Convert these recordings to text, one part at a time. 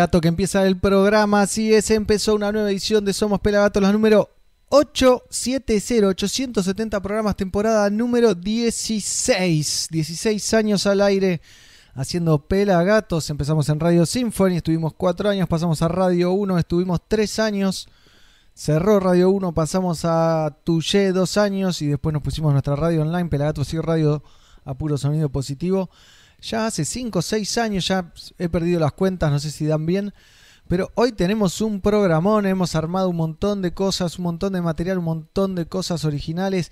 Gato, que empieza el programa. Así es, empezó una nueva edición de Somos Pelagatos, la número 870, 870 programas, temporada número 16. 16 años al aire haciendo Pelagatos. Empezamos en Radio Symphony, estuvimos 4 años, pasamos a Radio 1, estuvimos 3 años. Cerró Radio 1, pasamos a Tuyé 2 años y después nos pusimos nuestra radio online, Pelagatos y Radio a puro sonido positivo ya hace 5 o 6 años, ya he perdido las cuentas, no sé si dan bien, pero hoy tenemos un programón, hemos armado un montón de cosas, un montón de material, un montón de cosas originales.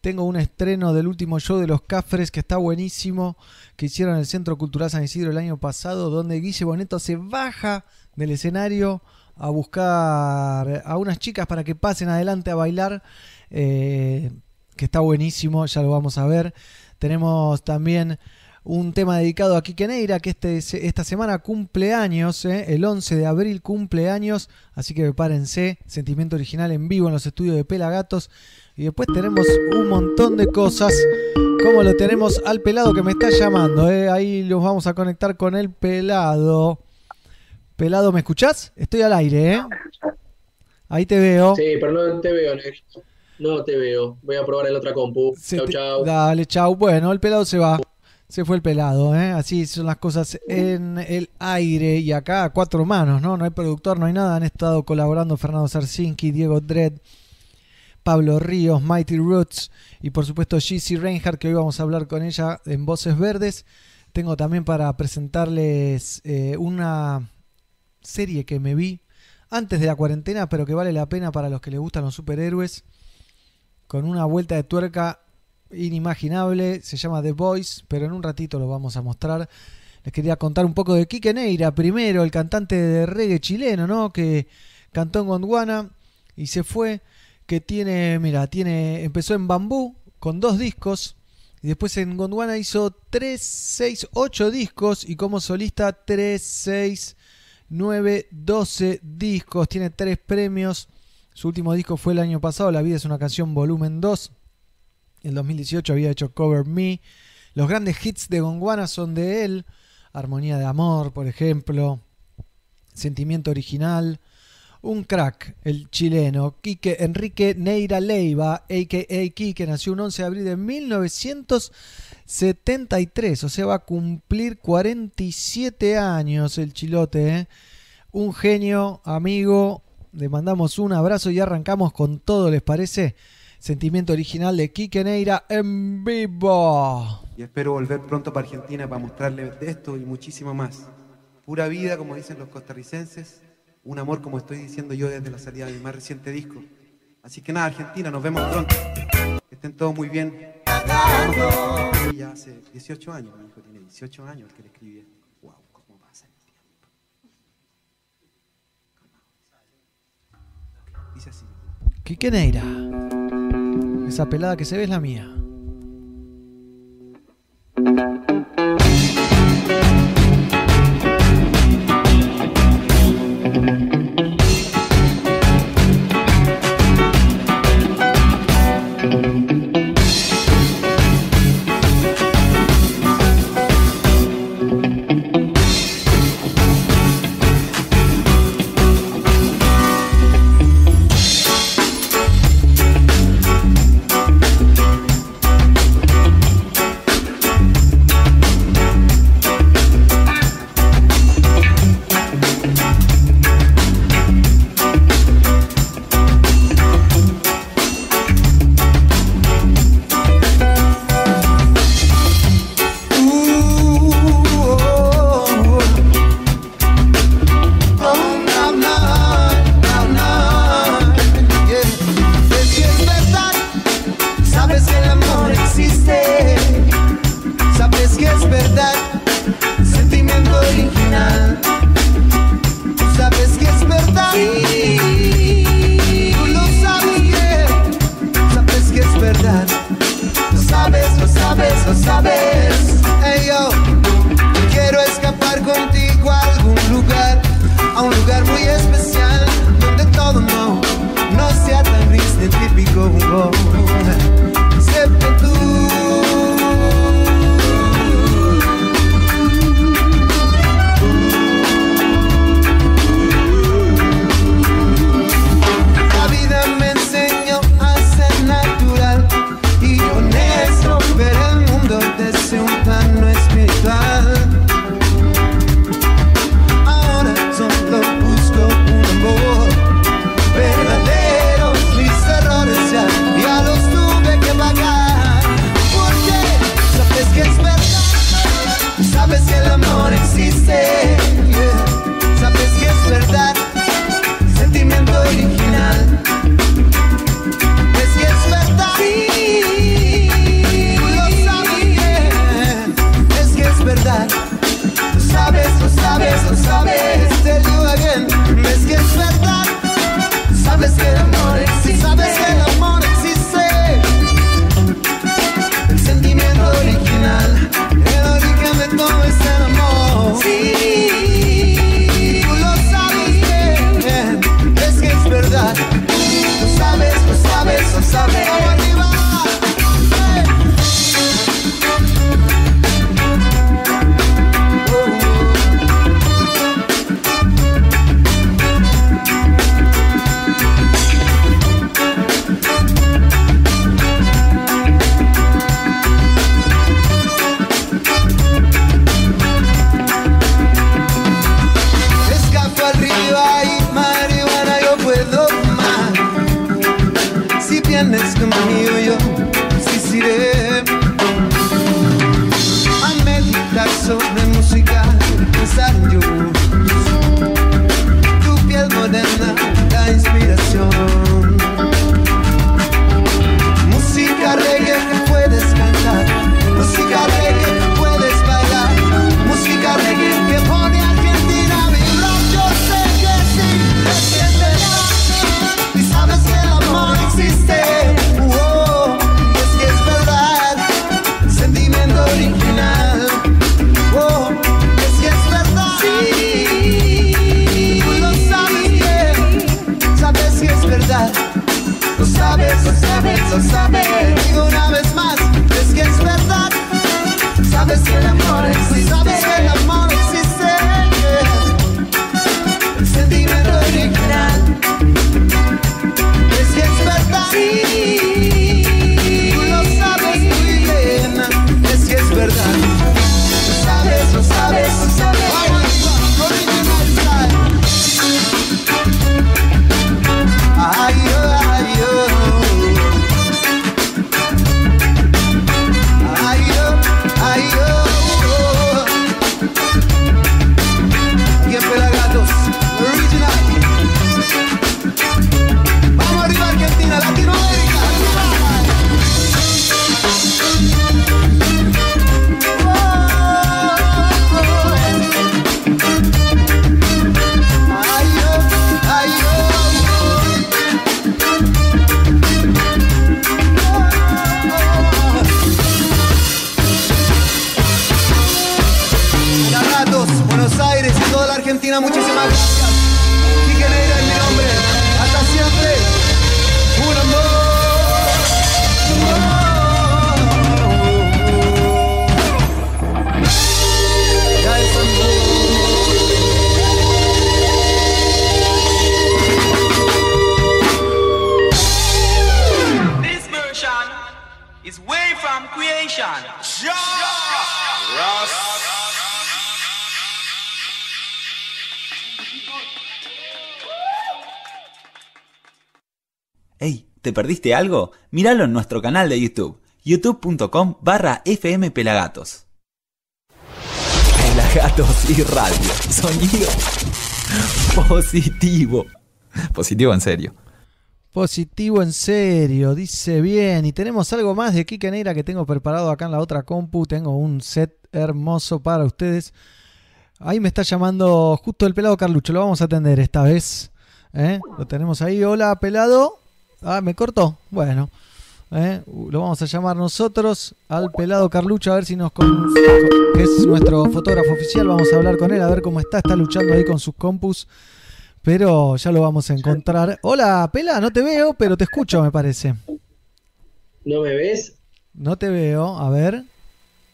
Tengo un estreno del último show de los Cafres que está buenísimo, que hicieron en el Centro Cultural San Isidro el año pasado, donde Guille Boneto se baja del escenario a buscar a unas chicas para que pasen adelante a bailar, eh, que está buenísimo, ya lo vamos a ver. Tenemos también un tema dedicado a Quique Neira, que este, esta semana cumple años, ¿eh? el 11 de abril cumple años, así que prepárense, sentimiento original en vivo en los estudios de Pelagatos. Y después tenemos un montón de cosas, como lo tenemos al pelado que me está llamando, ¿eh? ahí los vamos a conectar con el pelado. Pelado, ¿me escuchás? Estoy al aire, ¿eh? Ahí te veo. Sí, pero no te veo, Negrito. No te veo. Voy a probar el otra compu. Chau, chau. Dale, chau. Bueno, el pelado se va. Se fue el pelado, ¿eh? Así son las cosas en el aire y acá cuatro manos, ¿no? No hay productor, no hay nada. Han estado colaborando Fernando Sarsinki, Diego Dredd, Pablo Ríos, Mighty Roots y por supuesto Gizzy Reinhardt, que hoy vamos a hablar con ella en Voces Verdes. Tengo también para presentarles eh, una serie que me vi antes de la cuarentena, pero que vale la pena para los que les gustan los superhéroes. Con una vuelta de tuerca inimaginable, se llama The Voice, pero en un ratito lo vamos a mostrar. Les quería contar un poco de Quique Neira, primero el cantante de reggae chileno, ¿no? Que cantó en Gondwana y se fue, que tiene, mira, tiene, empezó en Bambú con dos discos y después en Gondwana hizo 3, 6, 8 discos y como solista 3, 6, 9, 12 discos, tiene tres premios. Su último disco fue el año pasado, La vida es una canción volumen 2 en 2018 había hecho Cover Me. Los grandes hits de Gondwana son de él. Armonía de Amor, por ejemplo. Sentimiento Original. Un crack, el chileno, Quique Enrique Neira Leiva, a.k.a. Quique, nació un 11 de abril de 1973, o sea, va a cumplir 47 años el chilote. ¿eh? Un genio, amigo, le mandamos un abrazo y arrancamos con todo, ¿les parece? Sentimiento original de Quique Neira en vivo. Y espero volver pronto para Argentina para mostrarles esto y muchísimo más. Pura vida, como dicen los costarricenses. Un amor, como estoy diciendo yo desde la salida de mi más reciente disco. Así que nada, Argentina, nos vemos pronto. Que estén todos muy bien. Ya hace 18 años, mi hijo tiene 18 años que le escribí. Wow, cómo pasa el tiempo. Dice así. Quiqueneira. Esa pelada que se ve es la mía. Perdiste algo? Míralo en nuestro canal de YouTube, youtube.com barra fmpelagatos. Pelagatos y radio, sonido positivo. Positivo en serio. Positivo en serio, dice bien. Y tenemos algo más de Kike Neira que tengo preparado acá en la otra compu. Tengo un set hermoso para ustedes. Ahí me está llamando justo el pelado Carlucho. Lo vamos a atender esta vez. ¿eh? Lo tenemos ahí. Hola, pelado. Ah, me cortó. Bueno. ¿eh? Lo vamos a llamar nosotros al pelado Carlucho a ver si nos... con- que es nuestro fotógrafo oficial. Vamos a hablar con él a ver cómo está. Está luchando ahí con sus compus. Pero ya lo vamos a encontrar. Hola, Pela, no te veo, pero te escucho, me parece. ¿No me ves? No te veo, a ver.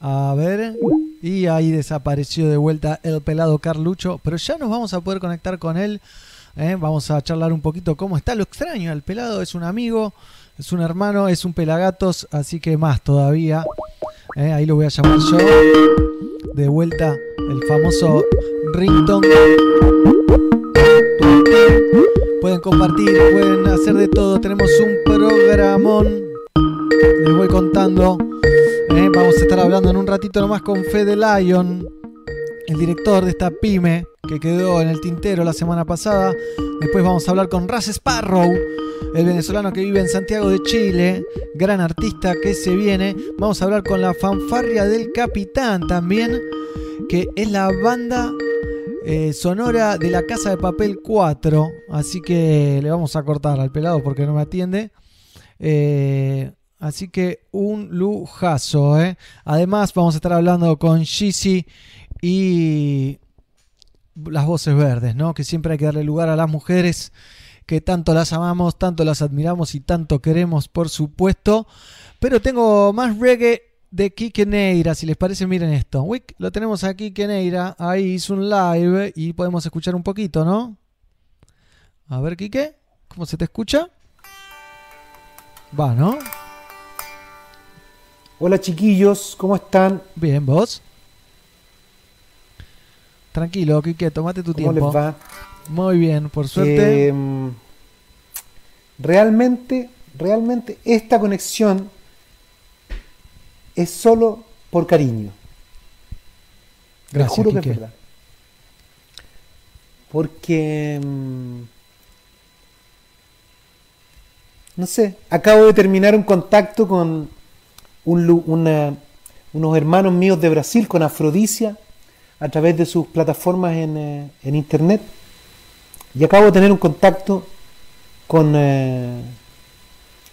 A ver. Y ahí desapareció de vuelta el pelado Carlucho. Pero ya nos vamos a poder conectar con él. ¿Eh? Vamos a charlar un poquito cómo está. Lo extraño, el pelado es un amigo, es un hermano, es un pelagatos, así que más todavía. ¿eh? Ahí lo voy a llamar yo. De vuelta el famoso ringtone. Pueden compartir, pueden hacer de todo. Tenemos un programón. Les voy contando. Eh, vamos a estar hablando en un ratito nomás con Fede Lion, el director de esta pyme que quedó en el tintero la semana pasada. Después vamos a hablar con Raz Sparrow, el venezolano que vive en Santiago de Chile, gran artista que se viene. Vamos a hablar con la fanfarria del Capitán también, que es la banda eh, sonora de la Casa de Papel 4. Así que le vamos a cortar al pelado porque no me atiende. Eh, así que un lujazo. ¿eh? Además, vamos a estar hablando con Shizzy y las voces verdes, ¿no? Que siempre hay que darle lugar a las mujeres que tanto las amamos, tanto las admiramos y tanto queremos, por supuesto. Pero tengo más reggae de Kike Neira, si les parece, miren esto. Wick, lo tenemos aquí, Kike Neira, ahí hizo un live y podemos escuchar un poquito, ¿no? A ver, Kike, ¿cómo se te escucha? Va, ¿no? Hola chiquillos, ¿cómo están? Bien, ¿vos? Tranquilo, Kike, tomate tu ¿Cómo tiempo. les va? Muy bien, por suerte. Eh, realmente, realmente esta conexión es solo por cariño. Gracias, juro que Quique. es verdad. Porque... mm, No sé, acabo de terminar un contacto con un una- unos hermanos míos de Brasil, con Afrodisia, a través de sus plataformas en, eh, en internet. Y acabo de tener un contacto con, eh,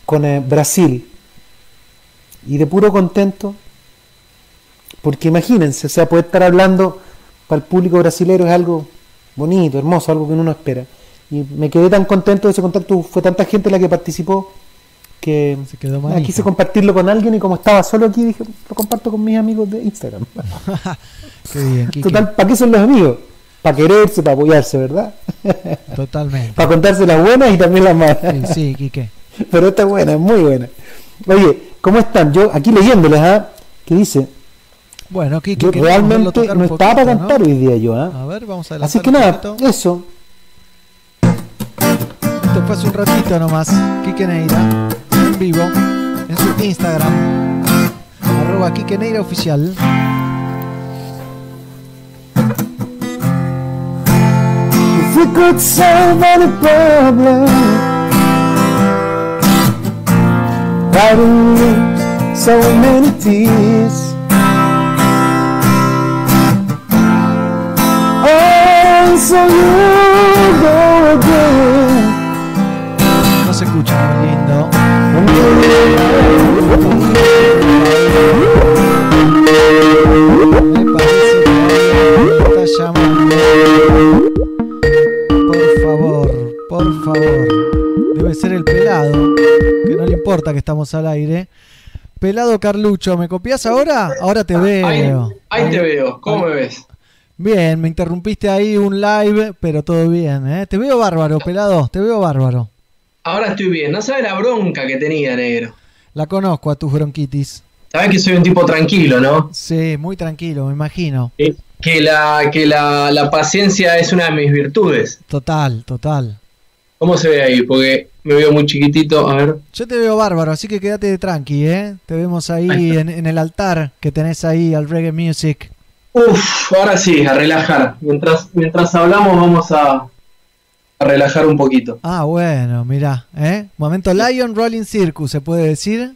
con eh, Brasil. Y de puro contento, porque imagínense, o sea, poder estar hablando para el público brasileño es algo bonito, hermoso, algo que uno no espera. Y me quedé tan contento de ese contacto, fue tanta gente la que participó que Se quedó quise compartirlo con alguien y como estaba solo aquí dije, lo comparto con mis amigos de Instagram. Qué bien. Total, ¿para qué son los amigos? Para quererse, para apoyarse, ¿verdad? Totalmente. para contarse las buenas y también las malas. Sí, sí, Quique. Pero esta es buena, es muy buena. Oye, ¿cómo están? Yo aquí leyéndoles, ¿ah? Que dice, Bueno, Quique, yo realmente no estaba para cantar ¿no? hoy día yo, ¿ah? A ver, vamos a Así que nada, poquito. eso. Esto fue hace un ratito nomás. Quique Neira, en vivo, en su Instagram. Arroba Quique Neira Oficial. If we could solve any problem, lose so many tears? Oh, so you go again. No se escucha que estamos al aire. Pelado Carlucho, ¿me copias ahora? Ahora te Ahí, veo. ahí te veo. ¿Cómo me ves? Bien, me interrumpiste ahí un live, pero todo bien, ¿eh? Te veo bárbaro, pelado, te veo bárbaro. Ahora estoy bien. No sabes la bronca que tenía, negro. La conozco a tus bronquitis. Sabes que soy un tipo tranquilo, ¿no? Sí, muy tranquilo, me imagino. Eh, Que la, que la, la paciencia es una de mis virtudes. Total, total. ¿Cómo se ve ahí? Porque me veo muy chiquitito. A ver. Yo te veo bárbaro, así que quédate tranqui, ¿eh? Te vemos ahí Ahí en, en el altar que tenés ahí al reggae music. Uf, ahora sí, a relajar. Mientras, mientras hablamos vamos a relajar un poquito. Ah, bueno, mirá, ¿eh? Momento Lion Rolling Circus, se puede decir.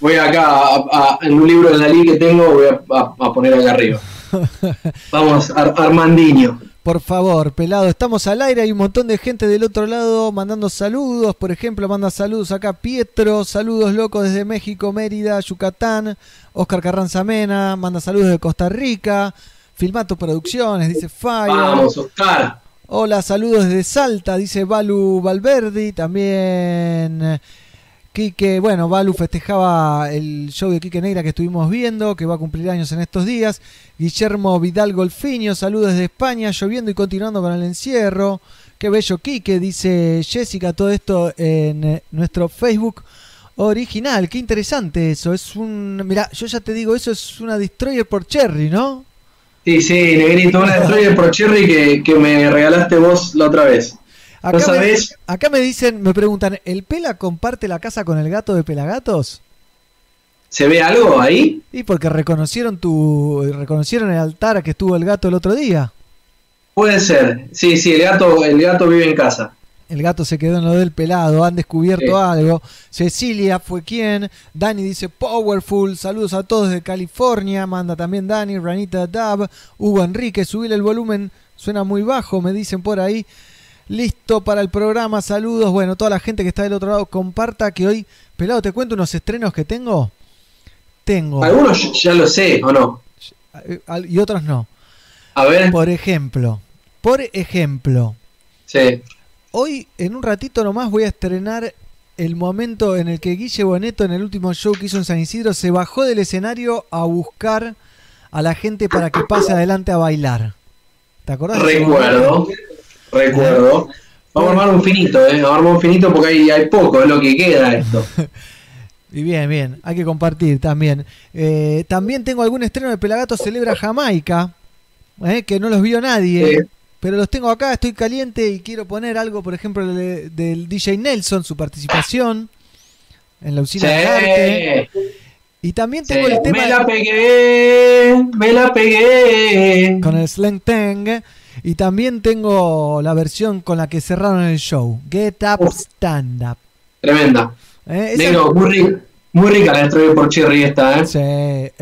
Voy acá, a- a- en un libro de Dalí que tengo, voy a, poner acá arriba. Vamos, Ar- Armandinho. Por favor, pelado, estamos al aire, hay un montón de gente del otro lado mandando saludos, por ejemplo, manda saludos acá Pietro, saludos locos desde México, Mérida, Yucatán, Oscar Carranza Mena, manda saludos de Costa Rica, Filmato Producciones, dice Fire. Vamos, Oscar. Hola, saludos desde Salta, dice Balu Valverdi, también eh, Quique, bueno, Balu festejaba el show de Quique Negra que estuvimos viendo, que va a cumplir años en estos días. Guillermo Vidal Golfiño, saludos desde España, lloviendo y continuando con el encierro. Qué bello Quique, dice Jessica, todo esto en eh, nuestro Facebook original. Qué interesante eso. Es un. Mira, yo ya te digo, eso es una Destroyer por Cherry, ¿no? Sí, sí, Negrito, una Destroyer Pro Cherry que, que me regalaste vos la otra vez. Acá, ¿No me, acá me dicen, me preguntan, ¿el Pela comparte la casa con el gato de Pelagatos? ¿Se ve algo ahí? Y porque reconocieron tu reconocieron el altar que estuvo el gato el otro día. Puede ser. Sí, sí, el gato, el gato vive en casa. El gato se quedó en lo del pelado, han descubierto Sí. algo. Cecilia fue quien. Dani dice Powerful. Saludos a todos de California. Manda también Dani, Ranita Dab, Hugo Enrique. Subir el volumen, suena muy bajo, me dicen por ahí. Listo para el programa, saludos. Bueno, toda la gente que está del otro lado, comparta que hoy, pelado, te cuento unos estrenos que tengo. Tengo. Algunos ya lo sé, ¿o no? Eh, Y otros no. A ver, Por ejemplo, por ejemplo, sí. Hoy en un ratito nomás voy a estrenar el momento en el que Guille Boneto en el último show que hizo en San Isidro se bajó del escenario a buscar a la gente para que pase adelante a bailar. ¿Te acordás? Recuerdo, recuerdo. Vamos a armar un finito, ¿eh? Vamos a armar un finito porque hay, hay poco, es lo que queda esto. Y bien, bien, hay que compartir también. Eh, también tengo algún estreno de Pelagato Celebra Jamaica, eh, que no los vio nadie, Sí. Pero los tengo acá, estoy caliente y quiero poner algo, por ejemplo, de- del DJ Nelson, su participación en la usina de arte. Sí, Y también sí. tengo el tema Me la pegué, me la pegué. con el Slang Tang. Y también tengo la versión con la que cerraron el show, Get Up Uf. Stand Up. Tremenda. Eh, Negro, muy rica, muy rica la Destroyer por Cherry esta, ¿eh? Sí,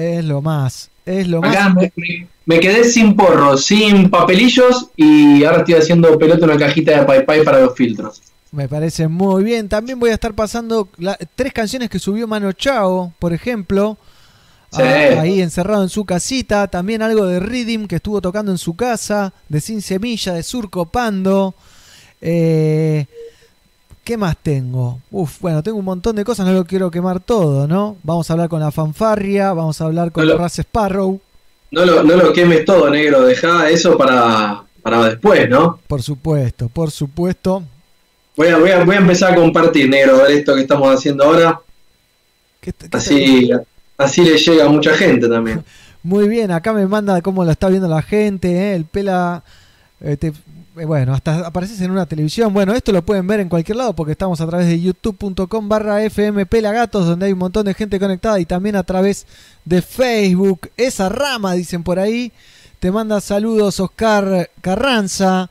es lo más, es lo más. Acá me, me- me quedé sin porro, sin papelillos y ahora estoy haciendo pelota en una cajita de Pai Pai para los filtros. Me parece muy bien. También voy a estar pasando la- tres canciones que subió Mano Chao, por ejemplo. Sí. Ah, ahí encerrado en su casita. También algo de Rhythm que estuvo tocando en su casa. De Sin Semilla, de Surco Pando. Eh, ¿Qué más tengo? Uf, bueno, tengo un montón de cosas, no lo quiero quemar todo, ¿no? Vamos a hablar con la fanfarria, vamos a hablar con No lo- Raz Sparrow, No lo, no lo quemes todo, negro, deja eso para, para después, ¿no? por supuesto, por supuesto. Voy a, voy, a, voy a empezar a compartir, negro, a ver esto que estamos haciendo ahora. ¿Qué- qué- Así, así le llega a mucha gente también. Muy bien, acá me manda cómo lo está viendo la gente, ¿eh? el pela... eh, te- eh, bueno, hasta apareces en una televisión. Bueno, esto lo pueden ver en cualquier lado porque estamos a través de youtube.com barra FM Pelagatos, donde hay un montón de gente conectada y también a través de Facebook. Esa rama, dicen por ahí. Te manda saludos Oscar Carranza.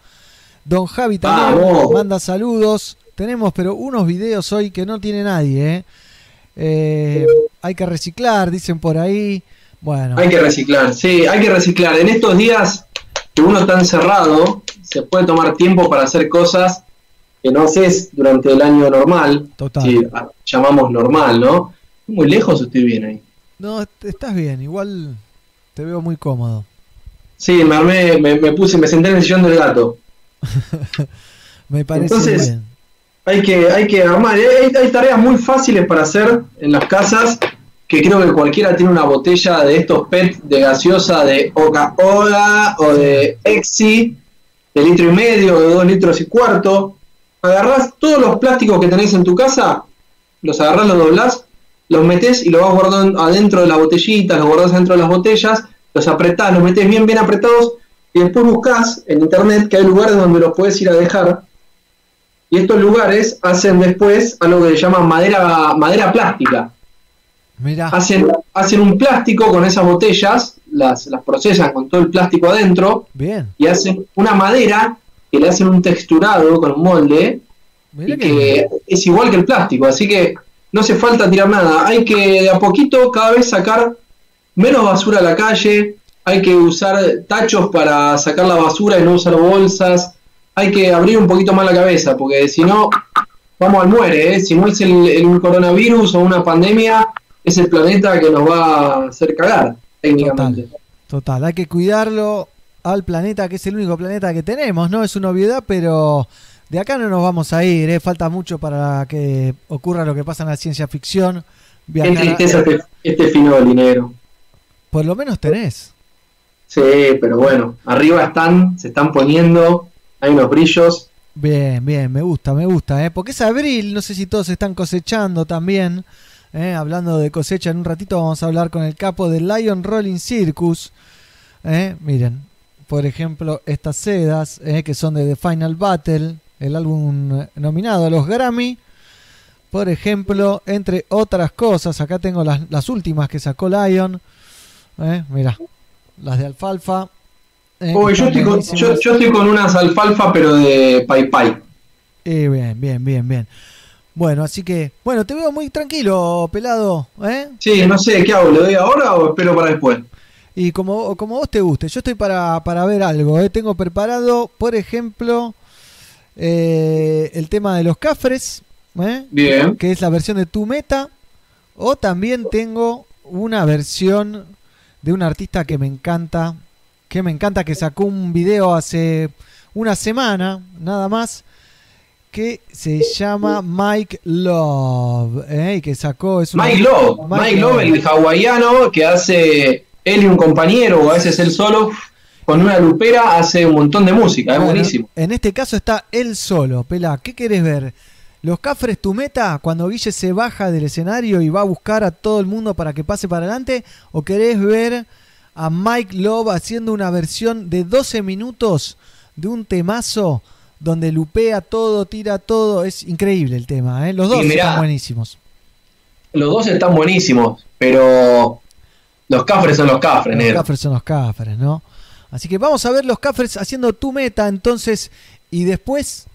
Don Javi también Vamos. manda saludos. Tenemos, pero unos videos hoy que no tiene nadie. ¿eh? Eh, hay que reciclar, dicen por ahí. Bueno, Hay que reciclar, sí, hay que reciclar. En estos días que uno está encerrado, se puede tomar tiempo para hacer cosas que no haces durante el año normal. Total. Si llamamos normal, ¿no? Muy lejos estoy bien ahí. No, est- estás bien, igual te veo muy cómodo. Sí, me armé, me, me puse, me senté en el sillón del gato. Me parece Entonces- bien. Hay que, hay que armar. Hay, hay tareas muy fáciles para hacer en las casas que creo que cualquiera tiene una botella de estos PET de gaseosa de Coca-Cola o de Exi de litro y medio, de dos litros y cuarto. Agarrás todos los plásticos que tenés en tu casa, los agarrás, los doblás, los metés y los vas guardando adentro de las botellitas, los guardás adentro de las botellas, los apretás, los metés bien, bien apretados y después buscás en internet que hay lugares donde los puedes ir a dejar y estos lugares hacen después algo que se llama madera, madera plástica. Hacen, hacen un plástico con esas botellas, las, las procesan con todo el plástico adentro bien. y hacen una madera que le hacen un texturado con un molde y que que es igual que el plástico. Así que no hace falta tirar nada. Hay que de a poquito cada vez sacar menos basura a la calle. Hay que usar tachos para sacar la basura y no usar bolsas. Hay que abrir un poquito más la cabeza, porque si no, vamos al muere. ¿eh? Si no es el, el- un coronavirus o una pandemia, es el planeta que nos va a hacer cagar, técnicamente. total, hay que cuidarlo al planeta, que es el único planeta que tenemos, ¿no? Es una obviedad, pero de acá no nos vamos a ir, ¿eh? Falta mucho para que ocurra lo que pasa en la ciencia ficción. Qué Viajar a- tristeza este, este finoli negro. por lo menos tenés. Sí, pero bueno, arriba están, se están poniendo, hay unos brillos. Bien, bien, me gusta, me gusta, ¿eh? Porque es abril, no sé si todos están cosechando también. ¿Eh? Hablando de cosecha, en un ratito vamos a hablar con el capo del Lion Rolling Circus. ¿eh? Miren, por ejemplo, estas sedas, ¿eh? que son de The Final Battle, el álbum nominado a los Grammy. Por ejemplo, entre otras cosas, acá tengo las, las últimas que sacó Lion. Mira, las de alfalfa. yo, estoy con, yo, yo estoy con unas alfalfa, pero de Pai Pai. Bien, bien, bien, bien. Bueno, así que, bueno, te veo muy tranquilo, pelado, ¿eh? Sí, no sé, ¿qué hago? ¿Le doy ahora o espero para después? Y como, como vos te guste, yo estoy para, para ver algo, ¿eh? Tengo preparado, por ejemplo, eh, el tema de los cafres, ¿eh? Bien. que es la versión de Tu Meta, o también tengo una versión de un artista que me encanta, que me encanta, que sacó un video hace una semana, nada más, que se llama Mike Love, ¿eh? y que sacó... Es una- Mike Love, Mike, Love, el hawaiano que hace él y un compañero, o a veces él solo, con una lupera, hace un montón de música, es Bueno, buenísimo. En este caso está él solo, Pela. ¿Qué querés ver? ¿Los Cafres tu meta cuando Guille se baja del escenario y va a buscar a todo el mundo para que pase para adelante? ¿O querés ver a Mike Love haciendo una versión de 12 minutos de un temazo donde lupea todo, tira todo? Es increíble el tema, ¿eh? Los dos mirá, están buenísimos. Los dos están buenísimos, pero los cafres son los cafres, Los negro. Cafres son los Cafres, ¿no? Así que vamos a ver los Cafres haciendo tu meta entonces y después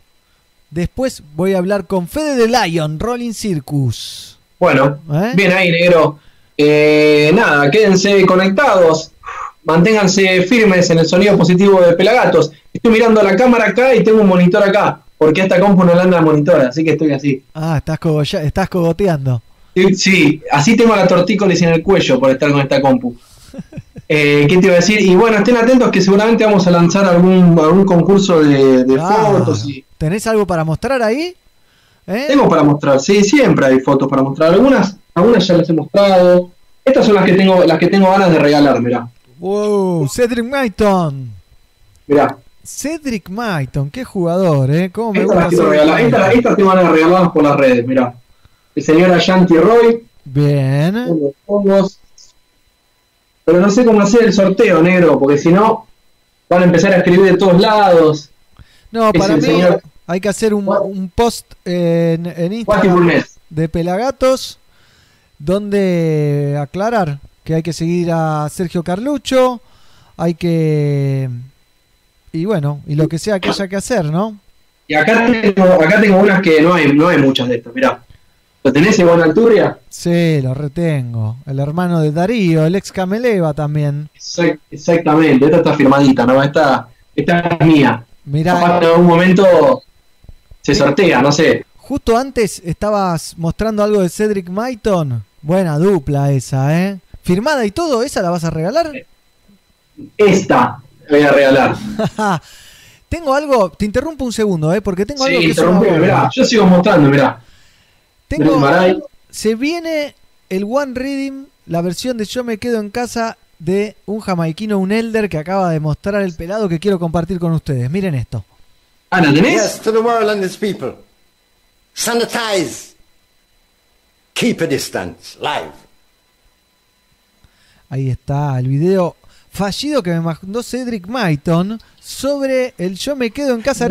después voy a hablar con Fede de Lion, Rolling Circus. Bueno, ¿Eh? bien ahí, negro. Eh, nada, quédense conectados. Manténganse firmes en el sonido positivo de Pelagatos. Estoy mirando la cámara acá y tengo un monitor acá. Porque esta compu no la anda al monitor, así que estoy así. Ah, estás, cogolla- estás cogoteando. Sí, Sí, así tengo la tortícolis en el cuello por estar con esta compu. Eh, ¿Qué te iba a decir? Y bueno, estén atentos que seguramente vamos a lanzar algún, algún concurso de, de Ah, fotos. Y... ¿Tenés algo para mostrar ahí? ¿Eh? Tengo para mostrar, sí, siempre hay fotos para mostrar. Algunas, algunas ya las he mostrado. Estas son las que tengo, las que tengo ganas de regalar, mirá. Wow, Cedric Maiton. Mirá. Cedric Maiton, qué jugador, ¿eh? ¿Cómo me gusta regalar. Estas, estas tengo ganas de regalarlas por las redes, mirá. El señor Ashanti Roy, Bien. Pero no sé cómo hacer el sorteo, negro, porque si no, van a empezar a escribir de todos lados. No, Es para mí señor- hay que hacer un, un post en, en Instagram de Pelagatos donde aclarar que hay que seguir a Sergio Carlucho, hay que... Y bueno, y lo que sea que haya que hacer, ¿no? Y acá tengo, acá tengo unas que no hay, no hay muchas de estas, mirá. ¿Lo tenés en altura? Sí, lo retengo. El hermano de Darío, el ex Cameleva también. Exact- Exactamente, esta está firmadita, ¿no? Esta, esta es mía. Mirá, Capaz que en algún momento se sortea, no sé. justo antes estabas mostrando algo de Cedric Maiton. Buena dupla esa, ¿eh? Firmada y todo, ¿esa la vas a regalar? Esta voy a regalar. tengo algo, te interrumpo un segundo, ¿eh? Porque tengo algo Sí, que mirá. Yo sigo mostrando, mirá. Tengo, se viene el One Reading, la versión de Yo me quedo en casa de un jamaiquino, un elder que acaba de mostrar el pelado que quiero compartir con ustedes. Miren esto. ¿la tenés? Yes, to the world and its people. Sanitize. Keep a distance. Live. Ahí está el video fallido que me mandó Cedric Maiton sobre el Yo me quedo en casa.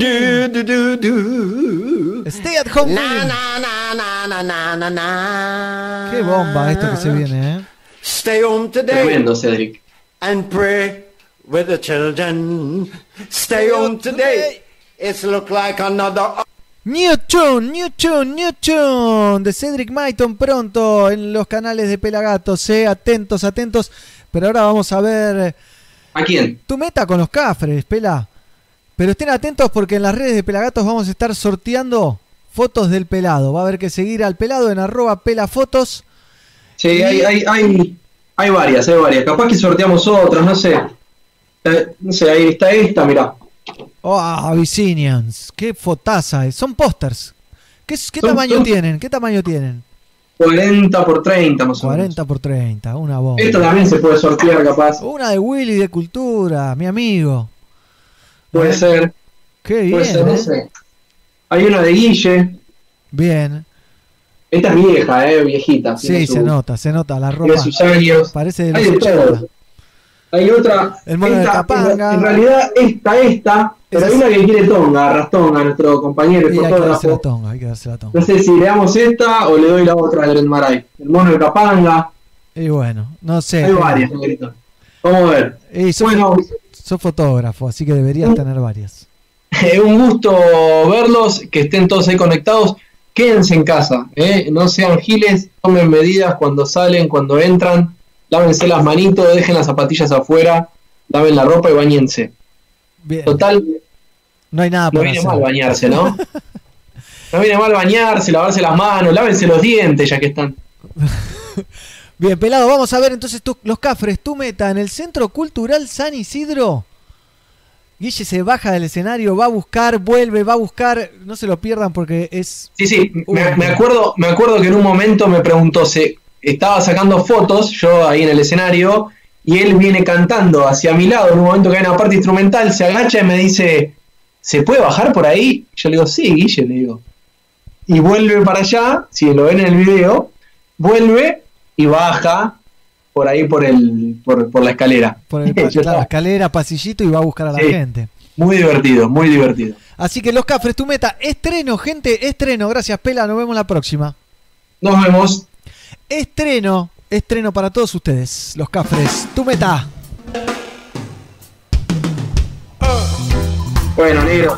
Stay at home. Na, reading. na, na, na, na, na, na, na. Qué bomba esto que se viene, ¿eh? Stay home today Tremendo, Cedric. and pray with the children. Stay home today. It's look like another. New Tune, New Tune, New Tune de Cedric Maiton pronto en los canales de Pelagatos, eh, atentos, atentos. Pero ahora vamos a ver ¿A quién? tu meta con los cafres, Pela. Pero estén atentos porque en las redes de Pelagatos vamos a estar sorteando fotos del pelado. Va a haber que seguir al pelado en arroba pelafotos. Sí, hay, hay, hay, hay varias, hay varias. Capaz que sorteamos otras, no sé. Eh, no sé, ahí está esta, mirá. Oh, Abyssinians, qué fotaza. es. Son pósters. ¿Qué, qué Son- tamaño son- tienen? ¿Qué tamaño tienen? 40 por 30 más o menos. 40 por 30, una bomba. Esta también se puede sortear, capaz. Una de Willy de Cultura, mi amigo. Puede ¿Eh? ser, Qué bien. puede ser, no sé. Hay una de Guille. Bien. Esta es vieja, eh, viejita. Sí, tiene su- se nota, se nota la Tiene ropa. sus años. Parece de Hay de 80. todo. Hay otra. El mono de esta, Capanga. En, en realidad, esta, esta. Pero hay una que quiere Tonga, Rastonga, nuestro compañero y Y hay que darse la fotógrafo. tonga, hay que darse la tonga. No sé si le damos esta o le doy la otra de Maray. El mono de Capanga. Y bueno, no sé. Hay varias, negrito. Vamos a ver. Y sos, Bueno, sos fotógrafo, así que deberías tener varias. Es un gusto verlos, que estén todos ahí conectados. Quédense en casa, ¿eh? no sean giles, tomen medidas cuando salen, cuando entran, lávense las manitos, dejen las zapatillas afuera, laven la ropa y bañense. Bien. Total, No hay nada no para viene hacer. mal bañarse, ¿no? No viene mal bañarse, lavarse las manos, lávense los dientes ya que están. Bien, pelado, vamos a ver entonces los cafres, tu meta en el Centro Cultural San Isidro. Guille se baja del escenario, va a buscar, vuelve, va a buscar. No se lo pierdan porque es. Sí, sí, me, me acuerdo, me acuerdo que en un momento me preguntó, se estaba sacando fotos, yo ahí en el escenario, y él viene cantando hacia mi lado, en un momento que hay una parte instrumental, se agacha y me dice, ¿se puede bajar por ahí? Yo le digo, sí, Guille, le digo. Y vuelve para allá, si lo ven en el video, vuelve y baja por ahí por el, por, por la escalera. Por el, estaba- escalera, pasillito y va a buscar a la Sí. gente. muy divertido, muy divertido. Así que los cafres, tu meta, estreno, gente, estreno. Gracias, Pela, nos vemos la próxima. Nos vemos. Estreno, estreno para todos ustedes, los cafres, tu meta. Bueno, negro.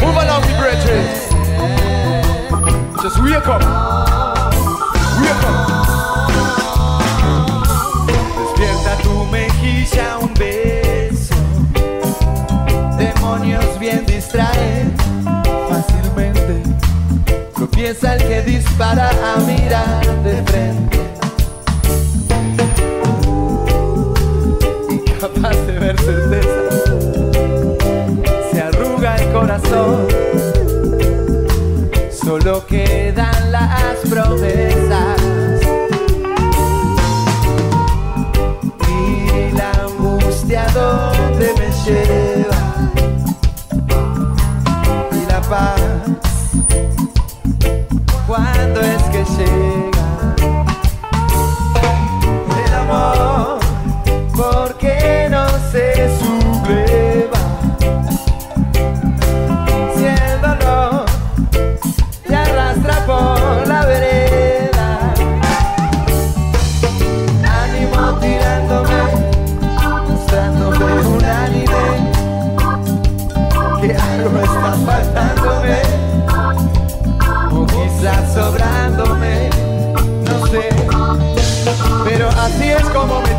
Move along, brethren. Just wake up. Tropieza el que dispara a mirar de frente. Incapaz de ver certeza. Se arruga el corazón. Solo quedan las promesas. Cuando es que llega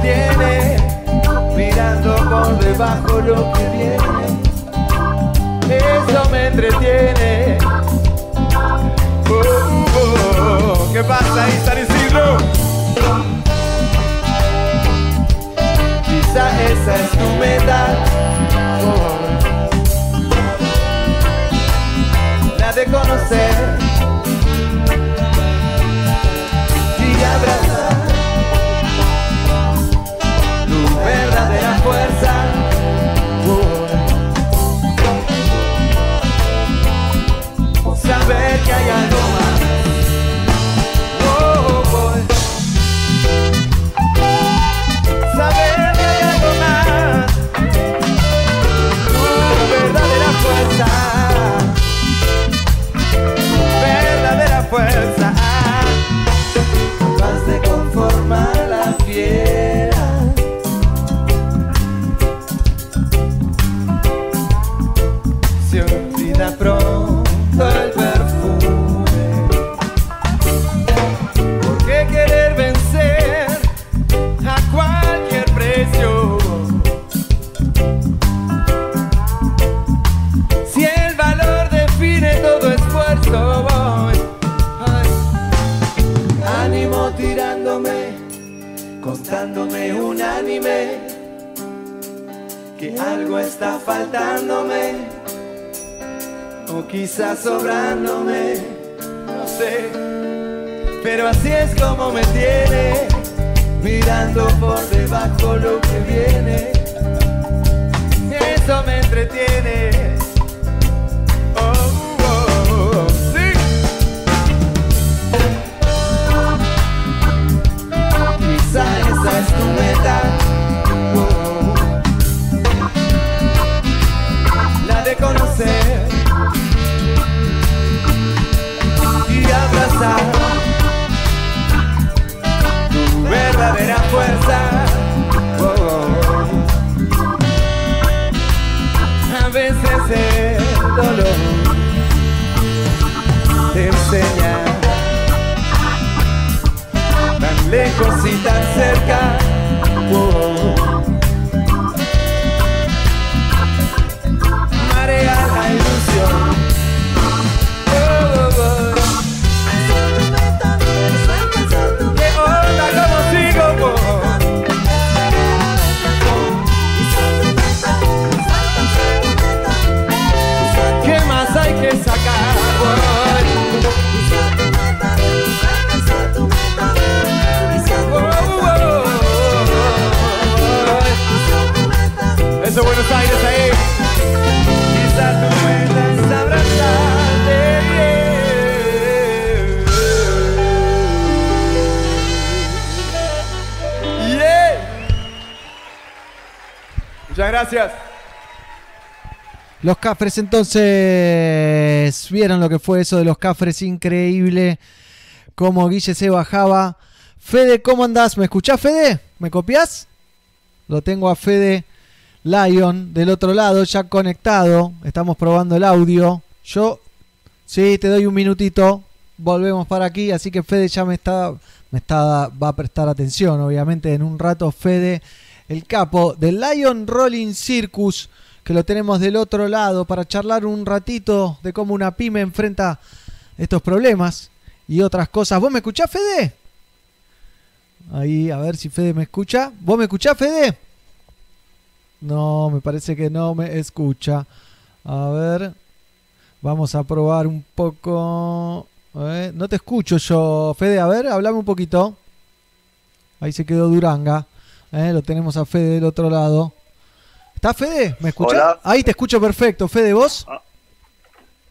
es como me tiene, mirando por debajo lo que viene, eso me entretiene. Oh, oh, oh, ¿Qué pasa ahí, San Isidro? Quizá esa es tu meta. Oh. La de conocer Los Cafres entonces vieron lo que fue eso de los Cafres, increíble. Como Guille se bajaba. Fede, ¿cómo andás? ¿Me escuchás, Fede? ¿Me copias? Lo tengo a Fede Lion del otro lado, ya conectado. Estamos probando el audio. Yo, sí, te doy un minutito. Volvemos para aquí, así que Fede ya me está, me está, va a prestar atención, obviamente, en un rato. Fede, el capo del Lion Rolling Circus que lo tenemos del otro lado para charlar un ratito de cómo una pyme enfrenta estos problemas y otras cosas. ¿Vos me escuchás, Fede? Ahí, a ver si Fede me escucha. ¿Vos me escuchás, Fede? No, me parece que no me escucha. A ver, vamos a probar un poco. No te escucho yo, Fede. A ver, hablame un poquito. Ahí se quedó Duranga. Eh, lo tenemos a Fede del otro lado. ¿Está Fede? ¿Me escuchás? Hola. Ahí te escucho perfecto. Fede, ¿vos?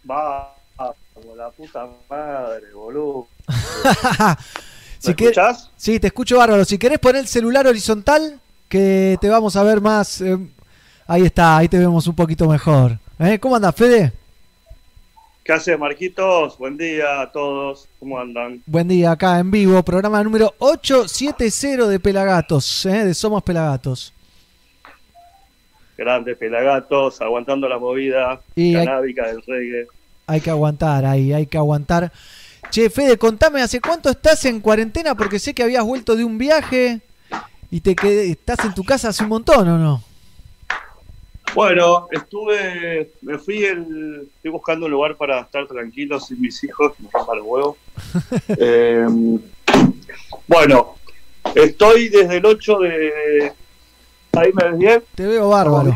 Va, como la puta madre, boludo. Si ¿Me escuchás? Sí, te escucho bárbaro. Si querés poner el celular horizontal, que te vamos a ver más. eh, ahí está, ahí te vemos un poquito mejor. ¿Eh? ¿Cómo andás, Fede? ¿Qué hace, Marquitos? Buen día a todos. ¿Cómo andan? Buen día, acá en vivo, programa número 870 de Pelagatos, ¿eh? de Somos Pelagatos. Grandes pelagatos, aguantando la movida Y hay- canábica del reggae. Hay que aguantar ahí, hay que aguantar. Che, Fede, contame, ¿hace cuánto estás en cuarentena? Porque sé que habías vuelto de un viaje y te quedé, estás en tu casa hace un montón, ¿o no? Bueno, estuve, me fui, el, estoy buscando un lugar para estar tranquilo sin mis hijos, me rompa los huevos. Eh, bueno, estoy desde el 8 de... ¿Ahí me ves bien? Te veo bárbaro.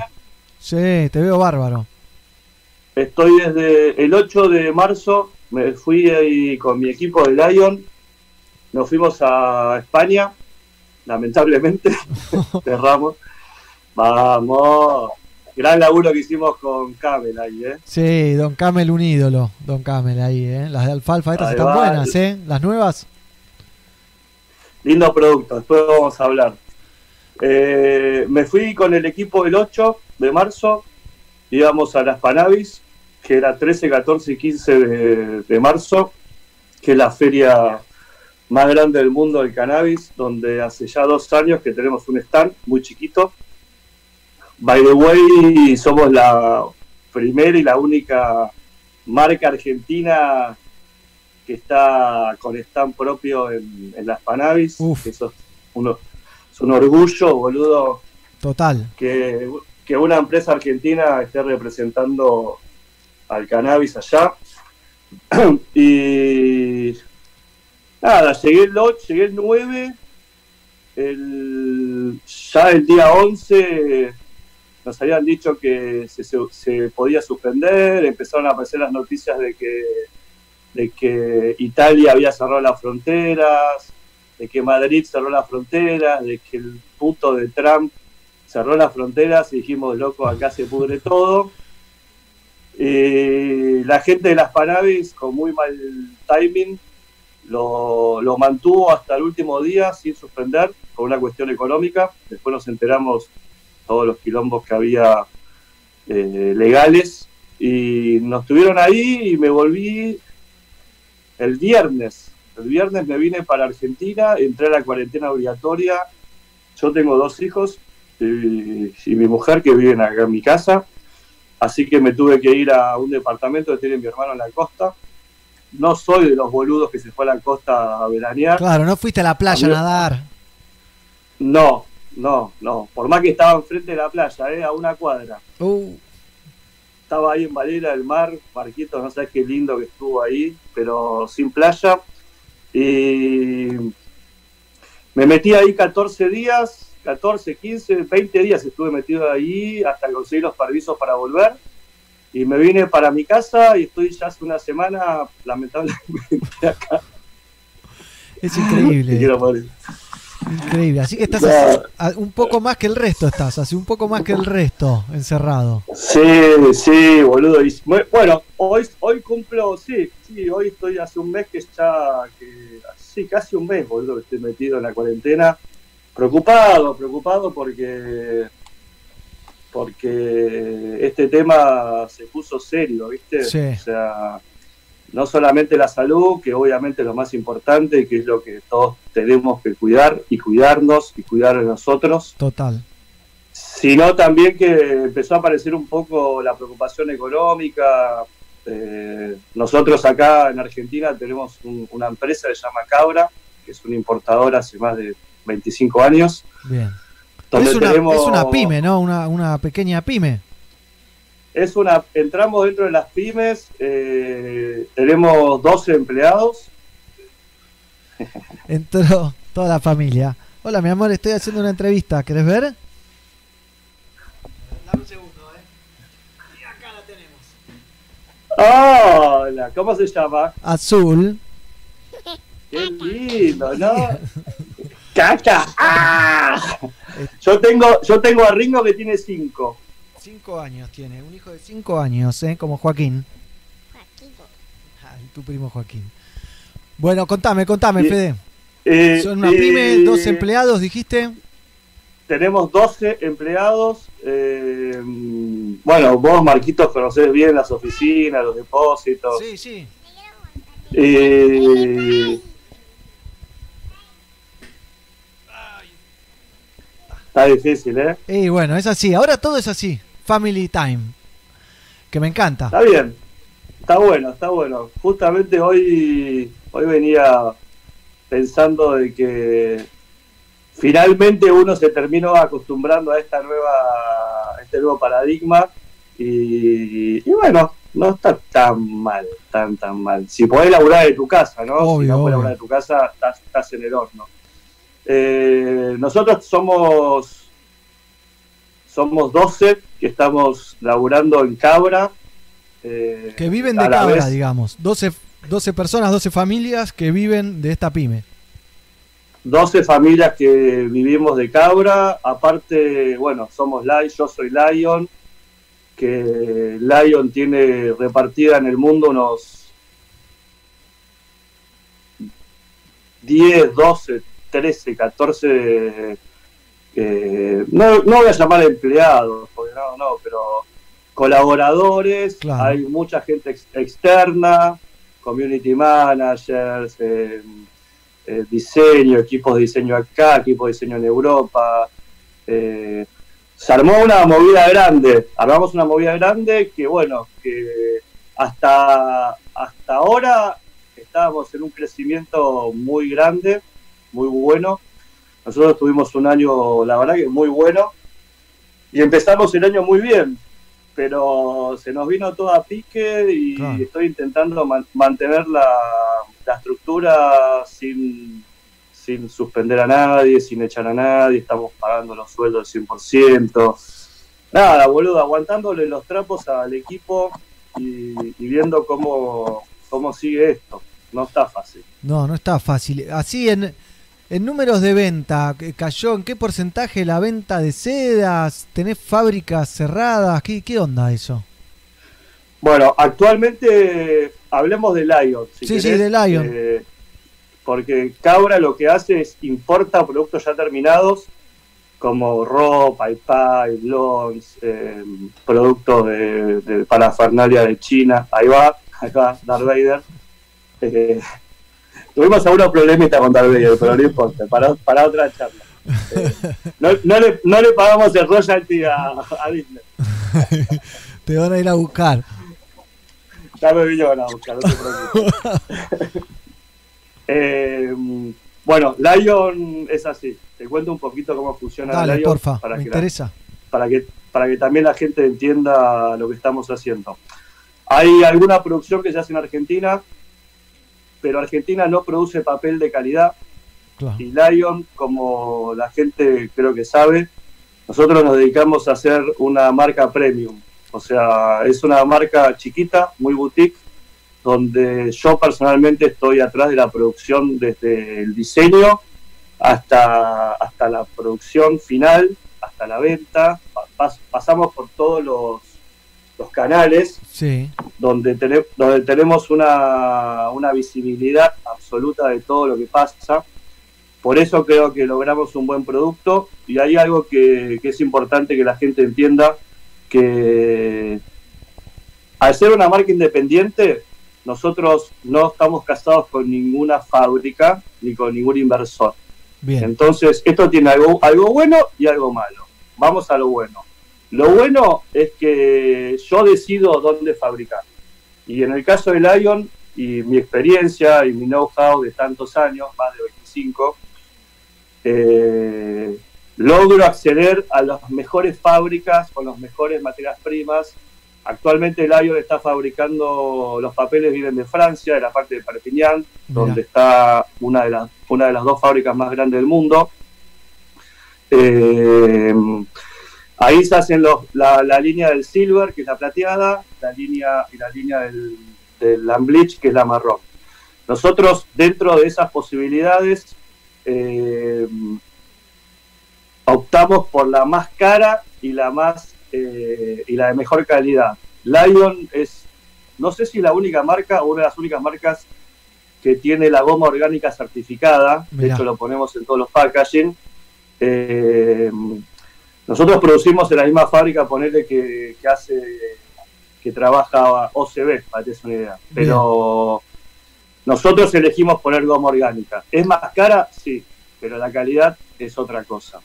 Sí, te veo bárbaro. Estoy desde el 8 de marzo, me fui ahí con mi equipo de Lion, nos fuimos a España, lamentablemente, cerramos. Vamos, gran laburo que hicimos con Camel ahí, ¿eh? Sí, Don Camel un ídolo, Don Camel ahí, ¿eh? Las de alfalfa estas Ahí están va. buenas, ¿eh? Las nuevas. Lindo producto, después vamos a hablar. Eh, me fui con el equipo el 8 de marzo, íbamos a las Panavis, que era 13, 14 y 15 de, de marzo, que es la feria más grande del mundo del cannabis, donde hace ya dos años que tenemos un stand muy chiquito. By the way, somos la primera y la única marca argentina que está con stand propio en, en las Panavis. que Eso es, uno, un orgullo, boludo, Total. que, que una empresa argentina esté representando al cannabis allá. y nada, llegué el 8, llegué el 9, el, ya el día 11 nos habían dicho que se, se- se podía suspender, empezaron a aparecer las noticias de que, de que Italia había cerrado las fronteras, de que Madrid cerró las fronteras, de que el puto de Trump cerró las fronteras y dijimos, loco, acá se pudre todo. Y la gente de las Panavis, con muy mal timing, lo, lo mantuvo hasta el último día sin suspender por una cuestión económica. Después nos enteramos todos los quilombos que había eh, legales y nos tuvieron ahí y me volví el viernes. El viernes me vine para Argentina, entré a la cuarentena obligatoria. Yo tengo dos hijos y, y mi mujer que viven acá en mi casa. Así que me tuve que ir a un departamento que tiene mi hermano en la costa. No soy de los boludos que se fue a la costa a veranear. Claro, no fuiste a la playa a nadar. No, no, no. Por más que estaba enfrente de la playa, ¿eh? a una cuadra. Uh, Estaba ahí en Valera del Mar, Marquitos, no sabes qué lindo que estuvo ahí, pero sin playa. Y me metí ahí 14 días, 14, 15, 20 días estuve metido ahí hasta conseguir los permisos para volver. Y me vine para mi casa y estoy ya hace una semana, lamentablemente, acá. es increíble. Increíble. Así que estás Ya. un poco más que el resto, estás, así un poco más que el resto, encerrado. Sí, sí, boludo. Y, bueno, hoy, hoy cumplo, sí, sí, hoy estoy hace un mes que ya, que, sí, casi un mes, boludo, que estoy metido en la cuarentena. Preocupado, preocupado porque porque este tema se puso serio, ¿viste? Sí. O sea, no solamente la salud, que obviamente es lo más importante, que es lo que todos tenemos que cuidar y cuidarnos y cuidar a nosotros, Total. sino también que empezó a aparecer un poco la preocupación económica. Eh, nosotros acá en Argentina tenemos un- una empresa que se llama Cabra, que es una importadora hace más de 25 años. Bien. donde Es una, tenemos- es una pyme, ¿no? Una, una pequeña pyme. Es una, entramos dentro de las pymes, eh, tenemos 12 empleados. Entró toda la familia. Hola, mi amor, estoy haciendo una entrevista. ¿Querés ver? Dame un segundo, ¿eh? Y acá la tenemos. Hola, ¿cómo se llama? Azul. Qué lindo, ¿no? ¡Caca! ¡Ah! Yo tengo, yo tengo a Ringo que tiene 5. Cinco años tiene. Un hijo de cinco años, ¿eh? Como Joaquín. Ay, tu primo Joaquín. Bueno, contame, contame. Fede. Eh, Son una eh, pyme, dos empleados, dijiste. Tenemos 12 empleados. eh, bueno, vos, Marquitos, conocés bien las oficinas, los depósitos. Sí, sí. Eh, está difícil, ¿eh? Y bueno, es así. Ahora todo es así. Family time. Que me encanta. Está bien, está bueno, está bueno. Justamente hoy, hoy venía pensando de que finalmente uno se terminó acostumbrando a esta nueva, a este nuevo paradigma y, y bueno, no está tan mal, tan tan mal. Si podés laburar de tu casa, ¿no? si Obvio, no obvio. podés laburar de tu casa, estás, estás en el horno. Eh, nosotros somos somos 12 que estamos laburando en Cabra. eh, Que viven de cabra, vez- digamos. 12, 12 personas, 12 familias que viven de esta pyme. 12 familias que vivimos de cabra, aparte, bueno, somos Lion, yo soy Lion, que Lion tiene repartida en el mundo unos 10, 12, 13, 14, eh, no, no voy a llamar empleados, porque no, no, pero colaboradores, Claro. hay mucha gente ex- externa, community managers, eh, eh, diseño, equipos de diseño acá, equipos de diseño en Europa. eh, se armó una movida grande, armamos una movida grande que bueno, que hasta, hasta ahora estábamos en un crecimiento muy grande, muy bueno. Nosotros tuvimos un año, la verdad que muy bueno, y empezamos el año muy bien, pero se nos vino todo a pique y Claro. estoy intentando man- mantener la, la estructura sin, sin suspender a nadie, sin echar a nadie, estamos pagando los sueldos al 100%. Nada, boludo, aguantándole los trapos al equipo y, y viendo cómo, cómo sigue esto. No está fácil. No, no está fácil. Así en, en números de venta, ¿qué ¿cayó en qué porcentaje la venta de sedas? ¿Tenés fábricas cerradas? ¿Qué, qué onda eso? Bueno, actualmente hablemos de Lion. si Sí, sí, de Lion. eh, porque Cabra lo que hace es importa productos ya terminados como ropa, iPad, blondes, eh, productos de, de parafernalia de China. Ahí va, acá, Darth Vader. Eh, tuvimos algunos problemitas con Darth Vader, pero no importa, para, para otra charla. Eh, no, no le, no le pagamos el royalty a, a Disney. Te van a ir a buscar. Ya me vinieron a buscar, no te preocupes. Eh, bueno, Lion es así. Te cuento un poquito cómo funciona Dale, Lion porfa, para me que, la- interesa. para, que, para que también la gente entienda lo que estamos haciendo. Hay alguna producción que se hace en Argentina, pero Argentina no produce papel de calidad. Claro. Y Lion, como la gente creo que sabe, nosotros nos dedicamos a hacer una marca premium. O sea, es una marca chiquita, muy boutique, donde yo personalmente estoy atrás de la producción desde el diseño hasta, hasta la producción final, hasta la venta. Pa- pas- pasamos por todos los, los canales Sí. donde, donde tenemos una, una visibilidad absoluta de todo lo que pasa. por eso creo que logramos un buen producto y hay algo que, que es importante que la gente entienda, que al ser una marca independiente, nosotros no estamos casados con ninguna fábrica ni con ningún inversor. Bien. Entonces, esto tiene algo, algo bueno y algo malo. Vamos a lo bueno. Lo bueno es que yo decido dónde fabricar. Y en el caso de Lion, y mi experiencia y mi know-how de tantos años, más de 25, eh, logro acceder a las mejores fábricas con las mejores materias primas. Actualmente Lion está fabricando los papeles vienen de Francia, de la parte de Perpignan, donde está una de las una de las dos fábricas más grandes del mundo. Eh, ahí se hacen los, la, la línea del silver, que es la plateada, la línea y la línea del, del Amblich, que es la marrón. Nosotros, dentro de esas posibilidades, eh, optamos por la más cara y la más eh, y la de mejor calidad. Lion es, no sé si la única marca o una de las únicas marcas que tiene la goma orgánica certificada. De hecho, lo ponemos en todos los packaging. Eh, nosotros producimos en la misma fábrica, ponerle que, que hace, que trabaja OCB, para que des una idea. Pero nosotros elegimos poner goma orgánica. ¿Es más cara? Sí, pero la calidad es otra cosa.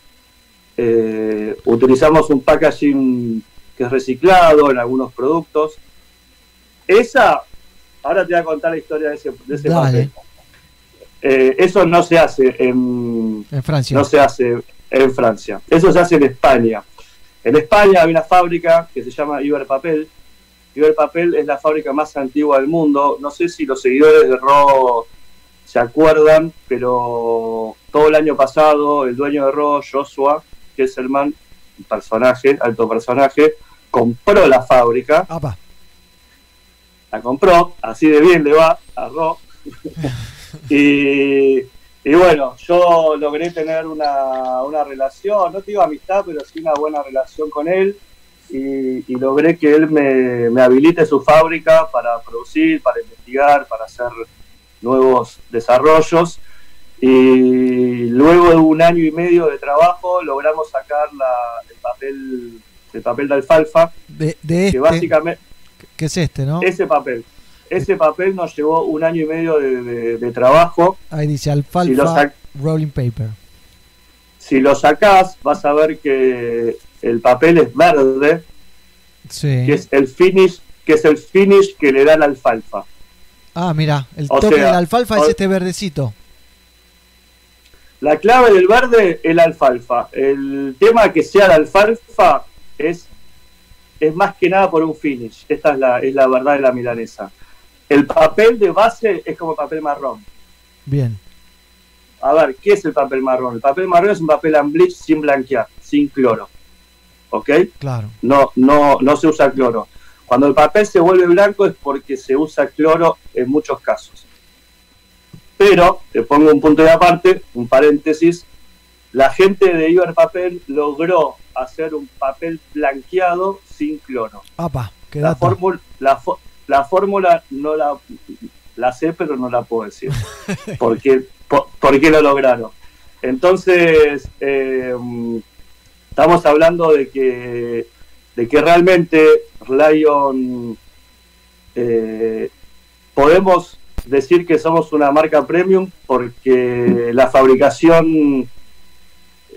Eh, utilizamos un packaging que es reciclado en algunos productos. Esa, ahora te voy a contar la historia de ese, de ese. Eh, eso no se hace en, En Francia. no se hace en Francia. Eso se hace en España. En España hay una fábrica que se llama Iberpapel. Iberpapel es la fábrica más antigua del mundo. No sé si los seguidores de Ro se acuerdan, pero todo el año pasado el dueño de Ro, Joshua, que es el man, un personaje, alto personaje, compró la fábrica. Apa. La compró, así de bien le va a Ro. y, y bueno, yo logré tener una, una relación, no te digo amistad, pero sí una buena relación con él. Y, y logré que él me, me habilite su fábrica para producir, para investigar, para hacer nuevos desarrollos. Y luego de un año y medio de trabajo logramos sacar la- el papel el papel de alfalfa, De, de que este, básicamente que es este, ¿no? ese papel. Ese papel nos llevó un año y medio de, de- de trabajo. Ahí dice alfalfa rolling paper. si lo sacás, vas a ver que el papel es verde, Sí. que es el finish, que es el finish que le da la alfalfa. Ah, mira, el O toque sea, de la alfalfa es este verdecito. La clave del verde es la alfalfa. El tema que sea la alfalfa es, es más que nada por un finish. Esta es la, es la verdad de la milanesa. El papel de base es como papel marrón. Bien. A ver, ¿qué es el papel marrón? El papel marrón es un papel bleach sin blanquear, sin cloro. ¿Ok? Claro. No, no, no se usa cloro. Cuando el papel se vuelve blanco es porque se usa cloro en muchos casos. Pero, te pongo un punto de aparte, un paréntesis, la gente de Iber Papel logró hacer un papel blanqueado sin cloro. Apa, qué La fórmula, la, la fórmula no la, la sé, pero no la puedo decir. ¿Por qué, por, por qué lo lograron? Entonces, eh, estamos hablando de que, de que realmente Lion eh, podemos decir que somos una marca premium porque la fabricación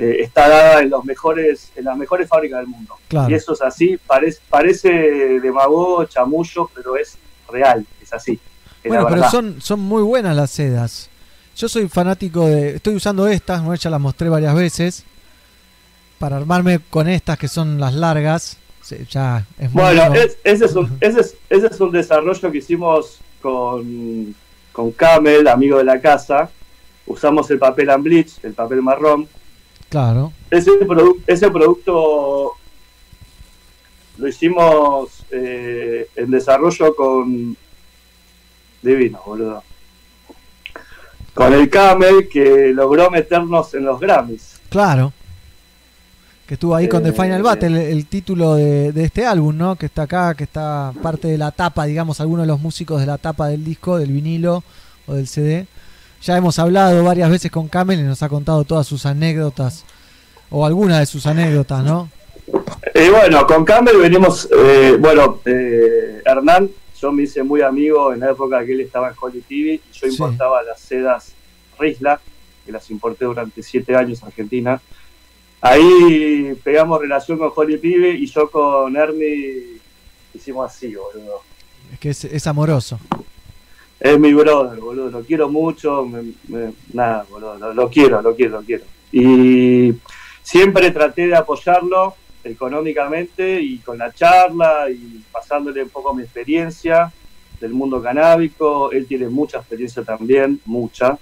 eh, está dada en los mejores en las mejores fábricas del mundo Claro. y eso es así parece parece demagogo chamullo pero es real es así es Bueno, pero son, son muy buenas las sedas. Yo soy fanático de. Estoy usando estas, ¿no? ya las mostré varias veces. Para armarme con estas que son las largas. Sí, ya es muy Bueno, es- ese, es un, ese, es, ese es un desarrollo que hicimos con, con Camel, amigo de la casa. Usamos el papel and bleach, el papel marrón. Claro. Ese, produ- ese producto lo hicimos eh, en desarrollo con. Divino, boludo. Con el Camel que logró meternos en los Grammys. Claro. Que estuvo ahí con The Eh, Final Battle, el, el título de, de este álbum, ¿no? Que está acá, que está parte de la tapa, digamos, algunos de los músicos de la tapa del disco, del vinilo o del CD. Ya hemos hablado varias veces con Camel y nos ha contado todas sus anécdotas, o algunas de sus anécdotas, ¿no? Y bueno, con Campbell venimos, eh, bueno, eh, Hernán, yo me hice muy amigo en la época que él estaba en Holly TV y yo Sí. importaba las sedas Risla, que las importé durante siete años a Argentina. Ahí pegamos relación con Holly TV y yo con Ernie hicimos así, boludo. Es que es, es amoroso. Es mi brother, boludo, lo quiero mucho, me- me- nada, boludo, lo, lo quiero, lo quiero, lo quiero. Y siempre traté de apoyarlo económicamente y con la charla y pasándole un poco mi experiencia del mundo canábico. Él tiene mucha experiencia también, mucha.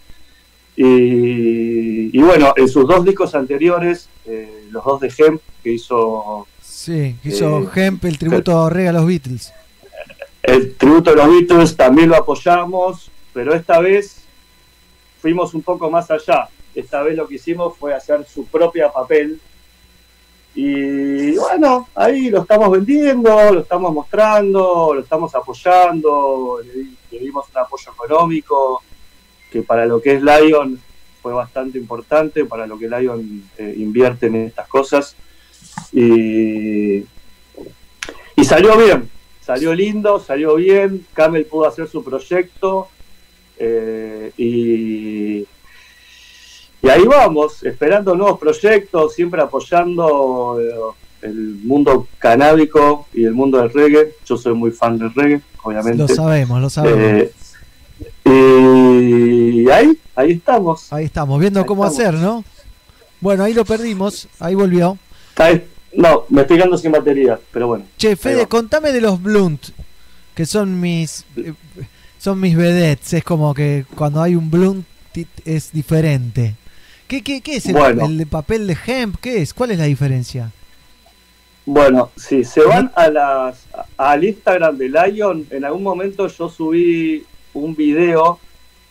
Y, y bueno, en sus dos discos anteriores, eh, los dos de Hemp, que hizo Sí, hizo Eh, Hemp el tributo a Rega a los Beatles. El tributo de los Beatles también lo apoyamos, pero esta vez fuimos un poco más allá. Esta vez lo que hicimos fue hacer su propia papel. Y bueno, ahí lo estamos vendiendo, lo estamos mostrando, lo estamos apoyando, le, di- le dimos un apoyo económico que para lo que es Lion fue bastante importante, para lo que Lion eh, invierte en estas cosas. Y, y salió bien, salió lindo, salió bien, Camel pudo hacer su proyecto eh, y, y ahí vamos, esperando nuevos proyectos, siempre apoyando eh, el mundo canábico y el mundo del reggae. Yo soy muy fan del reggae, obviamente. Lo sabemos, lo sabemos. Eh, y ahí, ahí estamos. Ahí estamos, viendo ahí cómo estamos. hacer, ¿no? Bueno, ahí lo perdimos, ahí volvió. Ahí- no, me estoy quedando sin batería, pero bueno. Che, Fede, contame de los Blunt, que son mis eh, son mis vedettes, es como que cuando hay un Blunt es diferente. ¿Qué, qué, qué es el, Bueno. el papel de hemp? ¿Qué es? ¿Cuál es la diferencia? Bueno, si se van a las, al Instagram de Lion, en algún momento yo subí un video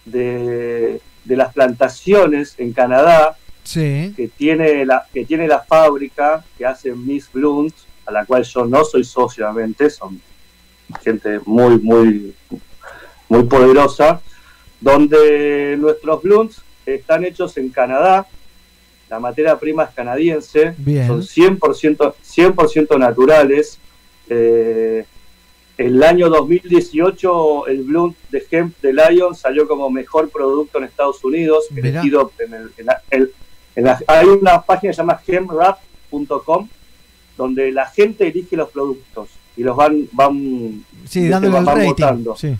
de, de las plantaciones en Canadá Sí. que tiene la, que tiene la fábrica que hace Miss Blunt, a la cual yo no soy socio, obviamente, son gente muy, muy, muy poderosa, donde nuestros blunts están hechos en Canadá, la materia prima es canadiense, Bien. son 100%, 100 naturales. Eh, el año 2018 el blunt de hemp de Lion salió como mejor producto en Estados Unidos, elegido en el- en la- hay una página que se llama hemprap.com donde la gente elige los productos y los van van Sí, viste, dándole van- el van rating. votando. Sí.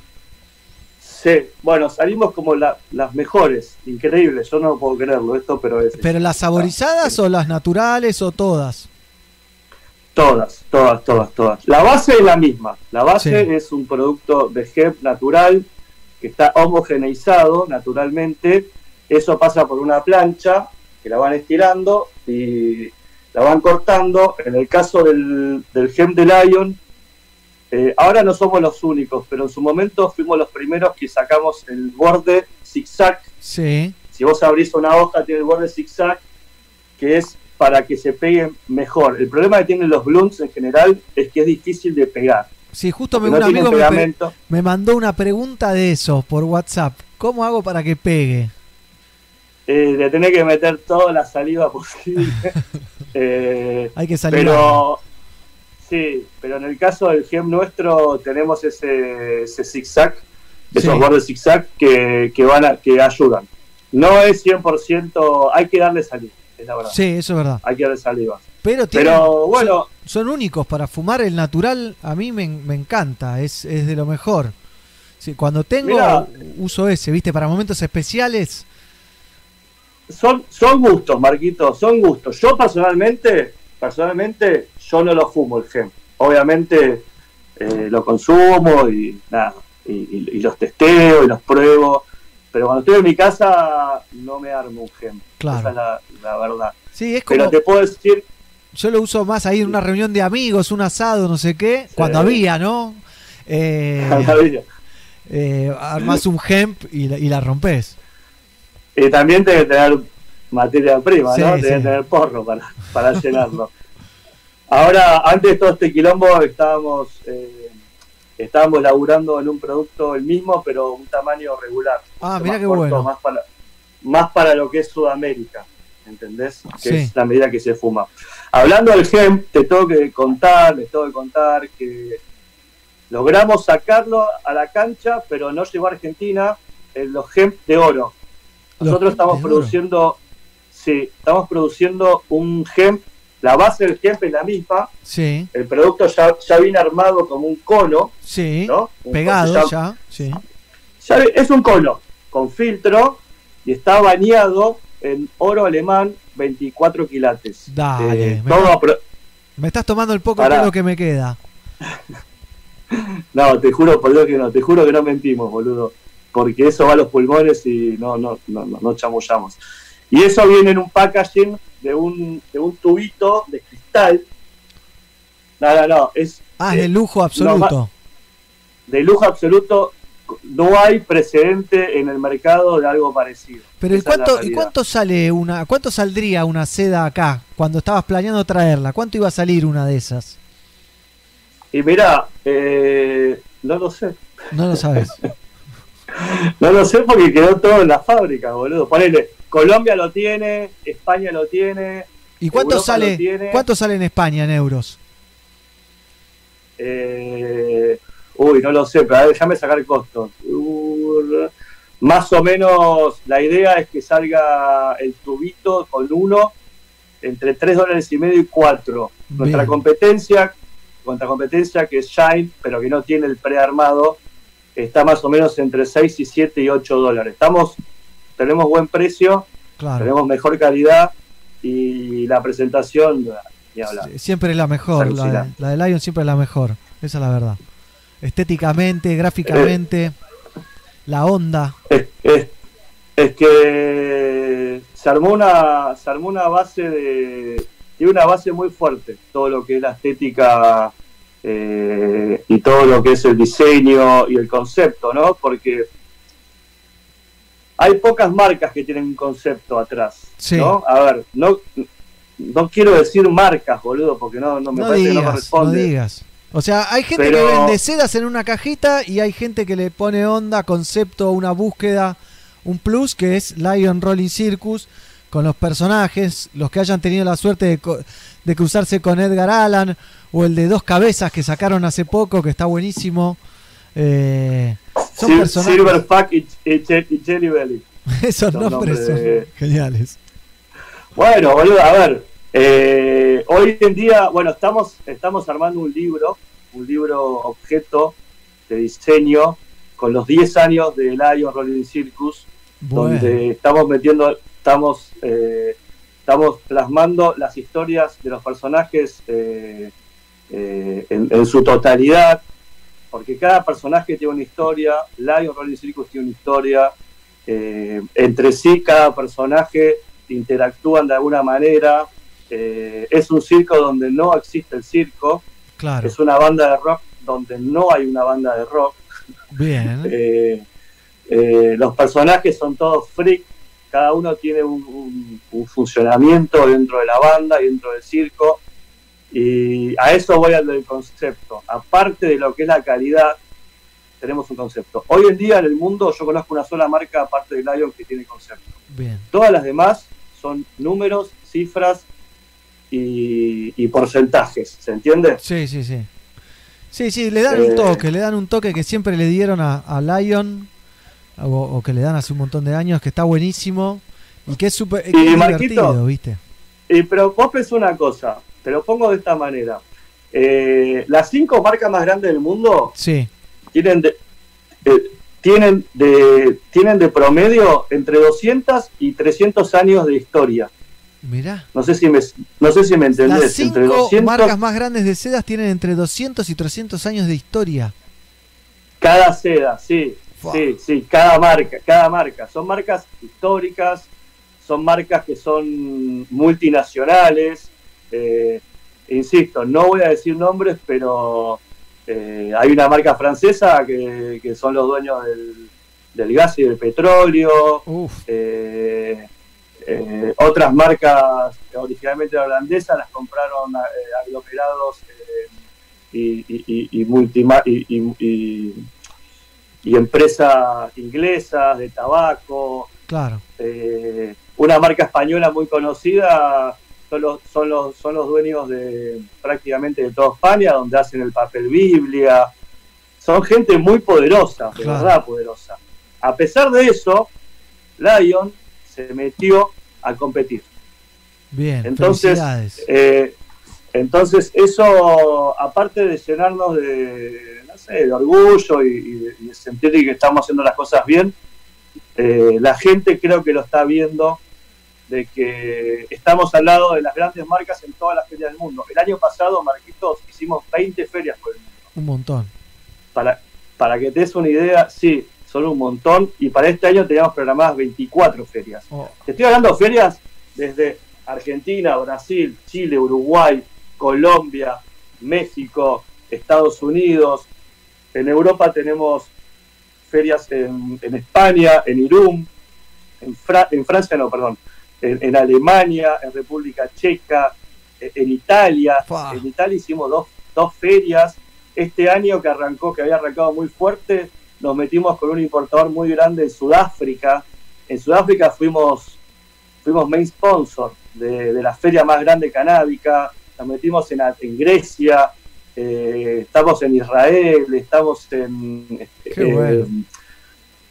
Sí, bueno, salimos como la- las mejores, increíble, yo no puedo creerlo esto, pero es ¿Pero las saborizadas o las naturales o todas? Todas, todas, todas, todas. La base es la misma. La base Sí. es un producto de hemp natural que está homogeneizado naturalmente. Eso pasa por una plancha que la van estirando y la van cortando. En el caso del, del hemp de Lion, eh, ahora no somos los únicos, pero en su momento fuimos los primeros que sacamos el borde zigzag Sí. si vos abrís una hoja tiene el borde zigzag que es para que se peguen mejor. El problema que tienen los blunts en general es que es difícil de pegar. Sí, justo me, un no amigo me, me mandó una pregunta de eso por WhatsApp. ¿Cómo hago para que pegue? Eh, de tener que meter toda la saliva posible. Eh, Hay que salir. pero sí, pero en el caso del gem nuestro tenemos ese, ese zigzag, esos bordes zigzag que, que van a, que ayudan. No es 100%, hay que darle saliva, es la verdad. Sí, eso es verdad. Hay que darle saliva. Pero, tienen- Pero bueno, son, son únicos para fumar. El natural a mí me, me encanta, es, es de lo mejor. Sí, cuando tengo, Mirá. uso ese, ¿viste? Para momentos especiales. Son, son gustos, Marquito, son gustos. Yo personalmente, personalmente, yo no lo fumo el gem. Obviamente eh, lo consumo y nada, y, y- y los testeo y los pruebo. Pero cuando estoy en mi casa no me armo un gem. Claro. Esa es la, la verdad. Sí, es como. Pero te puedo decir, Yo lo uso más ahí en una reunión de amigos, un asado, no sé qué. Cuando había, ¿no? Eh, eh, armás un hemp y la, y la rompes. Y también que tener materia prima, Sí, ¿no? sí. Que tener porro para, para llenarlo. Ahora, antes de todo este quilombo, estábamos. eh, estábamos laburando en un producto el mismo, pero un tamaño regular. Ah, más qué corto, bueno. Más para, más para lo que es Sudamérica, ¿entendés? Que Sí. es la medida que se fuma. Hablando del GEM, te tengo que contar, les tengo que contar que logramos sacarlo a la cancha, pero no llegó a Argentina en los GEM de oro. Nosotros estamos produciendo, sí, estamos produciendo un GEM, la base del GEM es la misma, Sí, el producto ya, ya viene armado como un cono, sí. ¿no? Un Pegado ya. Sí. ya es un cono con filtro y está bañado en oro alemán 24 quilates. Dale, Eh, me todo estás tomando el poco pelo que me queda. No, te juro por Dios que no, te juro que no mentimos, boludo. Porque eso va a los pulmones y no, no, no, no, no chamullamos. Y eso viene en un packaging de un, de un tubito de cristal. No, no, no, es Ah, eh, de lujo absoluto. de lujo absoluto. No hay precedente en el mercado de algo parecido. Pero ¿y cuánto, ¿y realidad. cuánto sale una, cuánto saldría una seda acá cuando estabas planeando traerla? ¿Cuánto iba a salir una de esas? Y mirá, eh, no lo sé. No lo sabes. No lo sé porque quedó todo en la fábrica, boludo. Ponele, Colombia lo tiene, España lo tiene. ¿Y cuánto Europa sale? tiene. ¿Cuánto sale en España en euros? eh, uy, no lo sé, pero a ver, déjame sacar costos. Uh, más o menos la idea es que salga el tubito con uno entre 3 dólares y medio y 4. Nuestra Bien. competencia, nuestra competencia que es Shine, pero que no tiene el prearmado, está más o menos entre 6 y 7 y 8 dólares. Estamos, tenemos buen precio, Claro. tenemos mejor calidad y la presentación, ni hablar. Siempre es la mejor. La la de Lion siempre es la mejor. Esa es la verdad. Estéticamente, gráficamente, la onda. Es, es- es que se armó una se armó una base de tiene una base muy fuerte todo lo que es la estética eh, y todo lo que es el diseño y el concepto no porque hay pocas marcas que tienen un concepto atrás Sí. no a ver no no quiero decir marcas boludo porque no no me No parece que no digas, no corresponde digas. O sea, hay gente Pero- que vende sedas en una cajita y hay gente que le pone onda, concepto, una búsqueda, un plus que es Lion Rolling Circus con los personajes, los que hayan tenido la suerte de, de cruzarse con Edgar Allan o el de dos cabezas que sacaron hace poco que está buenísimo. Eh, son Sil- personajes. Silverfuck y, y Je- y Jelly Belly Esos son nombres son de- geniales. Bueno, boludo, a ver, eh, hoy en día, bueno, estamos, estamos armando un libro, un libro objeto de diseño con los 10 años de Lion Rolling Circus, Bueno. donde estamos metiendo, estamos, eh, estamos plasmando las historias de los personajes eh, eh, en, en su totalidad, porque cada personaje tiene una historia, Lion Rolling Circus tiene una historia, eh, entre sí cada personaje interactúan de alguna manera, eh, es un circo donde no existe el circo, Claro. es una banda de rock donde no hay una banda de rock, Bien. eh, los personajes son todos freak, cada uno tiene un, un- un funcionamiento dentro de la banda y dentro del circo. Y a eso voy al del concepto. Aparte de lo que es la calidad, tenemos un concepto. Hoy en día en el mundo yo conozco una sola marca aparte de Lion que tiene concepto. Bien. Todas las demás son números, cifras y, y porcentajes. ¿Se entiende? Sí, sí, sí. Sí, sí, le dan un Eh. toque, le dan un toque que siempre le dieron a, a Lion, o, o que le dan hace un montón de años, que está buenísimo y que es súper divertido, ¿viste? Y, pero vos pensás una cosa, te lo pongo de esta manera. Eh, las cinco marcas más grandes del mundo Sí, tienen de, eh, tienen de, tienen de promedio entre 200 y 300 años de historia. mirá. No sé si me, no sé si me entendés. Las entre cinco 200 marcas más grandes de sedas tienen entre 200 y 300 años de historia. Cada seda, sí, sí, sí, cada marca, cada marca. Son marcas históricas, son marcas que son multinacionales. Eh, insisto, no voy a decir nombres, pero eh, hay una marca francesa que, que son los dueños del, del gas y del petróleo. Eh, otras marcas originalmente holandesas las compraron aglomerados y, y, y, multima- empresas inglesas de tabaco, Claro. eh, una marca española muy conocida son los, son los, son los dueños de prácticamente de toda España, donde hacen el papel Biblia. Son gente muy poderosa, de Claro. verdad poderosa. A pesar de eso, Lion se metió a competir. Bien. Entonces, eh, entonces eso, aparte de llenarnos de, no sé, de orgullo y, y de sentir que estamos haciendo las cosas bien, eh, la gente creo que lo está viendo de que estamos al lado de las grandes marcas en todas las ferias del mundo. El año pasado, Marquitos, hicimos 20 ferias por el mundo. Un montón. Para, para que te des una idea, sí, son un montón. Y para este año teníamos programadas 24 ferias. Oh, Te estoy hablando de ferias desde Argentina, Brasil, Chile, Uruguay, Colombia, México, Estados Unidos. En Europa tenemos ferias en, en España, en Irún, en, Fra- en Francia, no, perdón, en, en Alemania, en República Checa, en, en Italia. En Italia hicimos dos, dos ferias. Este año que arrancó, que había arrancado muy fuerte, nos metimos con un importador muy grande en Sudáfrica. En Sudáfrica fuimos fuimos main sponsor de, de la feria más grande canábica, nos metimos en, en Grecia, eh, estamos en Israel, estamos en Qué eh, bueno.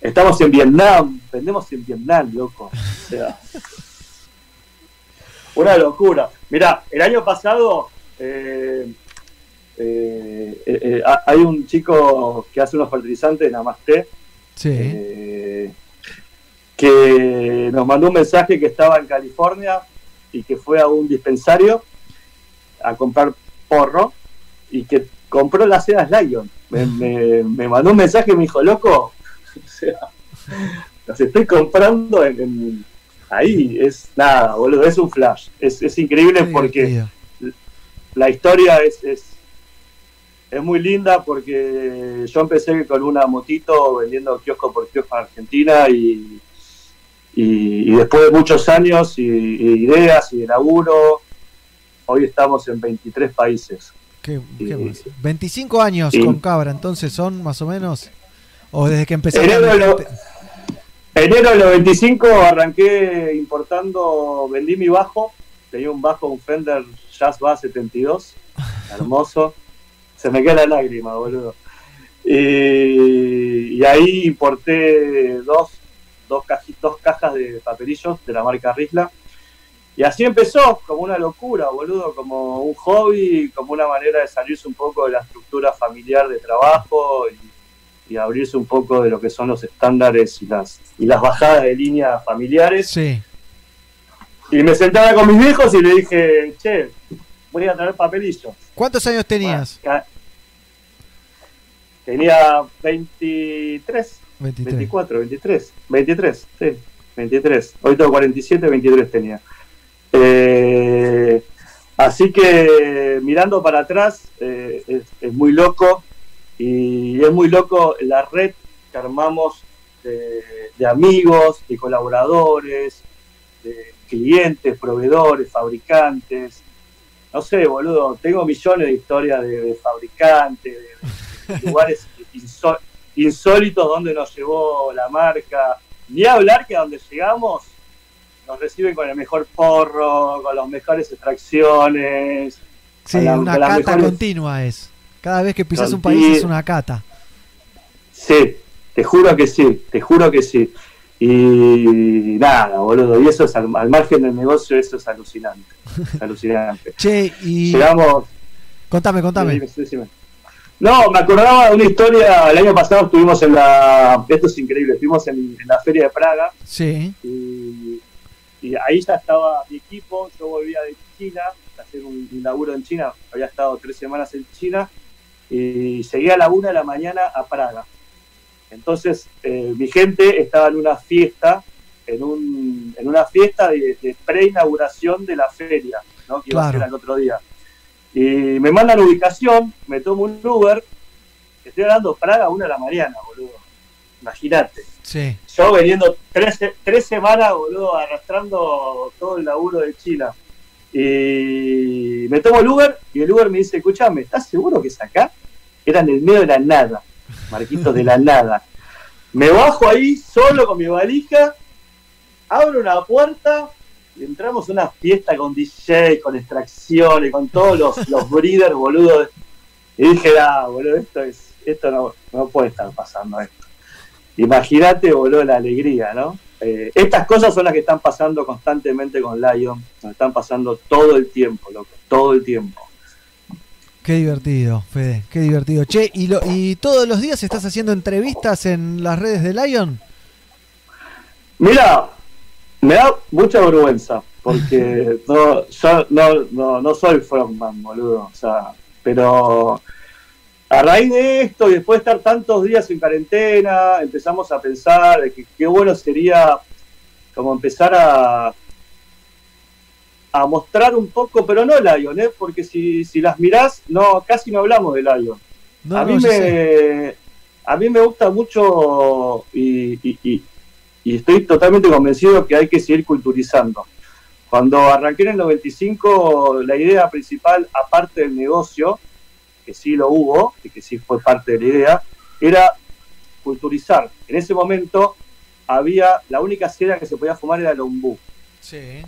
estamos en Vietnam, vendemos en Vietnam, loco. O sea, una locura. Mirá, el año pasado eh, eh, eh, hay un chico que hace unos fertilizantes, Namaste, Sí. que nos mandó un mensaje que estaba en California y que fue a un dispensario a comprar porro y que compró las sedas Lion. Me, me- me mandó un mensaje y me dijo, loco, o sea, las estoy comprando en, en- ahí. Es nada, boludo, es un flash. Es, es increíble porque la historia es, es, es muy linda porque yo empecé con una motito vendiendo kiosco por kiosco en Argentina y, y, y después de muchos años y, y ideas y de laburo, hoy estamos en 23 países. ¿Qué, más? 25 años con Cabra, entonces son más o menos. O desde que empecé. Enero de lo- Enero de los 25 arranqué importando, vendí mi bajo, tenía un bajo, un Fender Jazz Bass 72, hermoso, se me queda la lágrima, boludo. Y, y ahí importé dos, dos, caji- dos cajas de papelillos de la marca Risla. Y así empezó, como una locura, boludo, como un hobby, como una manera de salirse un poco de la estructura familiar de trabajo y, y abrirse un poco de lo que son los estándares y las, y las bajadas de línea familiares. Sí. Y me sentaba con mis viejos y le dije, che, voy a traer papelillos. ¿Cuántos años tenías? Ca- Tenía 23, 23. 24, 23, 23, sí, 23. Hoy tengo 47, 23 tenía. Eh, así que mirando para atrás eh, es, es muy loco y es muy loco la red que armamos de, de amigos, de colaboradores, de clientes, proveedores, fabricantes. No sé, boludo, tengo millones de historias de, de fabricantes, de, de lugares insó- insólitos donde nos llevó la marca. Ni hablar que a donde llegamos nos reciben con el mejor porro, con las mejores extracciones. Sí, la- una cata mejores- continua es. Cada vez que pisas un país es una cata. Sí, te juro que sí, te juro que sí. Y nada, boludo, y eso es al, al margen del negocio, eso es alucinante. es alucinante. Che, y. Llegamos. Contame, contame. Dime. No, me acordaba de una historia. El año pasado estuvimos en la. Esto es increíble. Estuvimos en, en la Feria de Praga Sí. y, y ahí ya estaba mi equipo. Yo volvía de China a hacer un, un laburo en China. Había estado tres semanas en China y llegué a la una de la mañana a Praga. Entonces, eh, mi gente estaba en una fiesta, en, un, en una fiesta de, de pre-inauguración de la feria, ¿no? que iba a ser al otro día. Y me mandan ubicación, me tomo un Uber, estoy hablando Praga a una de la mañana, boludo. Imagínate. Sí. Yo veniendo tres, tres semanas, boludo, arrastrando todo el laburo de China. Y me tomo el Uber y el Uber me dice, escúchame, ¿estás seguro que es acá? Era en el medio de la nada, Marquitos de la nada. Me bajo ahí solo con mi valija, abro una puerta y entramos a una fiesta con DJ, con extracciones, con todos los, los breeders, boludo. Y dije, ah, boludo, esto es, esto no, no puede estar pasando esto. Imagínate, boludo, la alegría, ¿no? Eh, estas cosas son las que están pasando constantemente con Lion, nos están pasando todo el tiempo, loco, todo el tiempo. Qué divertido, Fede, qué divertido. Che, ¿y, lo, ¿y todos los días estás haciendo entrevistas en las redes de Lion? Mira, me da mucha vergüenza, porque no, yo no, no, no soy frontman, boludo, o sea, pero a raíz de esto y después de estar tantos días en cuarentena, empezamos a pensar de que qué bueno sería como empezar a, a mostrar un poco, pero no Lion, ¿eh? porque si, si las mirás, no, casi no hablamos de Lion. No, a, mí me, a mí me gusta mucho y, y- y- y estoy totalmente convencido que hay que seguir culturizando. Cuando arranqué en el 95, la idea principal, aparte del negocio, que sí lo hubo, y que sí fue parte de la idea, era culturizar. En ese momento había, la única seda que se podía fumar era el ombú. Sí.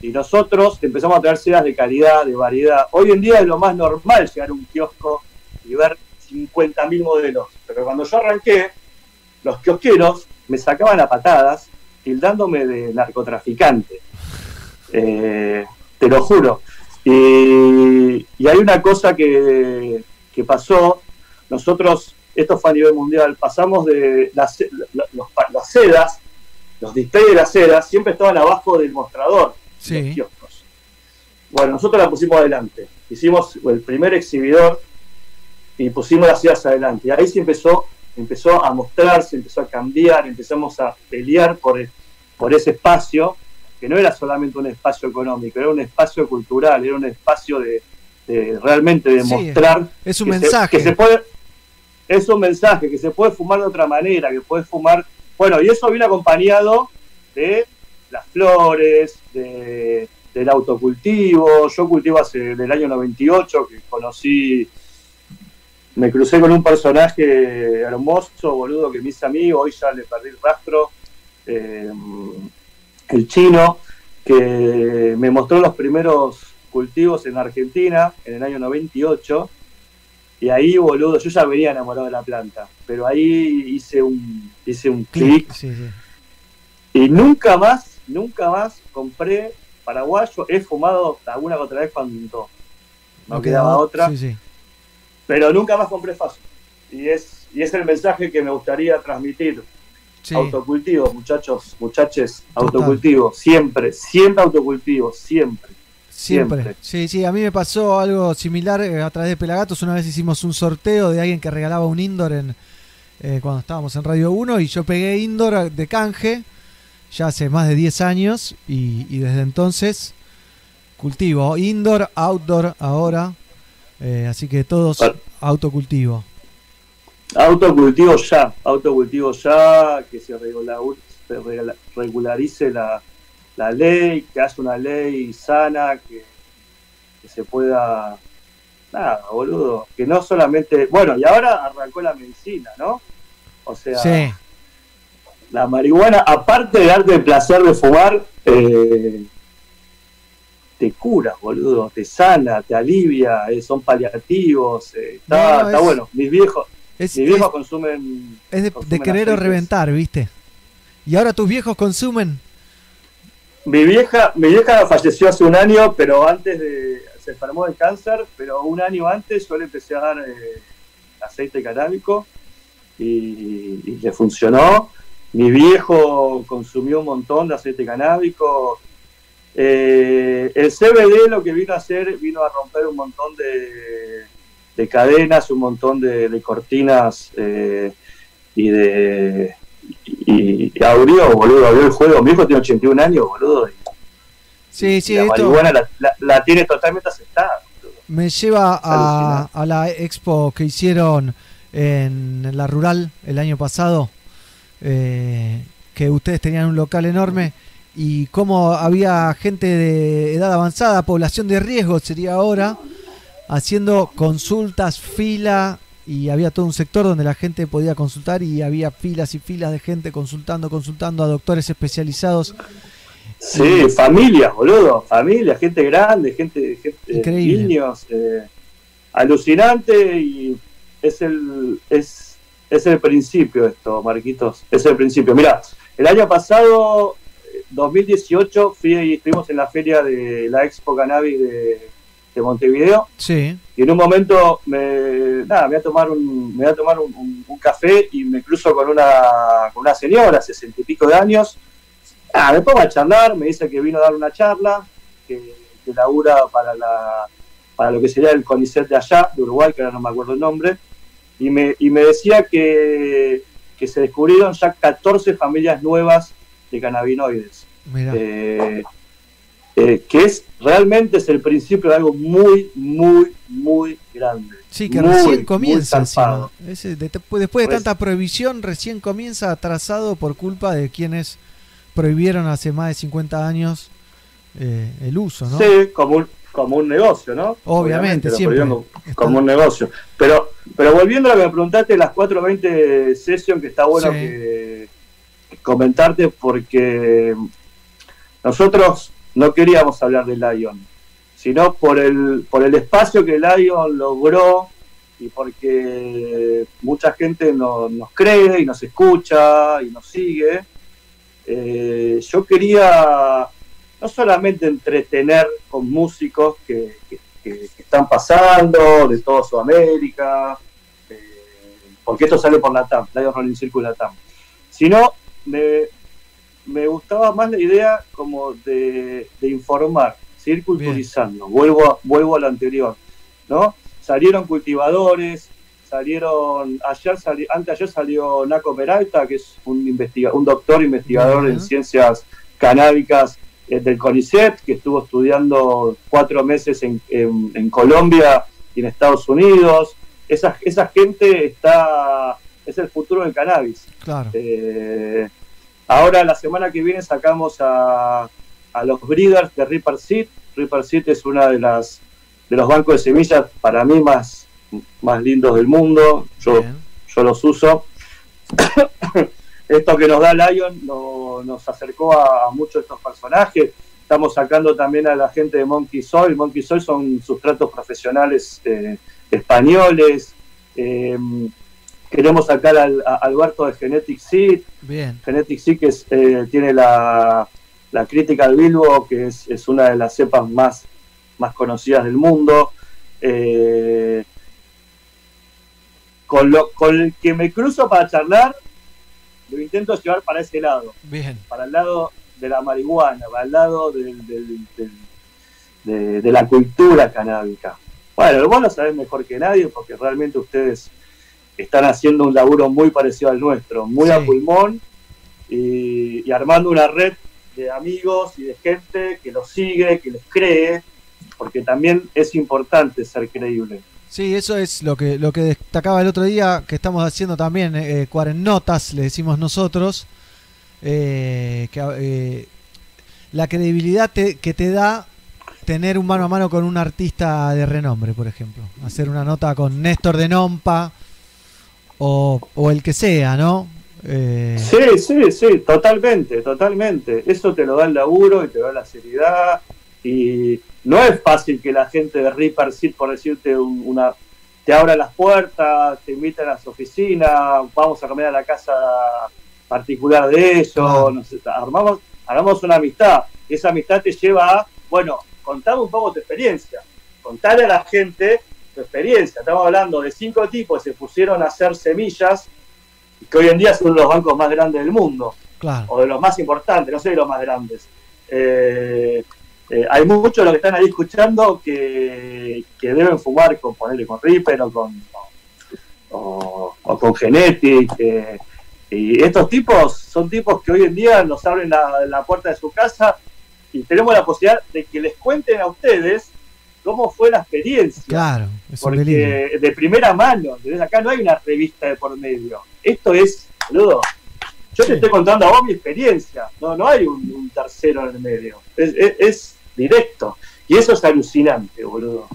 Y nosotros empezamos a traer sedas de calidad, de variedad. Hoy en día es lo más normal llegar a un kiosco y ver 50.000 modelos. Pero cuando yo arranqué, los kiosqueros me sacaban a patadas, tildándome de narcotraficante. Eh, te lo juro. Y, y hay una cosa que, que pasó. Nosotros, esto fue a nivel mundial, pasamos de las, la- los- las sedas, los displays de las sedas, siempre estaban abajo del mostrador Sí. los kioscos. Bueno, nosotros la pusimos adelante. Hicimos el primer exhibidor y pusimos las ideas adelante. Y ahí se empezó, empezó a mostrarse, empezó a cambiar, empezamos a pelear por, el- por ese espacio, que no era solamente un espacio económico, era un espacio cultural, era un espacio de, de realmente de Sí, mostrar. es un que se- mensaje. que se puede, es un mensaje, que se puede fumar de otra manera, que puedes fumar. Bueno, y eso viene acompañado de las flores, de, del autocultivo. Yo cultivo hace del año 98, que conocí, me crucé con un personaje hermoso, boludo, que me hice amigo, hoy ya le perdí el rastro, eh, el chino, que me mostró los primeros cultivos en Argentina en el año 98. Y ahí, boludo, yo ya venía enamorado de la planta, pero ahí hice un, hice un clic Sí, sí. y nunca más, nunca más compré paraguayo. He fumado alguna otra vez cuando no quedaba otra, Sí, pero nunca más compré faso. Y es, y es el mensaje que me gustaría transmitir. Sí. Autocultivo, muchachos, muchaches, autocultivo, siempre, siempre autocultivo, siempre. Siempre. Siempre. Sí, sí, a mí me pasó algo similar eh, a través de Pelagatos. Una vez hicimos un sorteo de alguien que regalaba un indoor en, eh, cuando estábamos en Radio 1 y yo pegué indoor de canje ya hace más de 10 años y, y desde entonces cultivo indoor, outdoor ahora. eh, así que todos autocultivo. Autocultivo ya, autocultivo ya, que se, regula- se regula- regularice la, la ley, que haya una ley sana, que, que se pueda, nada, boludo, que no solamente, bueno, y ahora arrancó la medicina, ¿no? O sea, Sí, la marihuana, aparte de darte el placer de fumar, eh, te cura, boludo, te sana, te alivia, eh, son paliativos, eh, está, No, está es- bueno. Mis viejos, es, mis viejos es- consumen es de, querer o aceites. reventar, ¿viste? Y ahora tus viejos consumen. Mi vieja, mi vieja falleció hace un año, pero antes de. se enfermó de cáncer, pero un año antes yo le empecé a dar eh, aceite canábico y, y le funcionó. Mi viejo consumió un montón de aceite canábico. Eh, el CBD lo que vino a hacer, vino a romper un montón de, de cadenas, un montón de, de cortinas eh, y de. Y, y abrió, boludo, abrió el juego. Mi hijo tiene 81 años, boludo. y- Sí, sí, y la esto marihuana la, la- la tiene totalmente aceptada. boludo. me lleva a, a la expo que hicieron en la rural el año pasado, eh, que ustedes tenían un local enorme y cómo había gente de edad avanzada, población de riesgo sería ahora, haciendo consultas, fila, y había todo un sector donde la gente podía consultar y había filas y filas de gente consultando, consultando a doctores especializados. Sí, familias, boludo, familias, gente grande, gente, gente Increíble. niños, eh, alucinante y es el es, es el principio esto, Marquitos, es el principio. Mira, el año pasado, eh, 2018, fui y estuvimos en la feria de la Expo Cannabis de, de Montevideo Sí, y en un momento me, nada, me voy a tomar un, me voy a tomar un, un- un café y me cruzo con una, con una señora, sesenta y pico de años. Ah, me pongo a charlar, me dice que vino a dar una charla, que, que labura para la para lo que sería el CONICET de allá, de Uruguay, que ahora no me acuerdo el nombre, y me, y me decía que, que se descubrieron ya 14 familias nuevas de cannabinoides mira. eh, eh, que es realmente es el principio de algo muy, muy, muy grande. Sí, que Muy, recién comienza de- después de tanta prohibición, recién comienza atrasado por culpa de quienes prohibieron hace más de 50 años eh, el uso, ¿no? Sí, como un, como un negocio, ¿no? Obviamente, lo siempre. como, un negocio. Pero, pero volviendo a lo que me preguntaste, las 420 session, que está bueno Sí. que, que comentarte porque nosotros no queríamos hablar de Lion, sino por el, por el espacio que Lion logró y porque mucha gente no- nos cree y nos escucha y nos sigue. Eh, yo quería no solamente entretener con músicos que, están pasando de toda Sudamérica, eh, porque esto sale por la TAM, Lion Rolling Circus la TAM, sino me, me gustaba más la idea como de, de informar, seguir culturizando, vuelvo a, vuelvo a lo anterior, ¿no? Salieron cultivadores, salieron, ayer sali- antes ayer salió Naco Peralta, que es un investiga, un doctor investigador en ciencias canábicas eh, del CONICET, que estuvo estudiando cuatro meses en, en- en Colombia y en Estados Unidos. Esa, esa gente está es el futuro del cannabis. Claro. Eh, ahora, la semana que viene, sacamos a, a los breeders de Reaper Seed. Reaper Seed es una de las de los bancos de semillas para mí más, más lindos del mundo. Yo, Bien. yo los uso. Esto que nos da Lion no- nos acercó a, a muchos de estos personajes. Estamos sacando también a la gente de Monkey Soil. Monkey Soil son sustratos profesionales eh, españoles. Eh, queremos sacar al, a Alberto de Genetic Seed. Bien. Genetic Seed que es, eh, tiene la, la crítica al Bilbo, que es, es una de las cepas más, más conocidas del mundo. Eh, con, lo, con el que me cruzo para charlar, lo intento llevar para ese lado, Bien. para el lado de la marihuana, para el lado del- del- del- de, de la cultura canábica. Bueno, vos lo sabés mejor que nadie porque realmente ustedes están haciendo un laburo muy parecido al nuestro, muy a pulmón y, y armando una red de amigos y de gente que los sigue, que les cree, porque también es importante ser creíble. Sí, eso es lo que, lo que destacaba el otro día, que estamos haciendo también, eh, cuarennotas, le decimos nosotros, eh, que, eh, la credibilidad te- que te da tener un mano a mano con un artista de renombre, por ejemplo. Hacer una nota con Néstor de Nompa o, o el que sea, ¿no? Eh, Sí, sí, sí, totalmente, totalmente. Eso te lo da el laburo y te da la seriedad. Y no es fácil que la gente de Reaper Seed, por decirte un- una, te abra las puertas, te invita a las oficinas, vamos a comer a la casa particular de ellos, Claro. no sé, armamos, hagamos una amistad. Esa amistad te lleva a, bueno, contame un poco tu experiencia, contarle a la gente experiencia. Estamos hablando de cinco tipos que se pusieron a hacer semillas que hoy en día son los bancos más grandes del mundo, claro. o de los más importantes, no sé de los más grandes. Eh, eh, hay muchos de los que están ahí escuchando que, que deben fumar con ponerle con Reaper o con, o, o con Genetic. eh, y estos tipos son tipos que hoy en día nos abren la, la puerta de su casa y tenemos la posibilidad de que les cuenten a ustedes cómo fue la experiencia Claro, es un delirio. porque de primera mano, ¿entendés? acá no hay una revista de por medio. Esto es, boludo, yo Sí. te estoy contando a vos mi experiencia, no, no hay un, un- tercero en el medio. Es, es- es directo. Y eso es alucinante, boludo.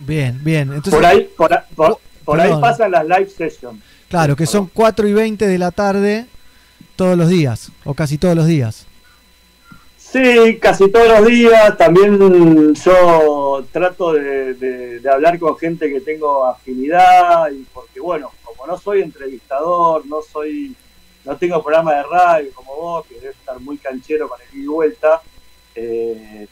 Bien, bien. Entonces, por ahí, por, por- por ahí pasan las live sessions. claro, que son 4 y 20 de la tarde todos los días, o casi todos los días. Sí, casi todos los días. También yo trato de, de- de hablar con gente que tengo afinidad y porque bueno, como no soy entrevistador, no soy, no tengo programa de radio como vos, que debe estar muy canchero con el ida y vuelta. eh,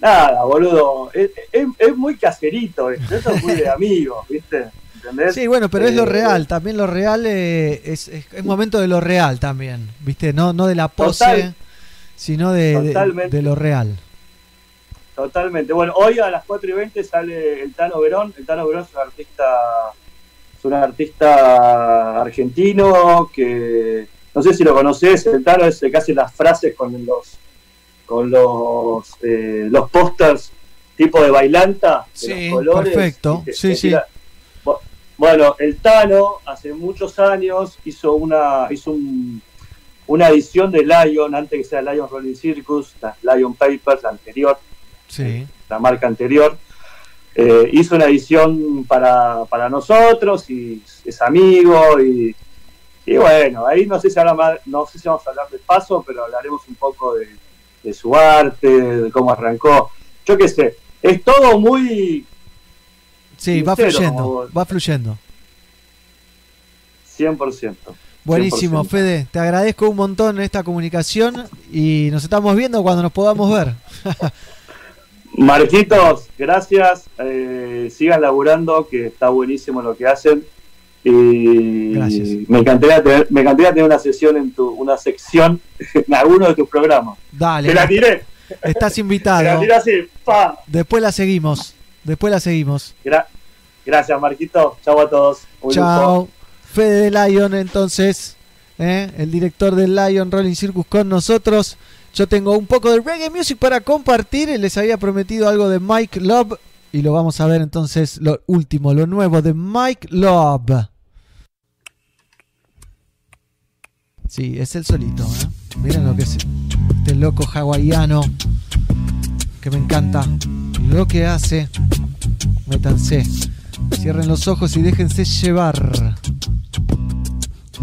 nada, boludo, es, es- es muy caserito esto, eso es muy de amigos, ¿viste? ¿Entendés? Sí, bueno, pero es lo Eh, real. También lo real eh, es, es, es momento de lo real también, ¿viste? No, no de la pose, Total. Sino de, de- lo real. Totalmente. Bueno, hoy a las 4 y 20 sale el Tano Verón. El Tano Verón es un artista, es un artista argentino que no sé si lo conoces. El Tano es el que hace las frases con los con los eh, los pósters tipo de bailanta. de Sí, los colores, perfecto. Sí, sí. Bueno, el Tano hace muchos años hizo una hizo un- una edición de Lion, antes que sea Lion Rolling Circus, las Lion Papers, la anterior, Sí. la marca anterior. Eh, hizo una edición para, para nosotros y es amigo y, y bueno, ahí no sé si ahora más- no sé si vamos a hablar de paso, pero hablaremos un poco de, de su arte, de cómo arrancó. Yo qué sé, es todo muy Sí, va fluyendo, va fluyendo. 100%. Buenísimo, 100%. Fede. Te agradezco un montón esta comunicación y nos estamos viendo cuando nos podamos ver. Marquitos, gracias. Eh, sigan laburando, que está buenísimo lo que hacen. Y Gracias. me encantaría tener, me encantaría tener una sesión en tu, una sección en alguno de tus programas. Dale. Te la tiré, Estás te la invitado. tiré así, pa. Después la seguimos. Después la seguimos. Gra- gracias, Marquito. Chau a todos. Chao. Fede de Lion, entonces, ¿eh? el director del Lion Rolling Circus con nosotros. Yo tengo un poco de reggae music para compartir. Les había prometido algo de Mike Love. Y lo vamos a ver entonces, lo último, lo nuevo de Mike Love. Sí, es el solito. ¿eh? Miren lo que es este loco hawaiano. Que me encanta. Lo que hace. Métanse. Cierren los ojos y déjense llevar. I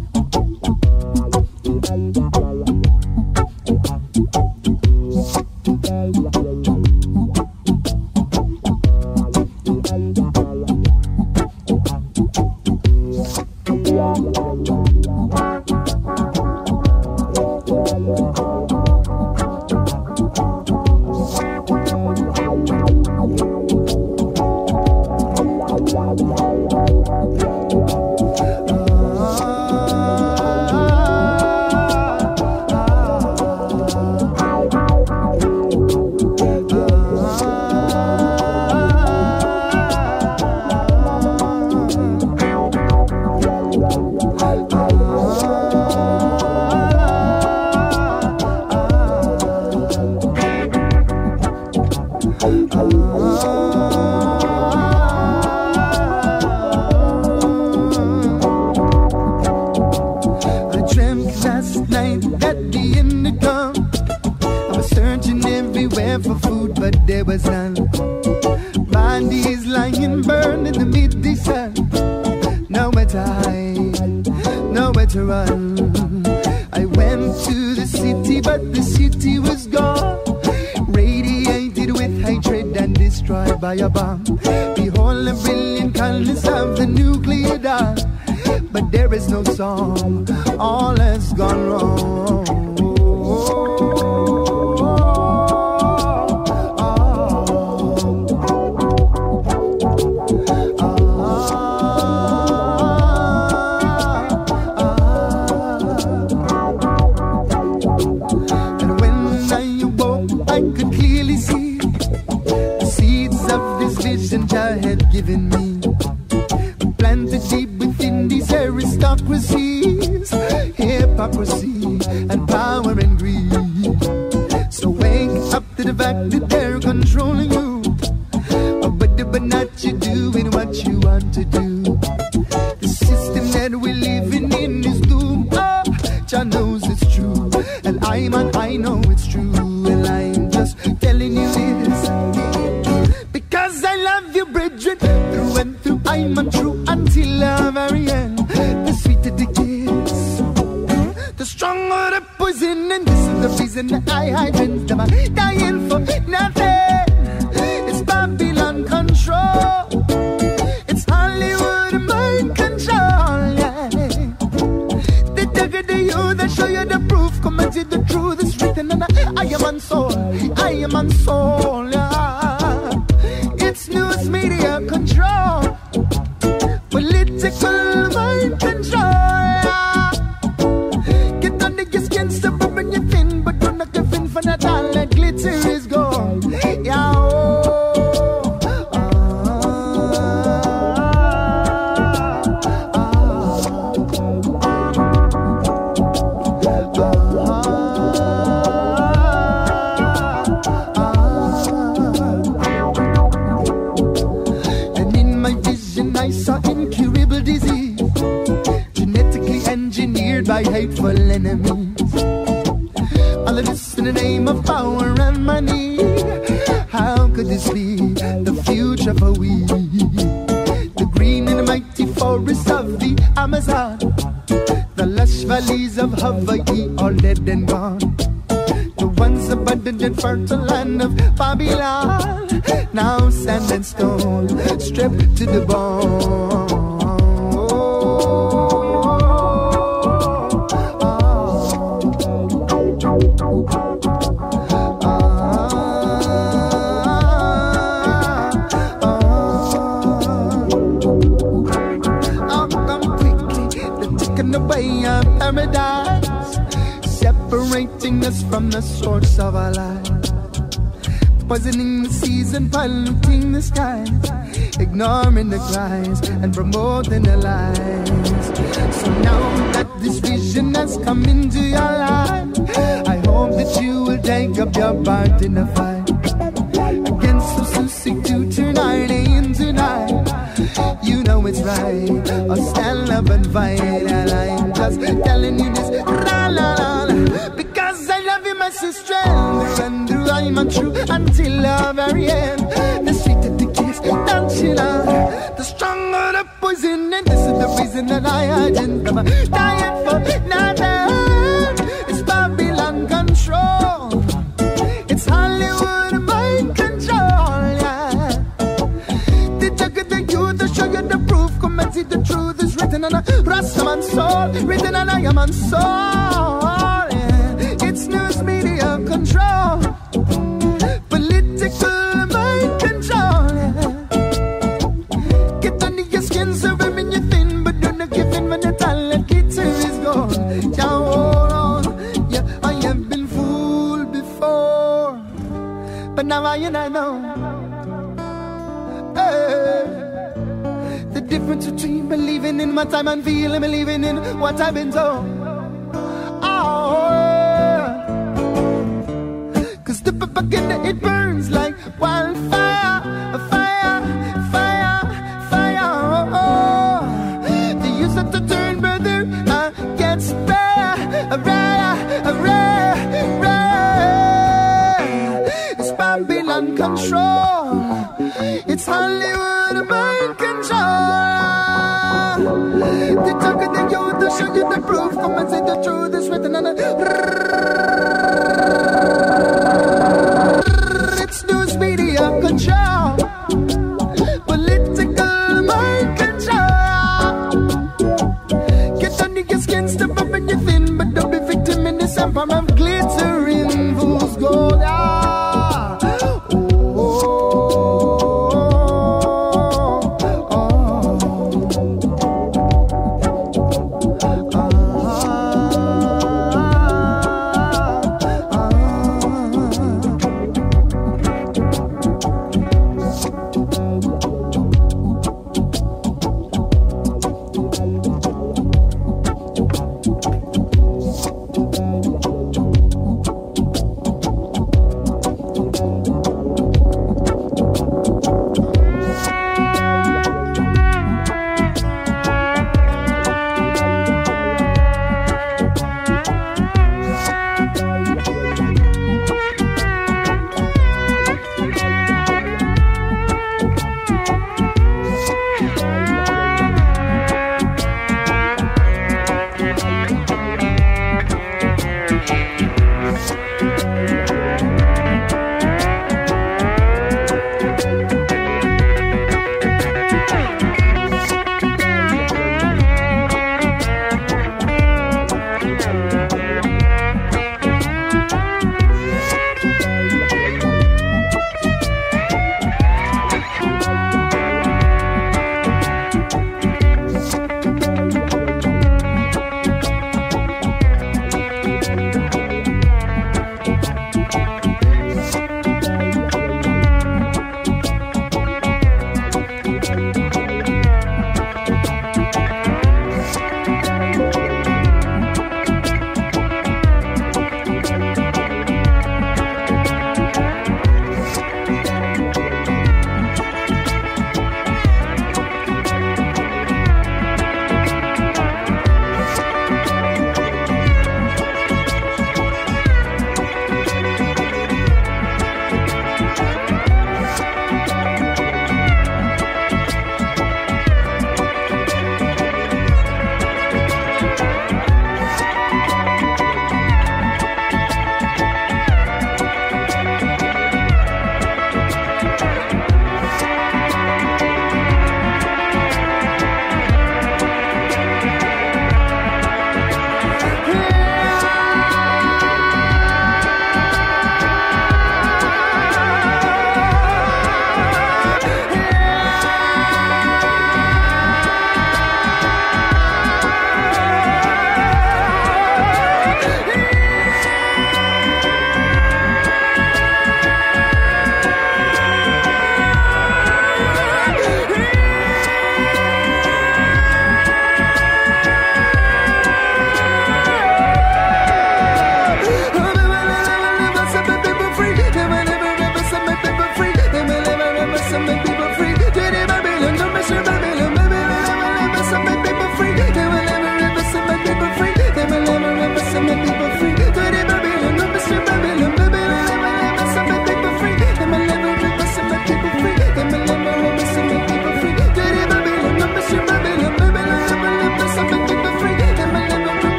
in the high highlands, them are dying for nothing. It's Babylon control. It's Hollywood mind control. Yeah. They dug into you, they show you the proof. Come and see the truth It's written, on the I am on soul. I am on soul.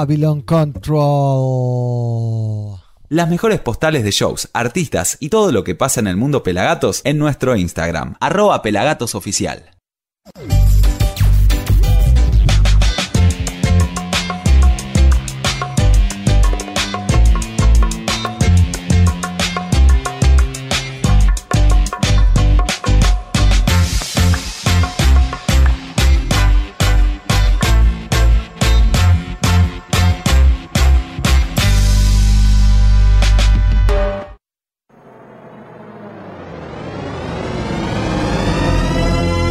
Babylon Control. Las mejores postales de shows, artistas y todo lo que pasa en el mundo Pelagatos en nuestro Instagram, arroba pelagatosoficial.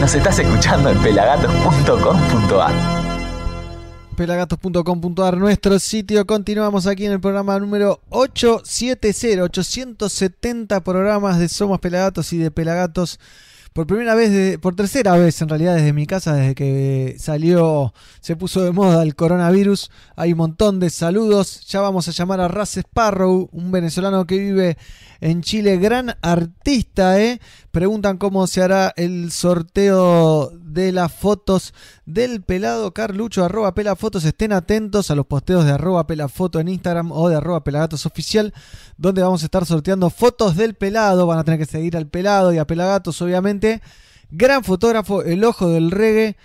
Nos estás escuchando en pelagatos.com.ar. pelagatos.com.ar, nuestro sitio. Continuamos aquí en el programa número 870, 870 programas de Somos Pelagatos y de Pelagatos. Por primera vez, por tercera vez en realidad desde mi casa, desde que salió, se puso de moda el coronavirus. Hay un montón de saludos. Ya vamos a llamar a Raz Sparrow, un venezolano que vive en Chile, gran artista, ¿eh? Preguntan cómo se hará el sorteo de las fotos del pelado Carlucho, arroba pelafotos. Estén atentos a los posteos de arroba pelafoto en Instagram o de arroba pelagatos oficial, donde vamos a estar sorteando fotos del pelado. Van a tener que seguir al pelado y a pelagatos, obviamente. Gran fotógrafo, el ojo del reggae.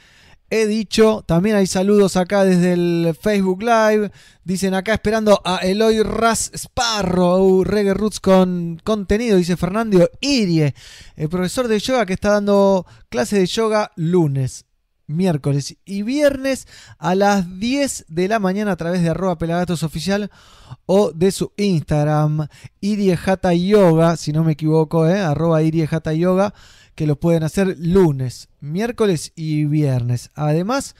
He dicho, también hay saludos acá desde el Facebook Live. Dicen acá esperando a Eloy Ras Sparrow, Reggae Roots con contenido, dice Fernando Irie, el profesor de yoga que está dando clase de yoga lunes, miércoles y viernes a las 10 de la mañana a través de arroba pelagatos oficial o de su Instagram, Irie Hatha Yoga, si no me equivoco, eh, arroba Irie Hatha Yoga que lo pueden hacer lunes, miércoles y viernes. Además,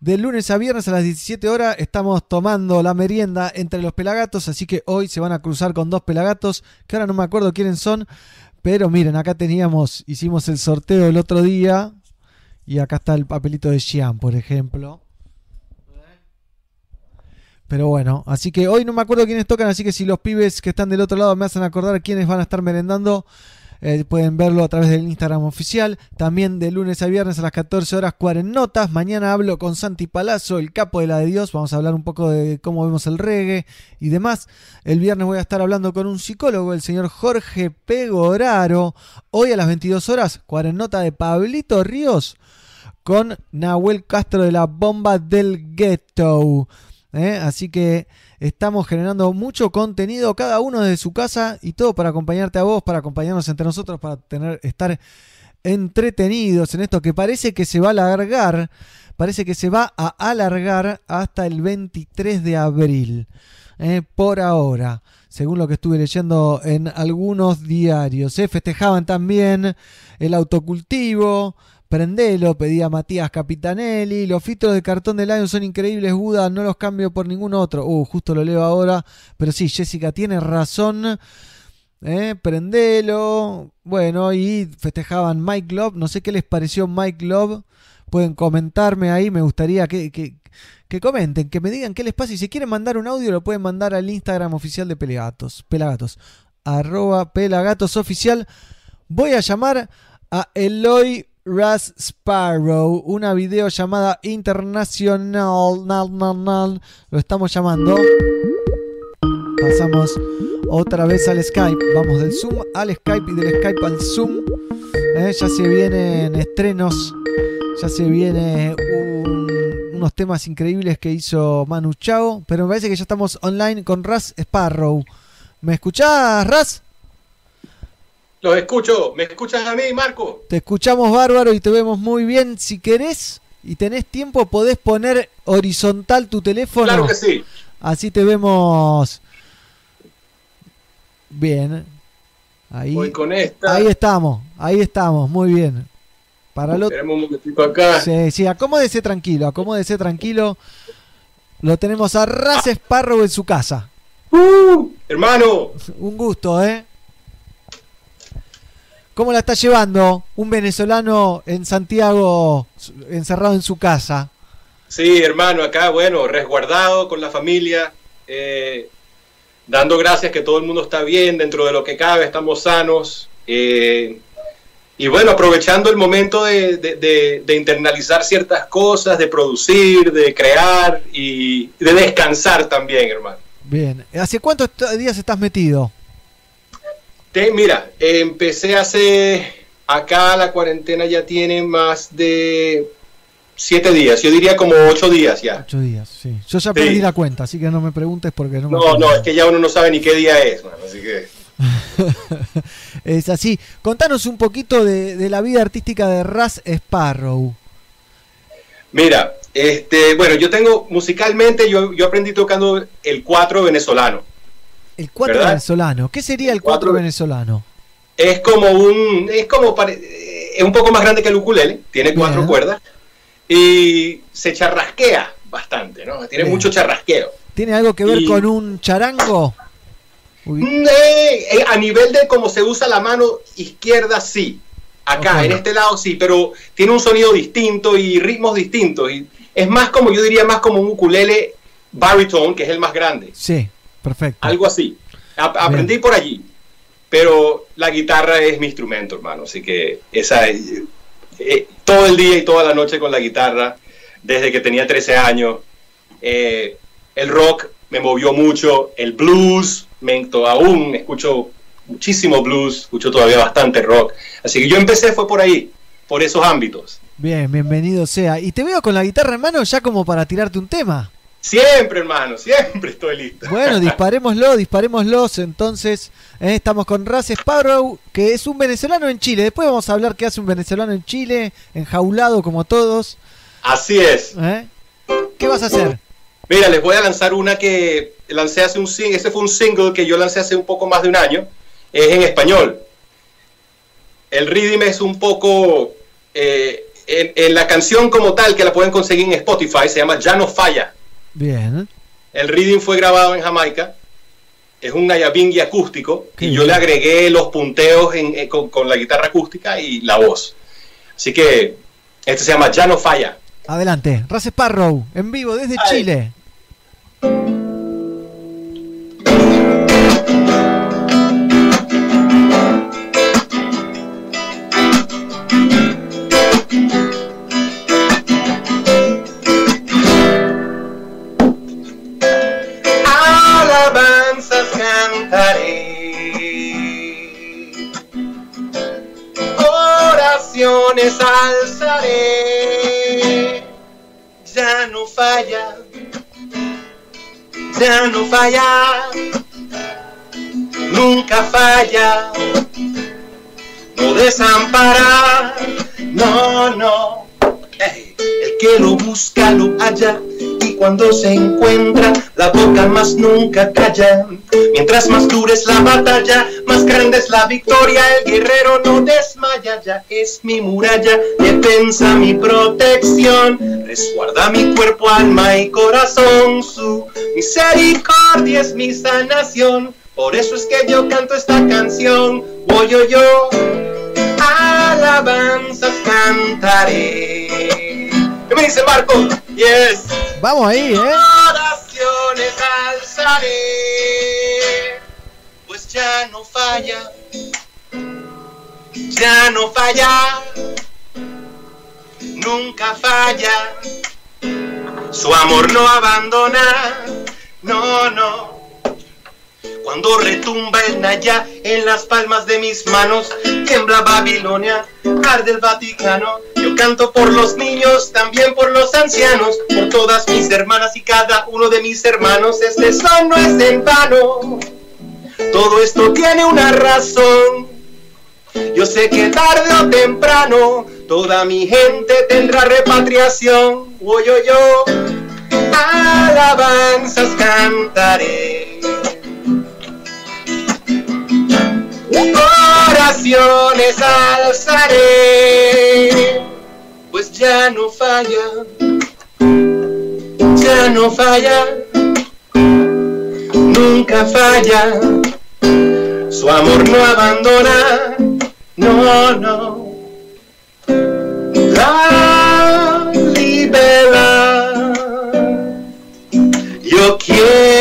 de lunes a viernes a las 17 horas estamos tomando la merienda entre los pelagatos, así que hoy se van a cruzar con dos pelagatos, que ahora no me acuerdo quiénes son, pero miren, acá teníamos, hicimos el sorteo el otro día, y acá está el papelito de Xian, por ejemplo. Pero bueno, así que hoy no me acuerdo quiénes tocan, así que si los pibes que están del otro lado me hacen acordar quiénes van a estar merendando, eh, pueden verlo a través del Instagram oficial. También de lunes a viernes a las 14 horas notas. Mañana hablo con Santi Palazzo, el capo de la de Dios. Vamos a hablar un poco de cómo vemos el reggae y demás. El viernes voy a estar hablando con un psicólogo, el señor Jorge Pegoraro. Hoy a las 22 horas, nota de Pablito Ríos con Nahuel Castro de la Bomba del Ghetto. ¿eh? Así que estamos generando mucho contenido, cada uno desde su casa y todo para acompañarte a vos, para acompañarnos entre nosotros, para tener, estar entretenidos en esto que parece que se va a alargar, parece que se va a alargar hasta el 23 de abril. ¿eh? por ahora, según lo que estuve leyendo en algunos diarios. ¿eh? Festejaban también el autocultivo, Prendelo, pedía Matías Capitanelli. Los filtros de cartón de Lion son increíbles, Buda. No los cambio por ningún otro. Uh, justo lo leo ahora. Pero sí, Jessica tiene razón. Eh, prendelo. Bueno, y festejaban Mike Love. No sé qué les pareció Mike Love. Pueden comentarme ahí. Me gustaría que, que, que comenten, que me digan qué les pasa. Y si quieren mandar un audio, lo pueden mandar al Instagram oficial de Pelagatos. Pelagatos. Arroba Pelagatos oficial. Voy a llamar a Eloy Ras Sparrow, una videollamada internacional. Nal, nal, nal. Lo estamos llamando. Pasamos otra vez al Skype. Vamos del Zoom al Skype y del Skype al Zoom. Eh, ya se vienen estrenos. Ya se viene un- unos temas increíbles que hizo Manu Chao. Pero me parece que ya estamos online con Ras Sparrow. ¿Me escuchás, Ras? Los escucho. ¿Me escuchas a mí, Marco? Te escuchamos bárbaro y te vemos muy bien. Si querés y tenés tiempo, podés poner horizontal tu teléfono. Claro que sí. Así te vemos bien. Ahí, Voy con esta. ahí estamos, ahí estamos, muy bien. Para lo Tenemos un momentito acá. Sí, sí, acomódese tranquilo, acomódese tranquilo. Lo tenemos a Raz Sparrow en su casa. Uh, hermano, Un gusto, ¿eh? ¿Cómo la está llevando un venezolano en Santiago encerrado en su casa? Sí, hermano, acá, bueno, resguardado con la familia, eh, dando gracias que todo el mundo está bien, dentro de lo que cabe, estamos sanos. eh, y bueno, aprovechando el momento de, de- de- de internalizar ciertas cosas, de producir, de crear y de descansar también, hermano. Bien. ¿Hace cuántos días estás metido? Te- mira, empecé hace, acá la cuarentena ya tiene más de siete días, yo diría como ocho días ya. Ocho días, sí. Yo ya Sí. perdí la cuenta, así que no me preguntes porque no me No, no, es que ya uno no sabe ni qué día es, así que... es así. Contanos un poquito de, de la vida artística de Raz Sparrow. Mira, este, bueno, yo tengo musicalmente, yo, yo aprendí tocando el cuatro venezolano. El cuatro ¿Verdad? venezolano. ¿Qué sería el cuatro Cuatro- venezolano? Es como un, es como, pare- eh, es un poco más grande que el ukulele, tiene cuatro Bien. cuerdas y se charrasquea bastante, ¿no? Tiene Bien. mucho charrasqueo. ¿Tiene algo que ver Y- con un charango? Mm, eh, eh, a nivel de cómo se usa la mano izquierda, sí. Acá, en este lado, sí, pero tiene un sonido distinto y ritmos distintos. Y es más como, yo diría, más como un ukulele baritone, que es el más grande. sí, perfecto. Algo así. A- aprendí por allí. Pero la guitarra es mi instrumento, hermano. Así que esa es- eh, todo el día y toda la noche con la guitarra, desde que tenía 13 años. Eh, el rock me movió mucho, el blues, me, aún escucho muchísimo blues, escucho todavía bastante rock. Así que yo empecé fue por ahí, por esos ámbitos. Bien, bienvenido sea. Y te veo con la guitarra en mano ya como para tirarte un tema. Siempre, hermano, siempre estoy listo. Bueno, disparémoslo, disparémoslos. Entonces, eh, estamos con Raz Sparrow, que es un venezolano en Chile. Después vamos a hablar qué hace un venezolano en Chile, enjaulado como todos. Así es. ¿eh? ¿Qué vas a hacer? Mira, les voy a lanzar una que lancé hace un single, este fue un single que yo lancé hace un poco más de un año, es en español. El rhythm es un poco, eh, en, en la canción como tal, que la pueden conseguir en Spotify, se llama Ya no falla. Bien. El rhythm fue grabado en Jamaica, es un Nayabingui acústico, Qué y yo le agregué los punteos en- eh, con, con la guitarra acústica y la voz. Así que este se llama Ya no falla. Adelante, Raz Sparrow, en vivo desde Ay. Chile. Alzaré, ya no falla, ya no falla, nunca falla, no desampara, no, no. Que lo busca halla y cuando se encuentra la boca más nunca calla. Mientras más dura es la batalla, más grande es la victoria. El guerrero no desmaya, ya es mi muralla, defensa mi protección. Resguarda mi cuerpo, alma y corazón. Su misericordia es mi sanación. Por eso es que yo canto esta canción. Voy yo, yo alabanzas cantaré. ¿Qué me dice Marco? Yes. Vamos ahí, ¿eh? Oraciones alzaré, pues ya no falla, ya no falla, nunca falla. Su amor no abandona, no, no. Cuando retumba el Naya en las palmas de mis manos, tiembla Babilonia, arde el Vaticano. Yo canto por los niños, también por los ancianos, por todas mis hermanas y cada uno de mis hermanos. Este son no es en vano. Todo esto tiene una razón. Yo sé que tarde o temprano toda mi gente tendrá repatriación. Oh, yo, yo, alabanzas cantaré oraciones alzaré, pues ya no falla, ya no falla, nunca falla, su amor no abandona, no, no. La libertad, yo quiero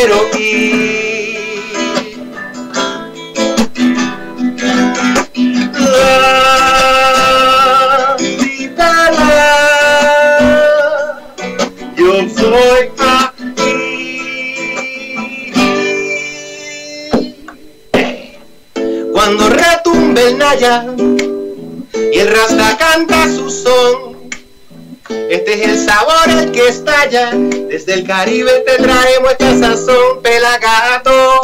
Naya y el Rasta canta su son, este es el sabor el que estalla. Desde el Caribe te traemos esta sazón, pelagato.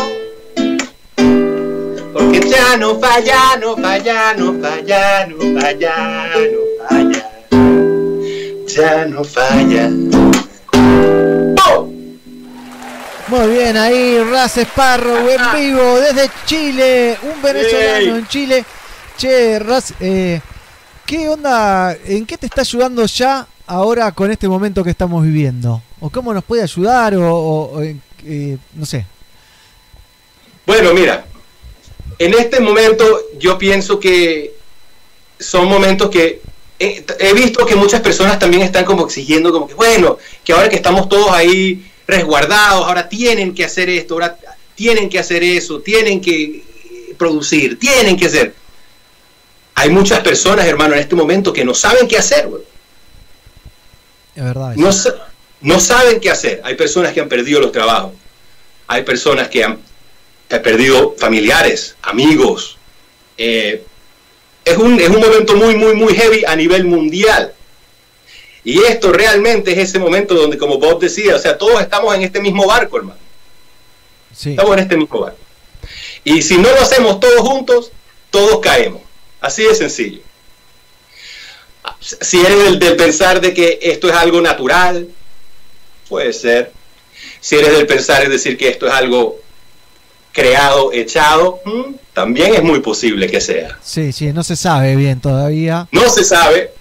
Porque ya no falla, no falla, no falla, no falla, no falla. Ya no falla. ¡Oh! Muy bien, ahí Raz Sparrow en vivo desde Chile, un venezolano en Chile. Che, Raz, eh, ¿qué onda? ¿En qué te está ayudando ya ahora con este momento que estamos viviendo? ¿O cómo nos puede ayudar? O, eh, no sé. Bueno, mira, en este momento yo pienso que son momentos que he, he visto que muchas personas también están como exigiendo, como que bueno, que ahora que estamos todos ahí resguardados, ahora tienen que hacer esto, ahora tienen que hacer eso, tienen que eh, producir, tienen que hacer. Hay muchas personas, hermano, en este momento que no saben qué hacer, güey. Es verdad. no, sa- no saben qué hacer. Hay personas que han perdido los trabajos. Hay personas que han, que han perdido familiares, amigos. Eh, es, un, es un momento muy, muy, muy heavy a nivel mundial. Y esto realmente es ese momento donde, como Bob decía, o sea, todos estamos en este mismo barco, hermano. Sí. Estamos en este mismo barco. Y si no lo hacemos todos juntos, todos caemos. Así de sencillo. Si eres del, del pensar de que esto es algo natural, puede ser. Si eres del pensar es decir que esto es algo creado, echado, mm, también es muy posible que sea. Sí, sí, no se sabe bien todavía. No se sabe.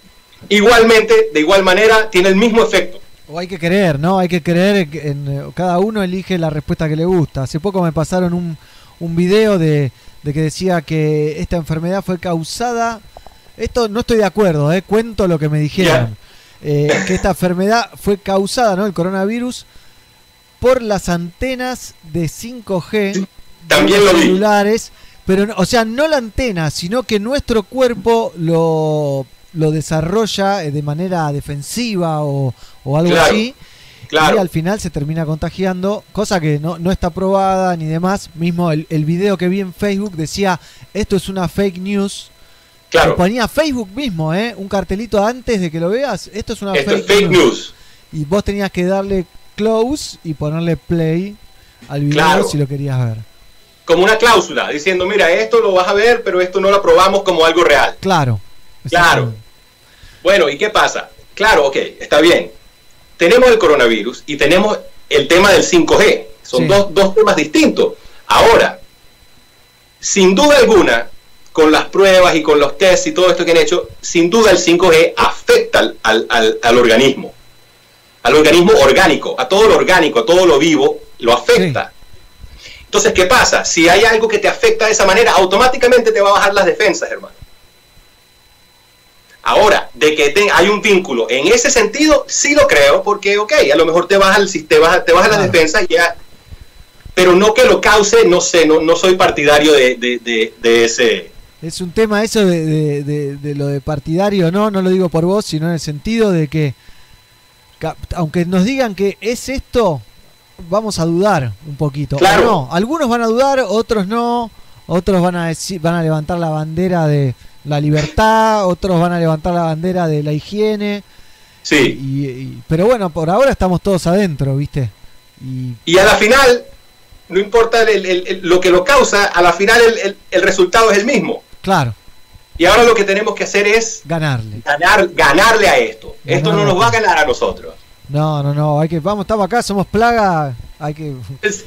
Igualmente, de igual manera, tiene el mismo efecto. O hay que creer, ¿no? Hay que creer en, eh, cada uno elige la respuesta que le gusta. Hace poco me pasaron un, un video de, de que decía que esta enfermedad fue causada. Esto no estoy de acuerdo, ¿eh? cuento lo que me dijeron. Eh, que esta enfermedad fue causada, ¿no? El coronavirus, por las antenas de 5G de También los lo celulares. Pero, o sea, no la antena, sino que nuestro cuerpo lo, lo desarrolla eh, de manera defensiva o, o algo Claro, así. Claro. Y al final se termina contagiando, cosa que no, no está probada ni demás. Mismo el, el video que vi en Facebook decía, esto es una fake news. Claro. Y ponía Facebook mismo, ¿eh? Un cartelito antes de que lo veas. Esto es una Esto fake, es fake news. Y vos tenías que darle close y ponerle play al video Claro. si lo querías ver. Como una cláusula, diciendo, mira, esto lo vas a ver, pero esto no lo aprobamos como algo real. Claro. Claro. Bueno, ¿y qué pasa? Claro, ok, está bien. Tenemos el coronavirus y tenemos el tema del 5G. Son Sí. dos, dos temas distintos. Ahora, sin duda alguna, con las pruebas y con los tests y todo esto que han hecho, sin duda el 5G afecta al, al- al- al organismo. Al organismo orgánico, a todo lo orgánico, a todo lo vivo, lo afecta. Entonces, ¿qué pasa? Si hay algo que te afecta de esa manera, automáticamente te va a bajar las defensas, hermano. Ahora, de que te- hay un vínculo en ese sentido, sí lo creo, porque, ok, a lo mejor te el, sis- te te baja las defensas y ya, pero no que lo cause, no sé, no, no soy partidario de, de- de- de ese... Es un tema eso de, lo de partidario, no, no lo digo por vos, sino en el sentido de que, aunque nos digan que es esto, vamos a dudar un poquito. Claro. O no, algunos van a dudar, otros no, otros van a decir, van a levantar la bandera de la libertad, otros van a levantar la bandera de la higiene. Sí. Y, y- pero bueno, por ahora estamos todos adentro, ¿viste? Y Y a la final, no importa el- el- el- lo que lo causa, a la final el, el- el resultado es el mismo. claro, Y ahora lo que tenemos que hacer es ganarle. ganar, ganarle a esto. Esto no nos va a ganar a nosotros. No, no, no, hay que, vamos, estamos acá, somos plaga, hay que... Es-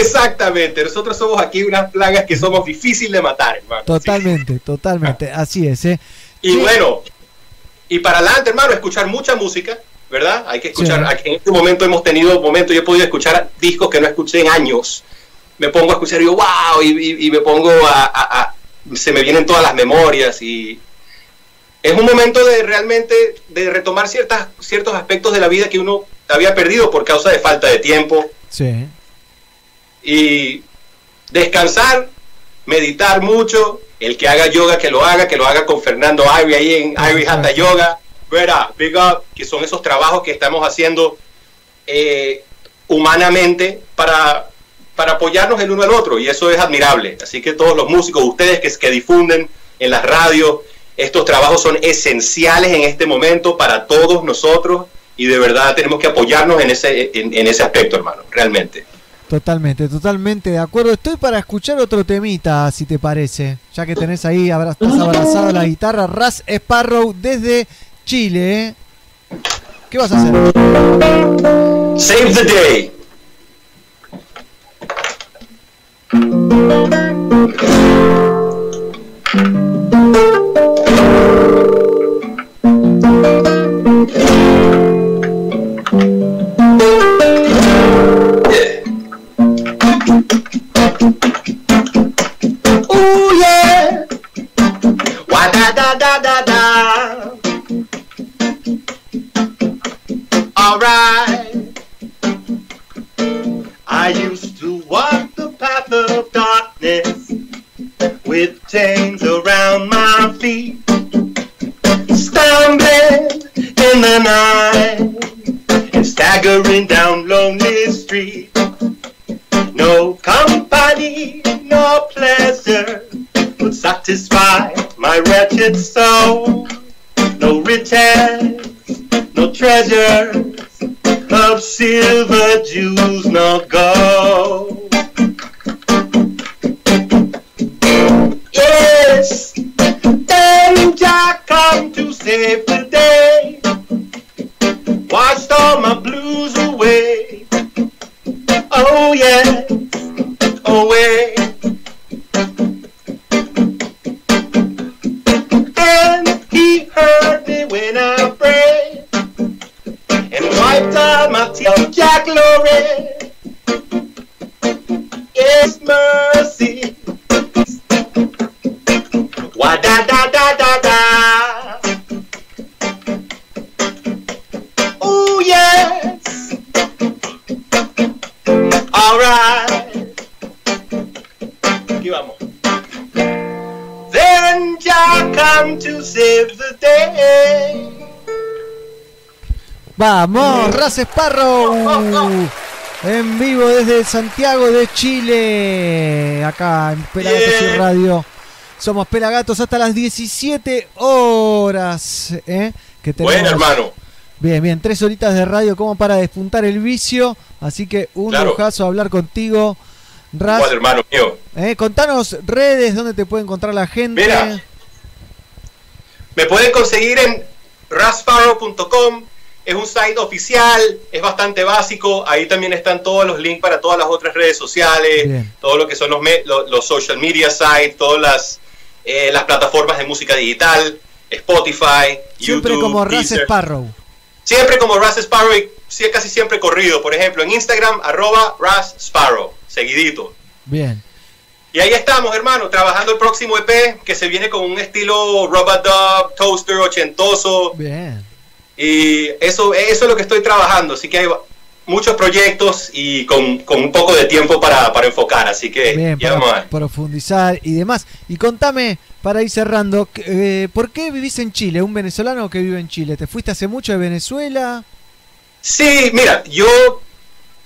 exactamente. Nosotros somos aquí unas plagas que somos difíciles de matar, hermano. Totalmente, totalmente, así es, ¿eh? Y Sí. bueno, y para adelante, hermano, escuchar mucha música, ¿verdad? Hay que escuchar, Sí. en este momento hemos tenido momentos, yo he podido escuchar discos que no escuché en años. Me pongo a escuchar y digo, wow, y, y- y me pongo a, a- a- Se me vienen todas las memorias y... Es un momento de realmente de retomar ciertas, ciertos aspectos de la vida que uno había perdido por causa de falta de tiempo Sí. y descansar, meditar mucho, el que haga yoga que lo haga, que lo haga con Fernando Ivy ahí en Ivy Hatha Yoga, ¿verdad? Big up, que son esos trabajos que estamos haciendo eh, humanamente para, para apoyarnos el uno al otro, y eso es admirable. Así que todos los músicos, ustedes que, que difunden en las radios, estos trabajos son esenciales en este momento para todos nosotros, y de verdad tenemos que apoyarnos en ese, en, en ese aspecto, hermano, realmente. Totalmente, totalmente de acuerdo. Estoy para escuchar otro temita, si te parece. Ya que tenés ahí, abra- estás abrazado a la guitarra, Raz Sparrow desde Chile. ¿eh? ¿Qué vas a hacer? Save the day. Santiago de Chile. Acá en Pelagatos y. Radio. Somos Pelagatos hasta las 17 horas. ¿eh? Que tenemos- Bueno, hermano. Bien, bien, tres horitas de radio como para despuntar el vicio. Así que un Claro. lujazo hablar contigo. Raz, Igual, hermano mío. eh, contanos redes, donde te puede encontrar la gente. Mira. Me pueden conseguir en rasparrow.com. Es un site oficial, es bastante básico. Ahí también están todos los links para todas las otras redes sociales, Bien. todo lo que son los, me- lo- los social media sites, todas las, eh, las plataformas de música digital, Spotify, Siempre YouTube, como Raz. Sparrow. Siempre como Raz Sparrow y casi siempre corrido. Por ejemplo, en Instagram, arroba Raz Sparrow, seguidito. Bien. Y ahí estamos, hermano, trabajando el próximo EP que se viene con un estilo Robot Dub, Toaster ochentoso. Bien. Y eso, eso es lo que estoy trabajando. Así que hay muchos proyectos y con, con un poco de tiempo para, para enfocar. Así que Bien, ya para vamos a profundizar y demás. Y contame, para ir cerrando, eh, ¿por qué vivís en Chile? ¿Un venezolano que vive en Chile? ¿Te fuiste hace mucho de Venezuela? Sí, mira, yo,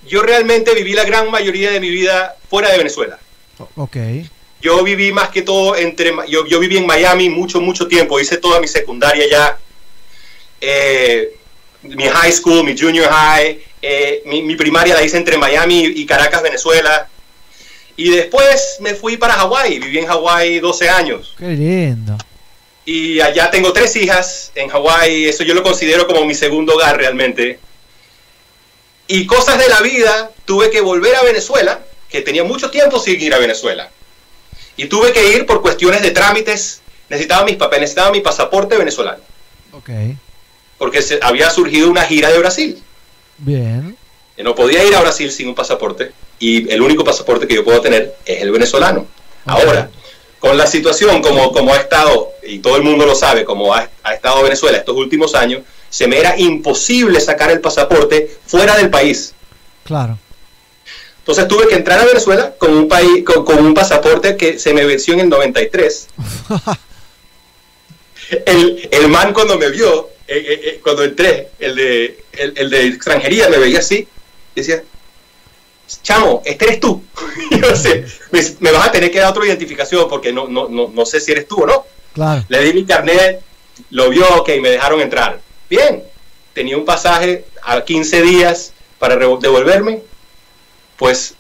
yo realmente viví la gran mayoría de mi vida fuera de Venezuela. Ok. Yo viví más que todo entre. Yo, yo viví en Miami mucho, mucho tiempo. Hice toda mi secundaria ya. Eh, mi high school, mi junior high. eh, mi, mi primaria la hice entre Miami y Caracas, Venezuela. Y después me fui para Hawái. Viví en Hawái 12 años. Qué lindo. Y allá tengo tres hijas en Hawái. Eso yo lo considero como mi segundo hogar realmente. Y cosas de la vida, tuve que volver a Venezuela, que tenía mucho tiempo sin ir a Venezuela. Y tuve que ir por cuestiones de trámites. Necesitaba mis papeles, necesitaba mi pasaporte venezolano. Ok. Porque se, había surgido una gira de Brasil. Bien. Y no podía ir a Brasil sin un pasaporte. Y el único pasaporte que yo puedo tener es el venezolano. Ahora, con la situación como, como ha estado, y todo el mundo lo sabe, como ha, ha estado Venezuela estos últimos años, se me era imposible sacar el pasaporte fuera del país. Claro. Entonces tuve que entrar a Venezuela con un, país, con, con un pasaporte que se me venció en el 93. El, el man cuando me vio, eh, eh, eh, cuando entré, el de, el, el de extranjería me veía así, decía, chamo, este eres tú. Y yo sé, me, vas a tener que dar otra identificación porque no, no, no, no sé si eres tú o no. Claro. Le di mi carnet, lo vio, ok, me dejaron entrar. Bien, tenía un pasaje a 15 días para devolverme, pues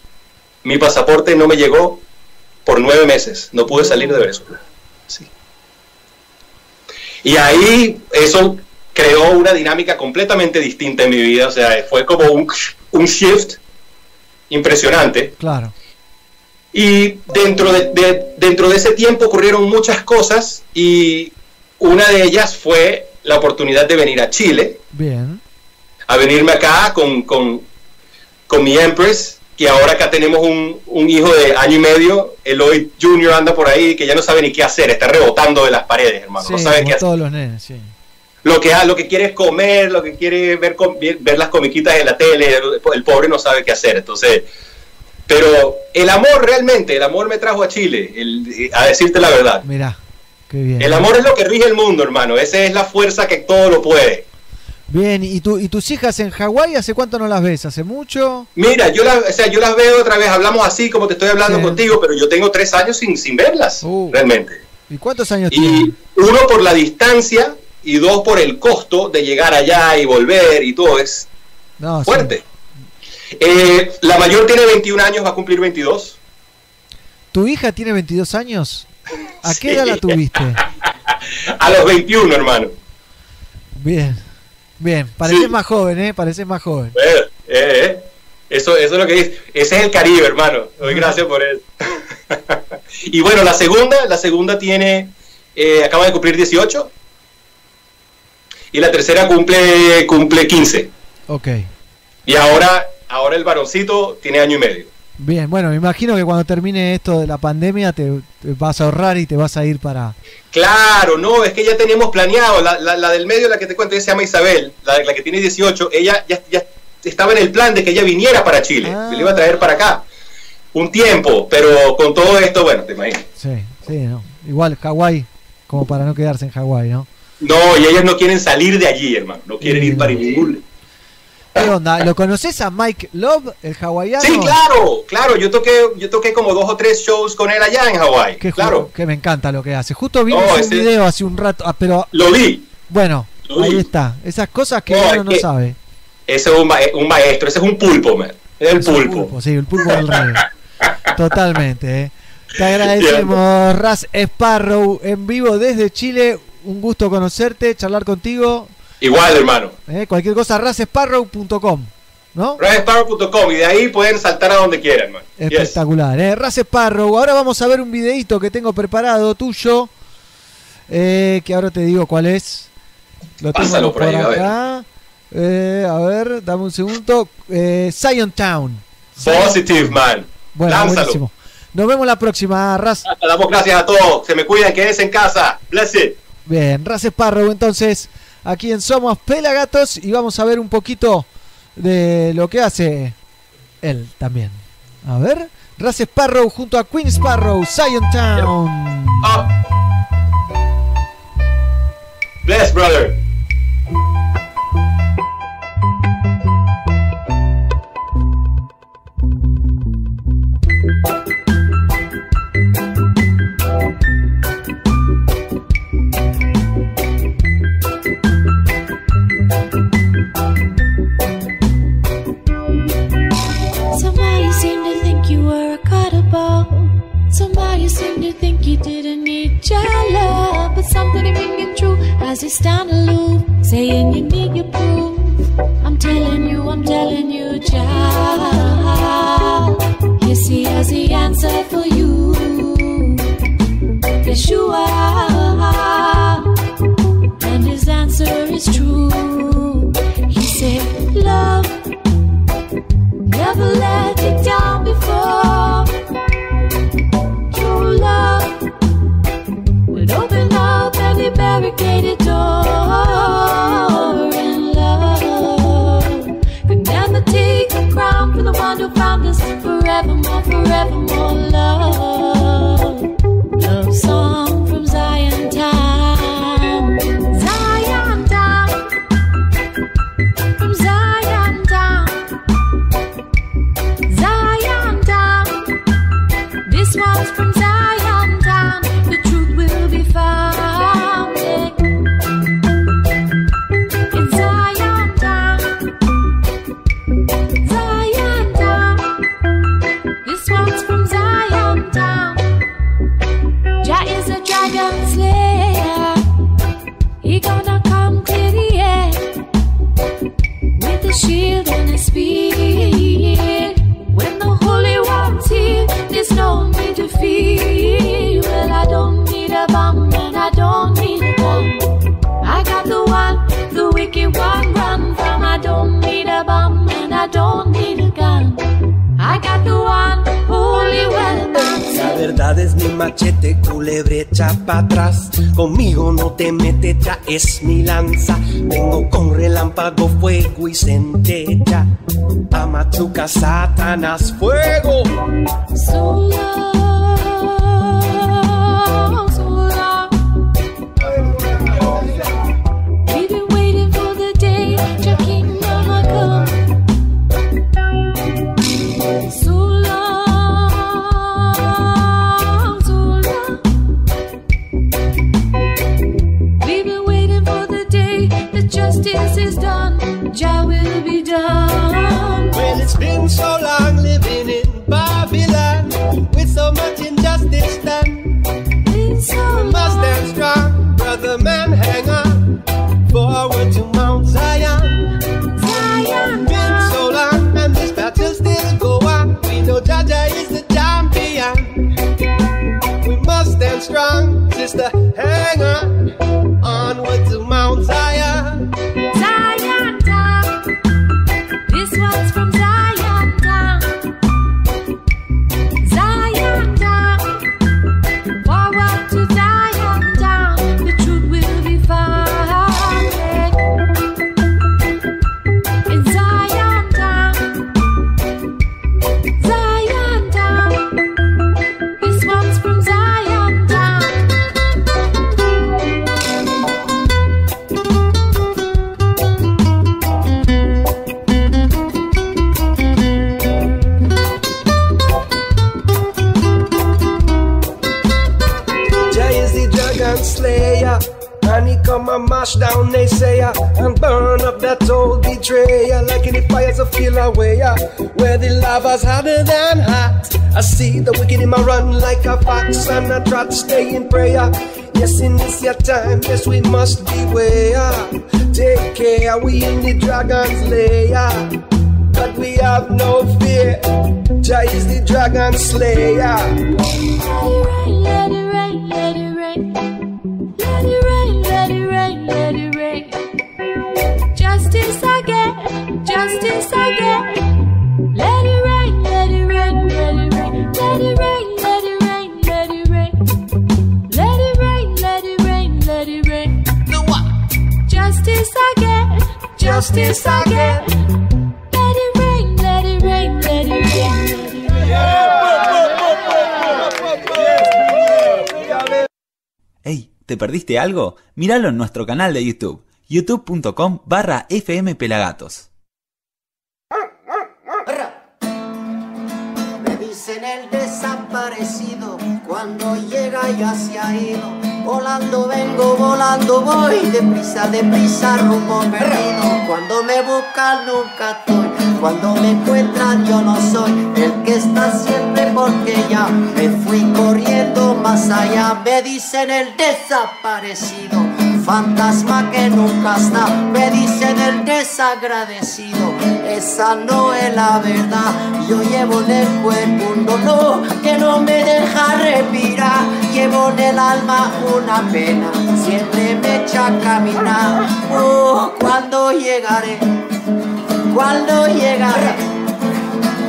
mi pasaporte no me llegó por nueve meses, no pude salir de Venezuela. Sí. Y ahí eso creó una dinámica completamente distinta en mi vida, o sea, fue como un, un shift impresionante. Claro. Y dentro de, de- dentro de ese tiempo ocurrieron muchas cosas y una de ellas fue la oportunidad de venir a Chile, Bien. a venirme acá con, con, con mi Empress, que ahora acá tenemos un, un hijo de año y medio, Eloy Jr. anda por ahí que ya no sabe ni qué hacer, está rebotando de las paredes, hermano, Sí, no sabe como qué hacer. todos los nenes, sí. Lo que, ha- lo que quiere es comer, lo que quiere es ver, ver las comiquitas en la tele, el, pobre no sabe qué hacer. Entonces, pero el amor realmente, el amor me trajo a Chile, el- a decirte la verdad. Qué bien. El amor es lo que rige el mundo, hermano. Esa es la fuerza que todo lo puede. Bien, ¿y, tu, ¿y tus hijas en Hawái hace cuánto no las ves? ¿Hace mucho? Mira, yo, la- o sea, yo las veo otra vez, hablamos así como te estoy hablando contigo, pero yo tengo tres años sin, sin verlas, Uh. realmente. ¿Y cuántos años? Y uno por la distancia y dos por el costo de llegar allá y volver y todo. Es No, sí. fuerte. Eh, la mayor tiene 21 años, va a cumplir 22. ¿Tu hija tiene 22 años? ¿A qué Sí. edad la tuviste? A los 21, hermano. Bien, bien. Pareces Sí. más joven, ¿eh? Pareces más joven. Eh, eh. Eso, eso es lo que dice. Ese es el Caribe, hermano. Doy gracias por eso. y bueno, la segunda, la segunda tiene, acaba de cumplir 18. Y la tercera cumple, cumple 15. Ok. Y ahora, ahora el varoncito tiene año y medio. Bien, bueno, me imagino que cuando termine esto de la pandemia te, te vas a ahorrar y te vas a ir para... Claro, no, es que ya teníamos planeado. La, la- la del medio, la que te cuento, ella se llama Isabel, la, la que tiene 18. Ella ya, ya estaba en el plan de que ella viniera para Chile. Ah. Se le iba a traer para acá. Un tiempo, pero con todo esto, bueno, te imaginas. Sí, sí, ¿no? Igual Hawái, como para no quedarse en Hawái, ¿no? No, y ellas no quieren salir de allí, hermano. No quieren ir para no. ningún. ¿Qué onda? ¿Lo conoces a Mike Love, el hawaiano? Sí, claro, claro. Yo toqué, yo toqué como dos o tres shows con él allá en Hawái. Que, Claro, que me encanta lo que hace. Justo No, un ese- video hace un rato, ah, pero lo vi. bueno, Lo ahí vi. está. Esas cosas que No, uno es no que- sabe. Ese es un, ma- un maestro, ese es un pulpo, man. Es el Es un pulpo. pulpo, sí, el pulpo del rey. Totalmente. eh. Te agradecemos, Raz Sparrow, en vivo desde Chile. Un gusto conocerte, charlar contigo. Igual, hermano. eh, Cualquier cosa, razsparrow.com, ¿no? Y de ahí pueden saltar a donde quieran, man. Yes. Espectacular, ¿eh? Raz Sparrow. Ahora vamos a ver un videito que tengo preparado tuyo. eh, que ahora te digo cuál es. Lo tengo Pásalo por ahí, a ver. Eh, a ver, dame un segundo. Eh, Zion Town. Positive, man. Bueno, Lánzalo. buenísimo. Nos vemos la próxima, Raz. Damos gracias a todos. Se me cuidan, quédense en casa. Bless it. Bien, Raz Sparrow entonces aquí en Somos Pelagatos y vamos a ver un poquito de lo que hace él también. A ver, Raz Sparrow junto a Queen Sparrow, Zion Town. Up. Bless, brother. Seemed think you didn't need your love. But something ringing true as you stand aloof, saying you need your proof. I'm telling you, I'm telling you, child. Yes, he has the answer for you. Yes, you are. And his answer is true. He said, Love never let you down before. Every barricaded door. And love never take the crown from the one who found us forevermore, forevermore. Love, love song machete, culebre, echa para atrás. Conmigo no te metes, ya es mi lanza. Vengo con relámpago, fuego y centella. A machuca, Satanás, fuego. So strong, just a hang on. Mash down naysayer uh, and burn up that old betrayer like the fires of Kilauea uh, where the lava's hotter than hot. I see the wicked in my run like a fox and I try to stay in prayer. Yes, in this your time, yes, we must beware. Take care, we in the dragon's lair. But we have no fear. Jai is the dragon slayer. Let it rain, let it rain. Let justice again. Let it rain, let it rain, let it rain. Hey, ¿te perdiste algo? Míralo en nuestro canal de YouTube, youtube.com barra fmpelagatos. Me dicen el desaparecido, cuando llega ya se ha ido. Volando vengo, volando voy, deprisa, deprisa, rumbo perdido. Cuando me buscan nunca estoy, cuando me encuentran yo no soy el que está siempre porque ya me fui corriendo más allá. Me dicen el desaparecido. Fantasma que nunca está, me dicen el desagradecido. Esa no es la verdad. Yo llevo en el cuerpo un dolor que no me deja respirar. Llevo en el alma una pena, siempre me echa a caminar. Oh, cuando llegaré, cuando llegaré,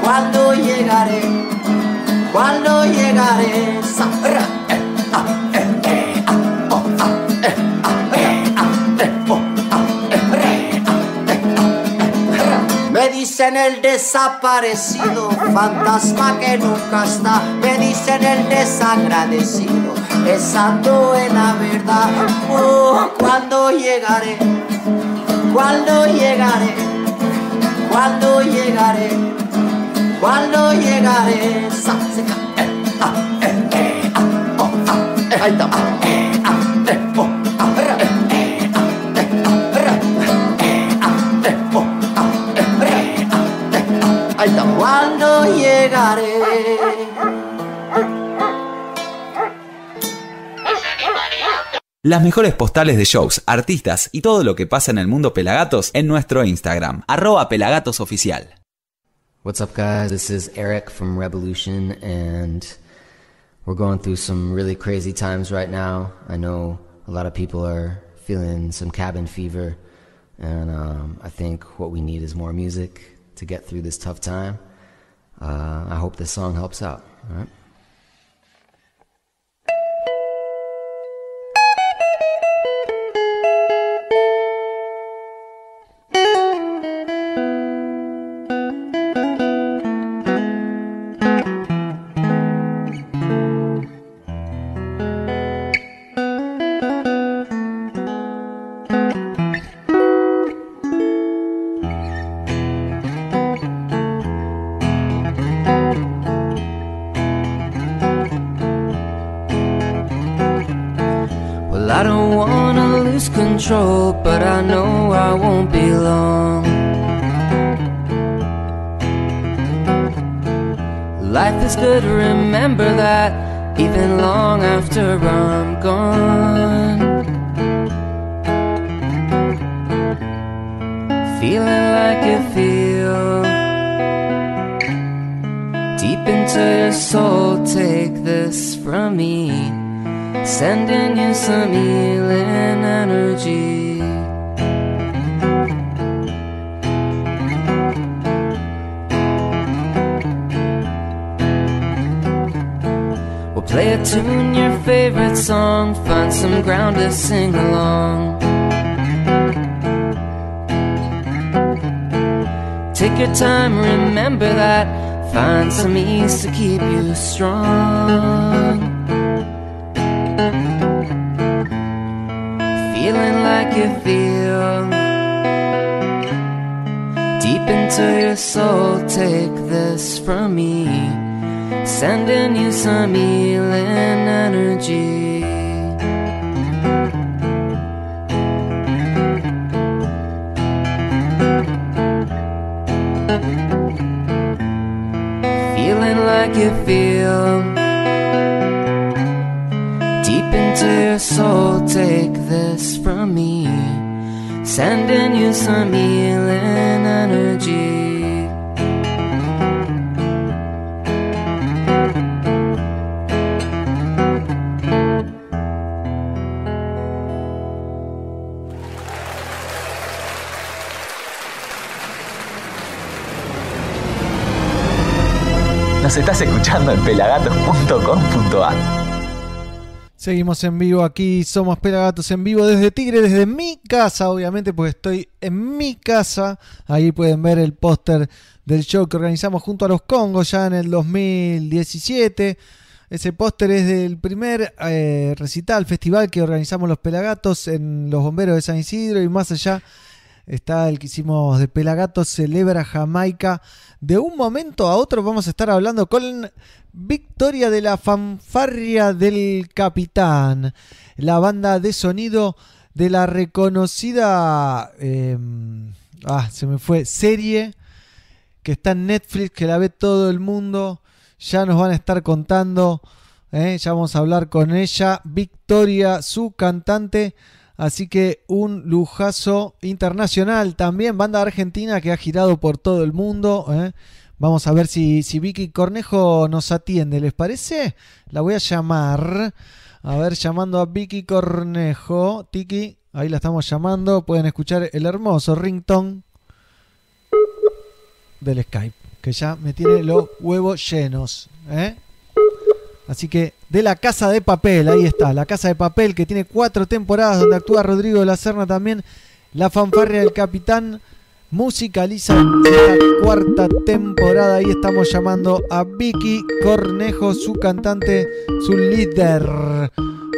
cuando llegaré, cuando llegaré. Sa- ra- dicen el desaparecido, fantasma que nunca está. Me dicen el desagradecido, esa no es la verdad. Oh, cuando llegaré, cuando llegaré, cuando llegaré, cuando llegaré. Ahí. Llegaré. Las mejores postales de shows, artistas y todo lo que pasa en el mundo Pelagatos en nuestro Instagram, arroba pelagatosoficial. What's up, guys? This is Eric from Revolution, and we're going through some really crazy times right now. I know a lot of people are feeling some cabin fever, and um, I think what we need is more music. to get through this tough time. Uh, I hope this song helps out. All right. En vivo aquí, somos Pelagatos en vivo desde Tigre, desde mi casa, obviamente, porque estoy en mi casa. Ahí pueden ver el póster del show que organizamos junto a los Congos ya en el 2017. Ese póster es del primer eh, recital, festival que organizamos los Pelagatos en los bomberos de San Isidro y más allá está el que hicimos de Pelagatos Celebra Jamaica. De un momento a otro vamos a estar hablando con Victoria de la Fanfarria del Capitán, la banda de sonido de la reconocida, eh, ah, se me fue, serie que está en Netflix, que la ve todo el mundo. Ya nos van a estar contando, eh, ya vamos a hablar con ella, Victoria, su cantante. Así que un lujazo internacional también, banda argentina que ha girado por todo el mundo. ¿eh? Vamos a ver si, Vicky Cornejo nos atiende, ¿les parece? La voy a llamar. A ver, llamando a Vicky Cornejo. Tiki, ahí la estamos llamando. Pueden escuchar el hermoso ringtone del Skype, que ya me tiene los huevos llenos. ¿eh? Así que de la Casa de Papel, ahí está, la Casa de Papel que tiene cuatro temporadas donde actúa Rodrigo de la Serna también. La fanfarria del capitán musicaliza esta cuarta temporada. Ahí estamos llamando a Vicky Cornejo, su cantante, su líder.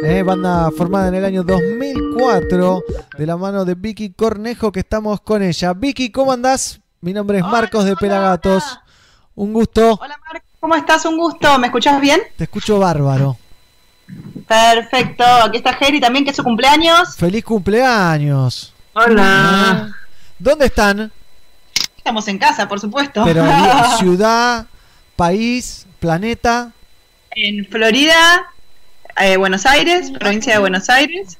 Eh, banda formada en el año 2004 de la mano de Vicky Cornejo que estamos con ella. Vicky, ¿cómo andás? Mi nombre es Marcos de Pelagatos. Un gusto. Hola Marc, ¿cómo estás? Un gusto. ¿Me escuchas bien? Te escucho bárbaro. Perfecto. Aquí está Jerry también, que es su cumpleaños. ¡Feliz cumpleaños! Hola. ¿Dónde están? Estamos en casa, por supuesto. Pero ciudad, país, planeta. En Florida, eh, Buenos Aires, provincia de Buenos Aires.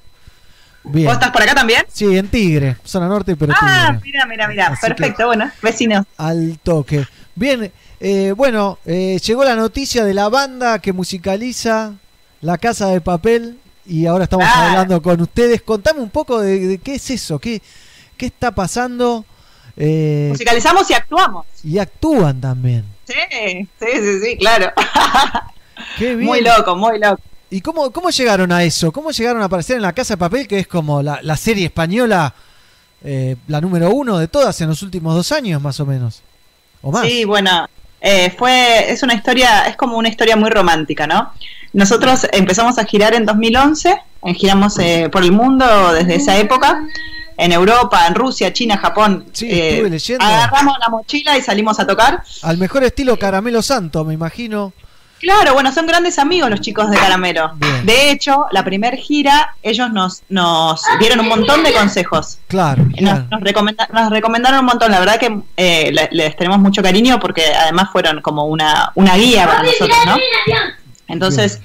Bien. ¿Vos estás por acá también? Sí, en Tigre, zona norte, pero Ah, Tigre. mira, mira, mira. Así Perfecto, bueno, vecinos. Al toque. Bien, eh, bueno, eh, llegó la noticia de la banda que musicaliza La Casa de Papel y ahora estamos Ah. hablando con ustedes. Contame un poco de, de qué es eso, qué, qué está pasando Eh, Musicalizamos y actuamos. y actúan también. Sí, sí, sí, sí, claro. Qué bien. Muy loco, muy loco. ¿Y cómo, cómo llegaron a eso? ¿Cómo llegaron a aparecer en La Casa de Papel, que es como la, la serie española, eh, la número uno de todas en los últimos dos años, más o menos? ¿O más? Sí, bueno, eh, fue, es una historia, es como una historia muy romántica, ¿no? Nosotros empezamos a girar en 2011, eh, giramos eh, por el mundo desde esa época, en Europa, en Rusia, China, Japón. Sí, Eh, estuve leyendo. agarramos la mochila y salimos a tocar. Al mejor estilo Caramelo Santo, me imagino. Claro, bueno, son grandes amigos los chicos de Caramelo. Bien. De hecho, la primer gira, ellos nos, nos dieron un montón de consejos. Claro, Nos, claro. nos recomenda- nos recomendaron un montón, la verdad que eh, le- les tenemos mucho cariño porque además fueron como una, una guía para nosotros, ¿no? Entonces,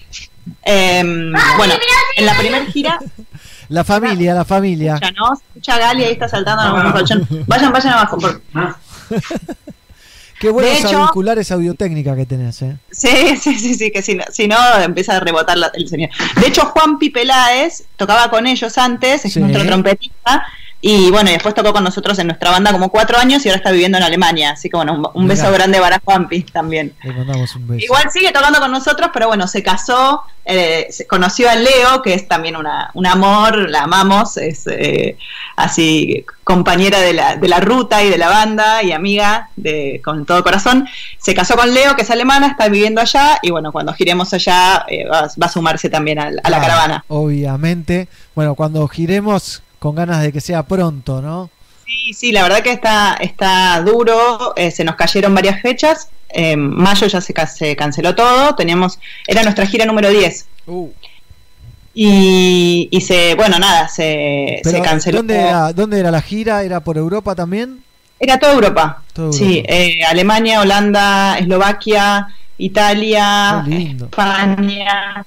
em, bueno, en la primera gira, La familia, la familia. ya no, escucha a Gali ahí está saltando en un colchón. Vayan, vayan abajo. por- Qué buenos De hecho- auriculares audiotécnica que tenés, ¿eh? Sí, sí, sí, sí, que si no, si no empieza a rebotar la- el sonido. De hecho, Juan Pipeláez tocaba con ellos antes, es Sí. nuestro trompetista, y bueno, y después tocó con nosotros en nuestra banda como cuatro años y ahora está viviendo en Alemania. Así que bueno, un, un beso grande para Juanpi también. Le mandamos un beso. Igual sigue tocando con nosotros, pero bueno, se casó, eh, se conoció a Leo, que es también una, un amor, la amamos, es eh, así compañera de la, de la ruta y de la banda y amiga de, con todo corazón. Se casó con Leo, que es alemana, está viviendo allá y bueno, cuando giremos allá eh, va, va a sumarse también a, la caravana. Obviamente. Bueno, cuando giremos, con ganas de que sea pronto, ¿no? Sí, sí, la verdad que está, está duro, eh, se nos cayeron varias fechas, en mayo ya se, ca- se canceló todo, teníamos, era nuestra gira número 10. Uh. Y, y se, bueno, nada, se, se canceló. ¿dónde era, ¿Dónde era la gira? ¿Era por Europa también? Era toda Europa. Sí, Europa. eh, Alemania, Holanda, Eslovaquia, Italia. España.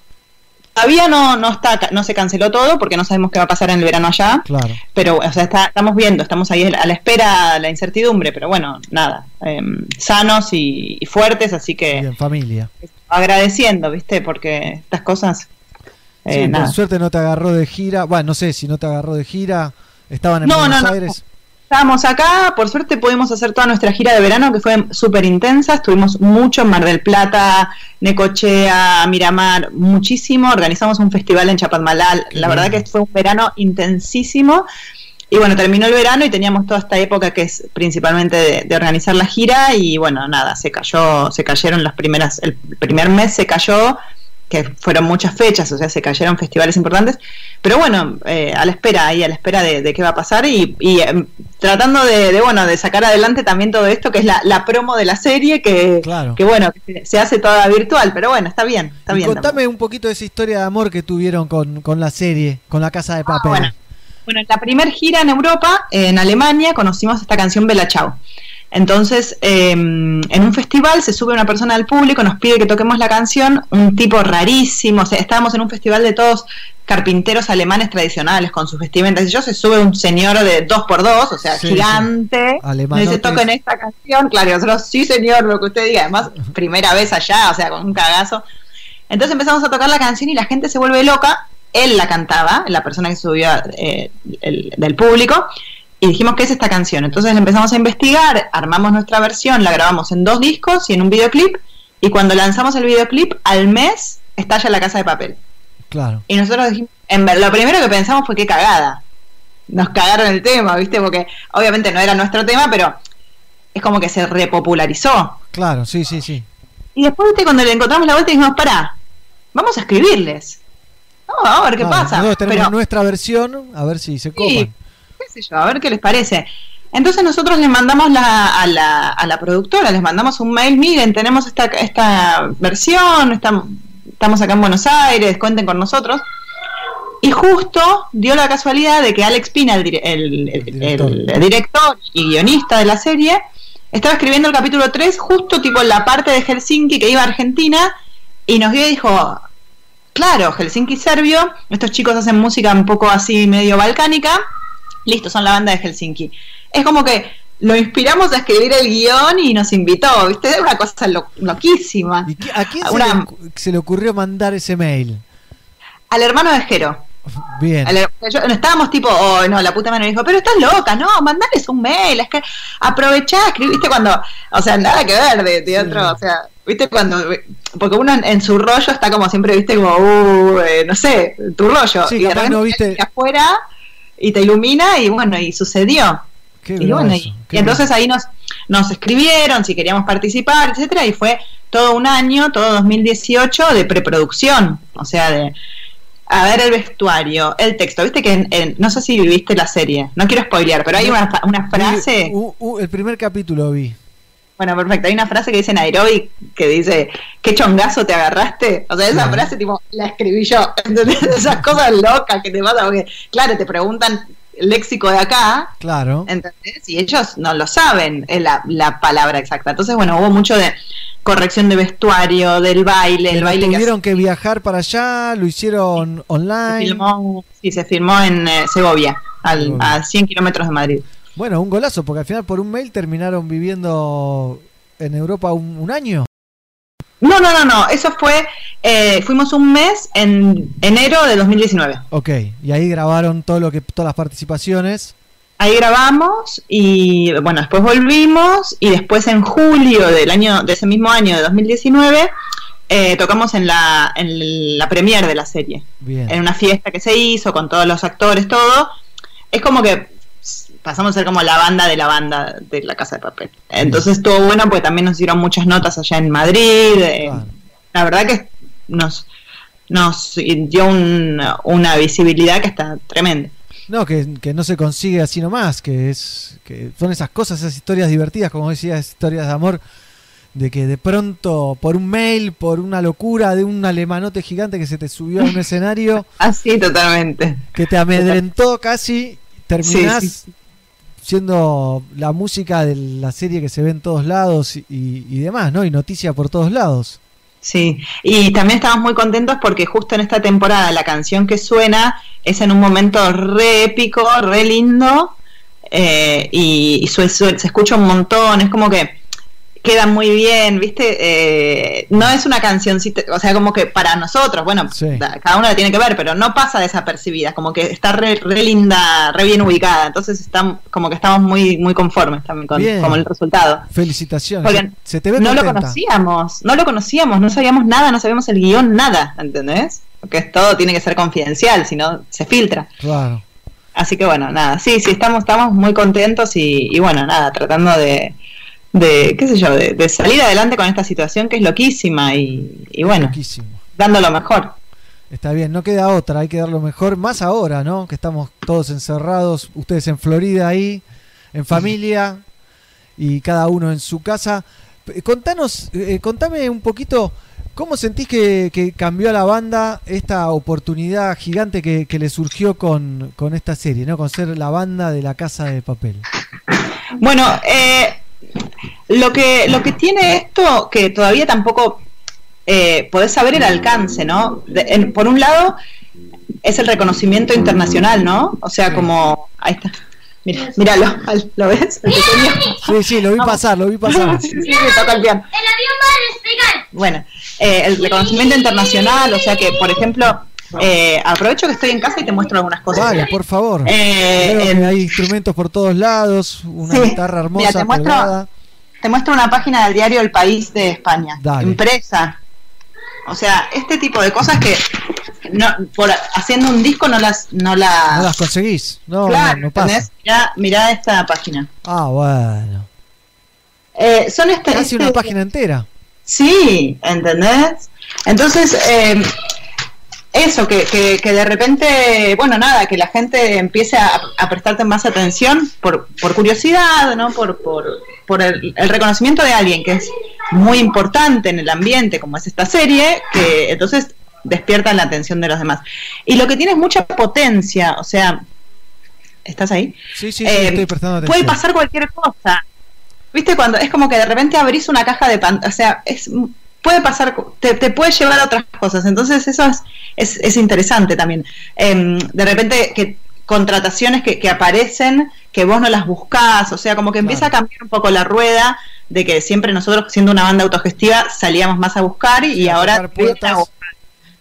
Todavía no, no está, no se canceló todo porque no sabemos qué va a pasar en el verano allá. Claro. Pero, o sea, está- estamos viendo, estamos ahí a la espera, la incertidumbre, pero bueno, nada, em, sanos y, y fuertes, así que Bien, familia. agradeciendo, ¿viste? Porque estas cosas, eh, sí, nada. por suerte no te agarró de gira. Bueno, no sé si no te agarró de gira. Estaban en No, Buenos no, no. Aires. Estábamos acá, por suerte pudimos hacer toda nuestra gira de verano que fue súper intensa, estuvimos mucho en Mar del Plata, Necochea, Miramar, muchísimo, organizamos un festival en Chapadmalal, la verdad que fue un verano intensísimo y bueno, terminó el verano y teníamos toda esta época que es principalmente de, de organizar la gira y bueno, nada, se cayó, se cayeron las primeras, el primer mes se cayó, que fueron muchas fechas, o sea, se cayeron festivales importantes, pero bueno, eh, a la espera, ahí a la espera de, de qué va a pasar y, y, em, tratando de, de, bueno, de sacar adelante también todo esto, que es la, la promo de la serie, que, que bueno, que se hace toda virtual, pero bueno, está bien, está Y bien. contame un poquito de esa historia de amor que tuvieron con, con la serie, con la casa de papel. Ah, bueno. Bueno, en la primer gira en Europa, en Alemania, conocimos esta canción Bella Ciao. Entonces, eh, en un festival se sube una persona del público, nos pide que toquemos la canción, un tipo rarísimo, o sea, estábamos en un festival de todos carpinteros alemanes tradicionales con sus vestimentas, y yo se sube un señor de dos por dos, o sea, Sí, gigante, sí. Nos dice toquen esta canción, claro, y nosotros, sí señor, lo que usted diga, además, primera vez allá, o sea, con un cagazo. Entonces empezamos a tocar la canción y la gente se vuelve loca, él la cantaba, la persona que subió eh, el- del público, y dijimos, ¿qué es esta canción? Entonces empezamos a investigar, armamos nuestra versión, la grabamos en dos discos y en un videoclip, y cuando lanzamos el videoclip, al mes estalla la casa de papel. Claro. Y nosotros dijimos, en ver- lo primero que pensamos fue qué cagada. Nos cagaron el tema, ¿viste? Porque obviamente no era nuestro tema, pero es como que se repopularizó. Claro, sí, sí, sí. Y después, ¿viste? cuando le encontramos la vuelta, dijimos, pará, vamos a escribirles. Vamos a ver qué Claro, pasa. Nosotros tenemos Pero- nuestra versión, a ver si se copan. Sí, sé yo, a ver qué les parece. Entonces nosotros les mandamos la, a, la, a la productora, les mandamos un mail, miren, tenemos esta, esta versión, estamos, estamos acá en Buenos Aires, cuenten con nosotros. Y justo dio la casualidad de que Alex Pina, el- el director y guionista de la serie, estaba escribiendo el capítulo 3 justo tipo en la parte de Helsinki que iba a Argentina y nos vio y dijo, claro, Helsinki serbio, estos chicos hacen música un poco así medio balcánica, listo, son la banda de Helsinki. Es como que lo inspiramos a escribir el guion y nos invitó, ¿viste? Es una cosa lo- loquísima. ¿A quién se, le, ocu- se le ocurrió mandar ese mail? al hermano de Jero. Bien. Yo- no estábamos tipo, oh, no, la puta madre me dijo, pero estás loca, no, mandales un mail, es que aprovechá, escribiste cuando, o sea, nada que ver de teatro, o sea, viste cuando, porque uno en, en su rollo está como siempre, viste, como, uh, eh, no sé, tu rollo, Sí, y de repente no viste- afuera y te ilumina y bueno, y sucedió. Qué y bueno, y, qué y entonces ahí nos, nos escribieron si queríamos participar, etcétera, y fue todo un año, todo 2018 de preproducción, o sea, de a ver el vestuario, el texto, viste que en- en- no sé si viste la serie, no quiero spoilear, pero hay una, una frase, Vi- u- u- el primer capítulo vi. Bueno, perfecto, hay una frase que dice Nairobi que dice, ¿qué chongazo te agarraste? O sea, esa frase tipo, la escribí yo, ¿entendés? Esas cosas locas que te pasan, porque claro, te preguntan el léxico de acá, Claro. ¿entendés? Y ellos no lo saben, es la, la palabra exacta. Entonces, bueno, hubo mucho de corrección de vestuario, del baile, el baile tuvieron que viajar para allá, lo hicieron se online. filmó, sí, se filmó en eh, Segovia, al- a 100 kilómetros de Madrid. Bueno, un golazo, porque al final por un mail terminaron viviendo en Europa un, un año. No, no, no, no, eso fue, eh, fuimos un mes en enero de 2019. Ok, y ahí grabaron todo lo que, todas las participaciones. Ahí grabamos y bueno, después volvimos y después en julio del año, de ese mismo año de 2019, eh, tocamos en la, en la premiere de la serie. Bien. En una fiesta que se hizo con todos los actores, todo. Es como que pasamos a ser como la banda de la banda de la Casa de Papel. Entonces estuvo bueno porque también nos hicieron muchas notas allá en Madrid. eh, La verdad que nos, nos dio un- una visibilidad que está tremenda. No, que, que no se consigue así nomás, que es que son esas cosas, esas historias divertidas, como decías, historias de amor, de que de pronto por un mail, por una locura de un alemanote gigante que se te subió a un escenario, Así, totalmente. que te amedrentó casi, terminás Sí, sí, siendo la música de la serie que se ve en todos lados y, demás, ¿no? Y noticia por todos lados. Sí, y también estamos muy contentos porque justo en esta temporada la canción que suena es en un momento re épico, re lindo, eh, y, se escucha un montón, es como que queda muy bien, ¿viste? Eh, no es una cancioncita, o sea, como que para nosotros, bueno, da- cada uno la tiene que ver, pero no pasa desapercibida, como que está re, re linda, re bien ubicada, entonces están, como que estamos muy, muy conformes también con, con el resultado. Felicitaciones. Porque se, se te ve no lo conocíamos, no lo conocíamos, no sabíamos nada, no sabíamos el guion, nada, ¿entendés? Porque es- todo tiene que ser confidencial, si no se filtra. Claro. Así que bueno, nada, sí, sí, estamos, estamos muy contentos y, y bueno, nada, tratando de, de qué sé yo, de, de salir adelante con esta situación que es loquísima y, y bueno, dando lo mejor. Está bien, no queda otra, hay que dar lo mejor, más ahora, ¿no? Que estamos todos encerrados, ustedes en Florida ahí, en familia y cada uno en su casa. Contanos, eh, contame un poquito, ¿cómo sentís que, que cambió a la banda esta oportunidad gigante que, que le surgió con, con esta serie, ¿no? Con ser la banda de la casa de papel. Bueno, eh, lo que lo que tiene esto, que todavía tampoco eh, podés saber el alcance, ¿no? De- en- por un lado, es el reconocimiento internacional, ¿no? O sea, como. Ahí está. Mira, míralo, al- ¿lo ves? Sí, sí, lo vi pasar, lo vi pasar. Sí, sí, toca el piano. Bueno, eh, el reconocimiento internacional, o sea que, por ejemplo, eh, aprovecho que estoy en casa y te muestro algunas cosas. Vale, por favor. Eh, Veo el- que hay instrumentos por todos lados, una Sí. guitarra hermosa Mira, te muestro-. Te muestro una página del diario El País de España. Dale. Impresa. O sea, este tipo de cosas que no, por haciendo un disco no las no la No las conseguís, no, claro, no, no pasa. Mirá, mirá esta página. Ah, bueno. Eh, son este, Casi este- una página entera. Sí, ¿entendés? Entonces, eh, eso, que, que, que de repente, bueno, nada, que la gente empiece a, a prestarte más atención por, por curiosidad, ¿no? Por, por, por el, el reconocimiento de alguien que es muy importante en el ambiente, como es esta serie, que entonces despiertan la atención de los demás. Y lo que tiene es mucha potencia, o sea, ¿estás ahí? Sí, sí, sí, Eh, estoy prestando atención. puede pasar cualquier cosa. ¿Viste? Cuando es como que de repente abrís una caja de pan, o sea, es puede pasar, te, te puede llevar a otras cosas. Entonces eso es, es, es interesante también. Em, de repente que contrataciones que, que aparecen que vos no las buscás, o sea, como que empieza a cambiar un poco la rueda de que siempre nosotros siendo una banda autogestiva salíamos más a buscar y, ahora a buscar.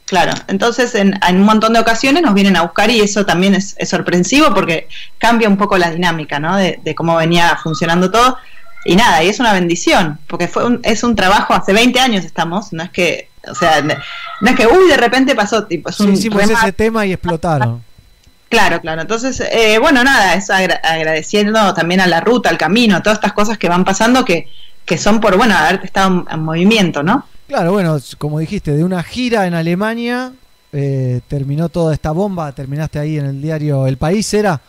Claro, entonces en, en un montón de ocasiones nos vienen a buscar y eso también es, es sorpresivo porque cambia un poco la dinámica, ¿no? De, de cómo venía funcionando todo. Y nada, y es una bendición, porque fue un, es un trabajo, hace 20 años estamos, no es que, o sea, no es que, uy, de repente pasó, tipo, es Sí, un hicimos remate. ese tema y explotaron. Claro, claro. Entonces, eh, bueno, nada, es agra- agradeciendo también a la ruta, al camino, a todas estas cosas que van pasando que, que son por, bueno, haberte estado en, en movimiento, ¿no? Claro, bueno, como dijiste, de una gira en Alemania eh, terminó toda esta bomba, terminaste ahí en el diario El País, ¿era?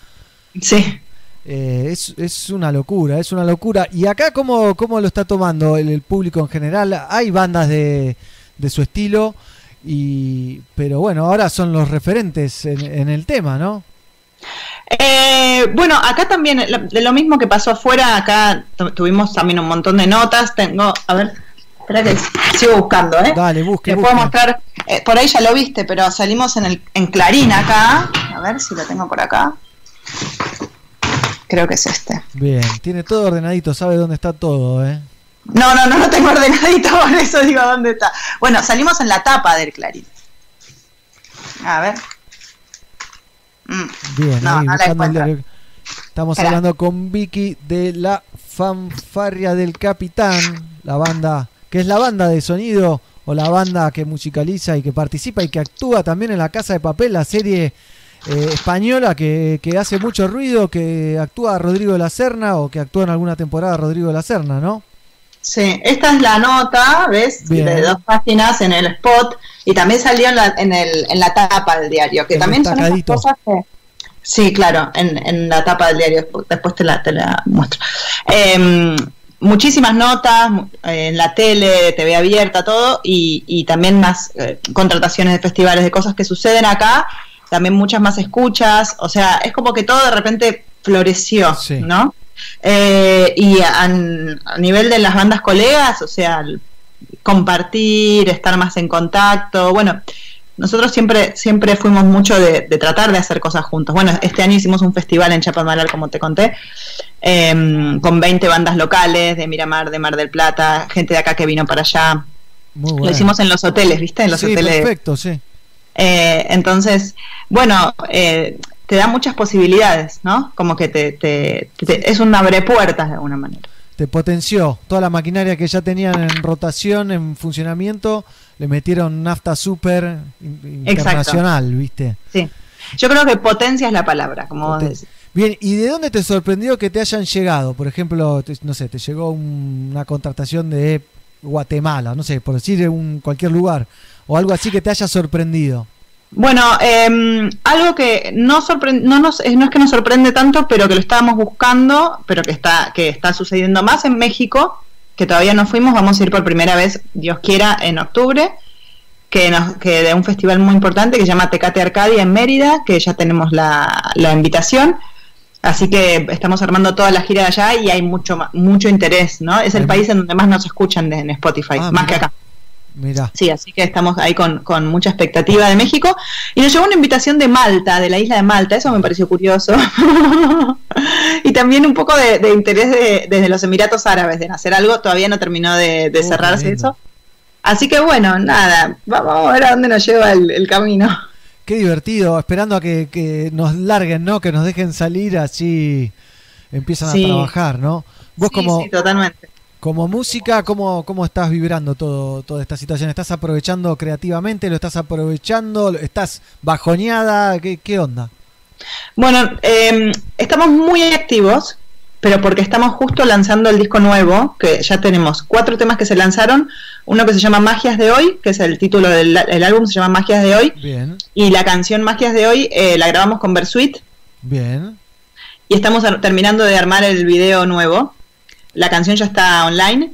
Sí. Eh, es, es una locura, es una locura. ¿Y acá cómo, cómo lo está tomando el, el público en general? Hay bandas de, de su estilo, y pero bueno, ahora son los referentes en, en el tema, ¿no? Eh, bueno, acá también, lo- de lo mismo que pasó afuera, acá tu- tuvimos también un montón de notas. Tengo, a ver, espera que sigo buscando, ¿eh? Dale, busque, Te puedo mostrar, eh, por ahí ya lo viste, pero salimos en, el, en Clarín acá. A ver si lo tengo por acá. Creo que es este. Bien, tiene todo ordenadito, sabe dónde está todo, ¿eh? No, no, no lo tengo ordenadito, por eso digo dónde está. Bueno, salimos en la tapa del Clarín. A ver. Mm, Bien, No, ahí, no la encuentro. Estamos Espera. hablando con Vicky de la Fanfarria del Capitán, la banda, que es la banda de sonido o la banda que musicaliza y que participa y que actúa también en La Casa de Papel, la serie eh, española que, que hace mucho ruido, que actúa Rodrigo de la Serna o que actúa en alguna temporada Rodrigo de la Serna, ¿no? Sí, esta es la nota, ¿ves? Bien. De dos páginas en el spot y también salió en la, en el, en la tapa del diario, que El también son esas cosas que... Sí, claro, en, en la tapa del diario, despu- después te la, te la muestro. Em, muchísimas notas eh, en la tele, TV abierta, todo, y, y también más eh, contrataciones de festivales, de cosas que suceden acá, también muchas más escuchas, o sea, es como que todo de repente floreció, ¿no? Eh, y a, a nivel de las bandas colegas, o sea, compartir, estar más en contacto, bueno, nosotros siempre, siempre fuimos mucho de, de tratar de hacer cosas juntos. Bueno, este año hicimos un festival en Chapadmalal, como te conté, em, con 20 bandas locales de Miramar, de Mar del Plata, gente de acá que vino para allá. Muy Lo bueno. hicimos en los hoteles, ¿viste? En los sí, hoteles. perfecto, sí. Eh, entonces, bueno, eh, te da muchas posibilidades, ¿no? Como que te, te- te- es un abre puertas de alguna manera. Te potenció toda la maquinaria que ya tenían en rotación, en funcionamiento, le metieron nafta super Exacto. internacional, ¿viste? Sí. Yo creo que potencia es la palabra, como vos decís. Bien, ¿y de dónde te sorprendió que te hayan llegado? Por ejemplo, te- no sé, te llegó un- una contratación de Guatemala, no sé, por decir un cualquier lugar, o algo así que te haya sorprendido. Bueno, eh, algo que no, sorpre- no, nos, no es que nos sorprende tanto, pero que lo estábamos buscando, pero que está, que está sucediendo más en México, que todavía no fuimos, vamos a ir por primera vez, Dios quiera, en octubre, que, nos, que de un festival muy importante que se llama Tecate Arcadia en Mérida, que ya tenemos la, la invitación. Así que estamos armando toda la gira de allá y hay mucho mucho interés, ¿no? Es el país en donde más nos escuchan de- en Spotify, Ah, más que acá. Mira, Sí, así que estamos ahí con, con mucha expectativa de México. Y nos llegó una invitación de Malta, de la isla de Malta, eso me pareció curioso. y también un poco de, de interés de- desde los Emiratos Árabes de hacer algo, todavía no terminó de, de Oh, cerrarse lindo. eso. Así que bueno, nada, va- vamos a ver a dónde nos lleva el, el camino. qué divertido, esperando a que, que nos larguen, ¿no? Que nos dejen salir, así empiezan Sí. a trabajar, ¿no? Vos Sí, como, sí, totalmente. Como música, ¿cómo, ¿cómo estás vibrando todo, toda esta situación? ¿Estás aprovechando creativamente? ¿Lo estás aprovechando? ¿Estás bajoneada? ¿Qué, qué onda? Bueno, eh, estamos muy activos, pero porque estamos justo lanzando el disco nuevo, que ya tenemos cuatro temas que se lanzaron, uno que se llama Magias de Hoy, que es el título del el álbum, se llama Magias de Hoy, Bien, y la canción Magias de Hoy eh, la grabamos con Versuit, bien. y estamos terminando de armar el video nuevo. La canción ya está online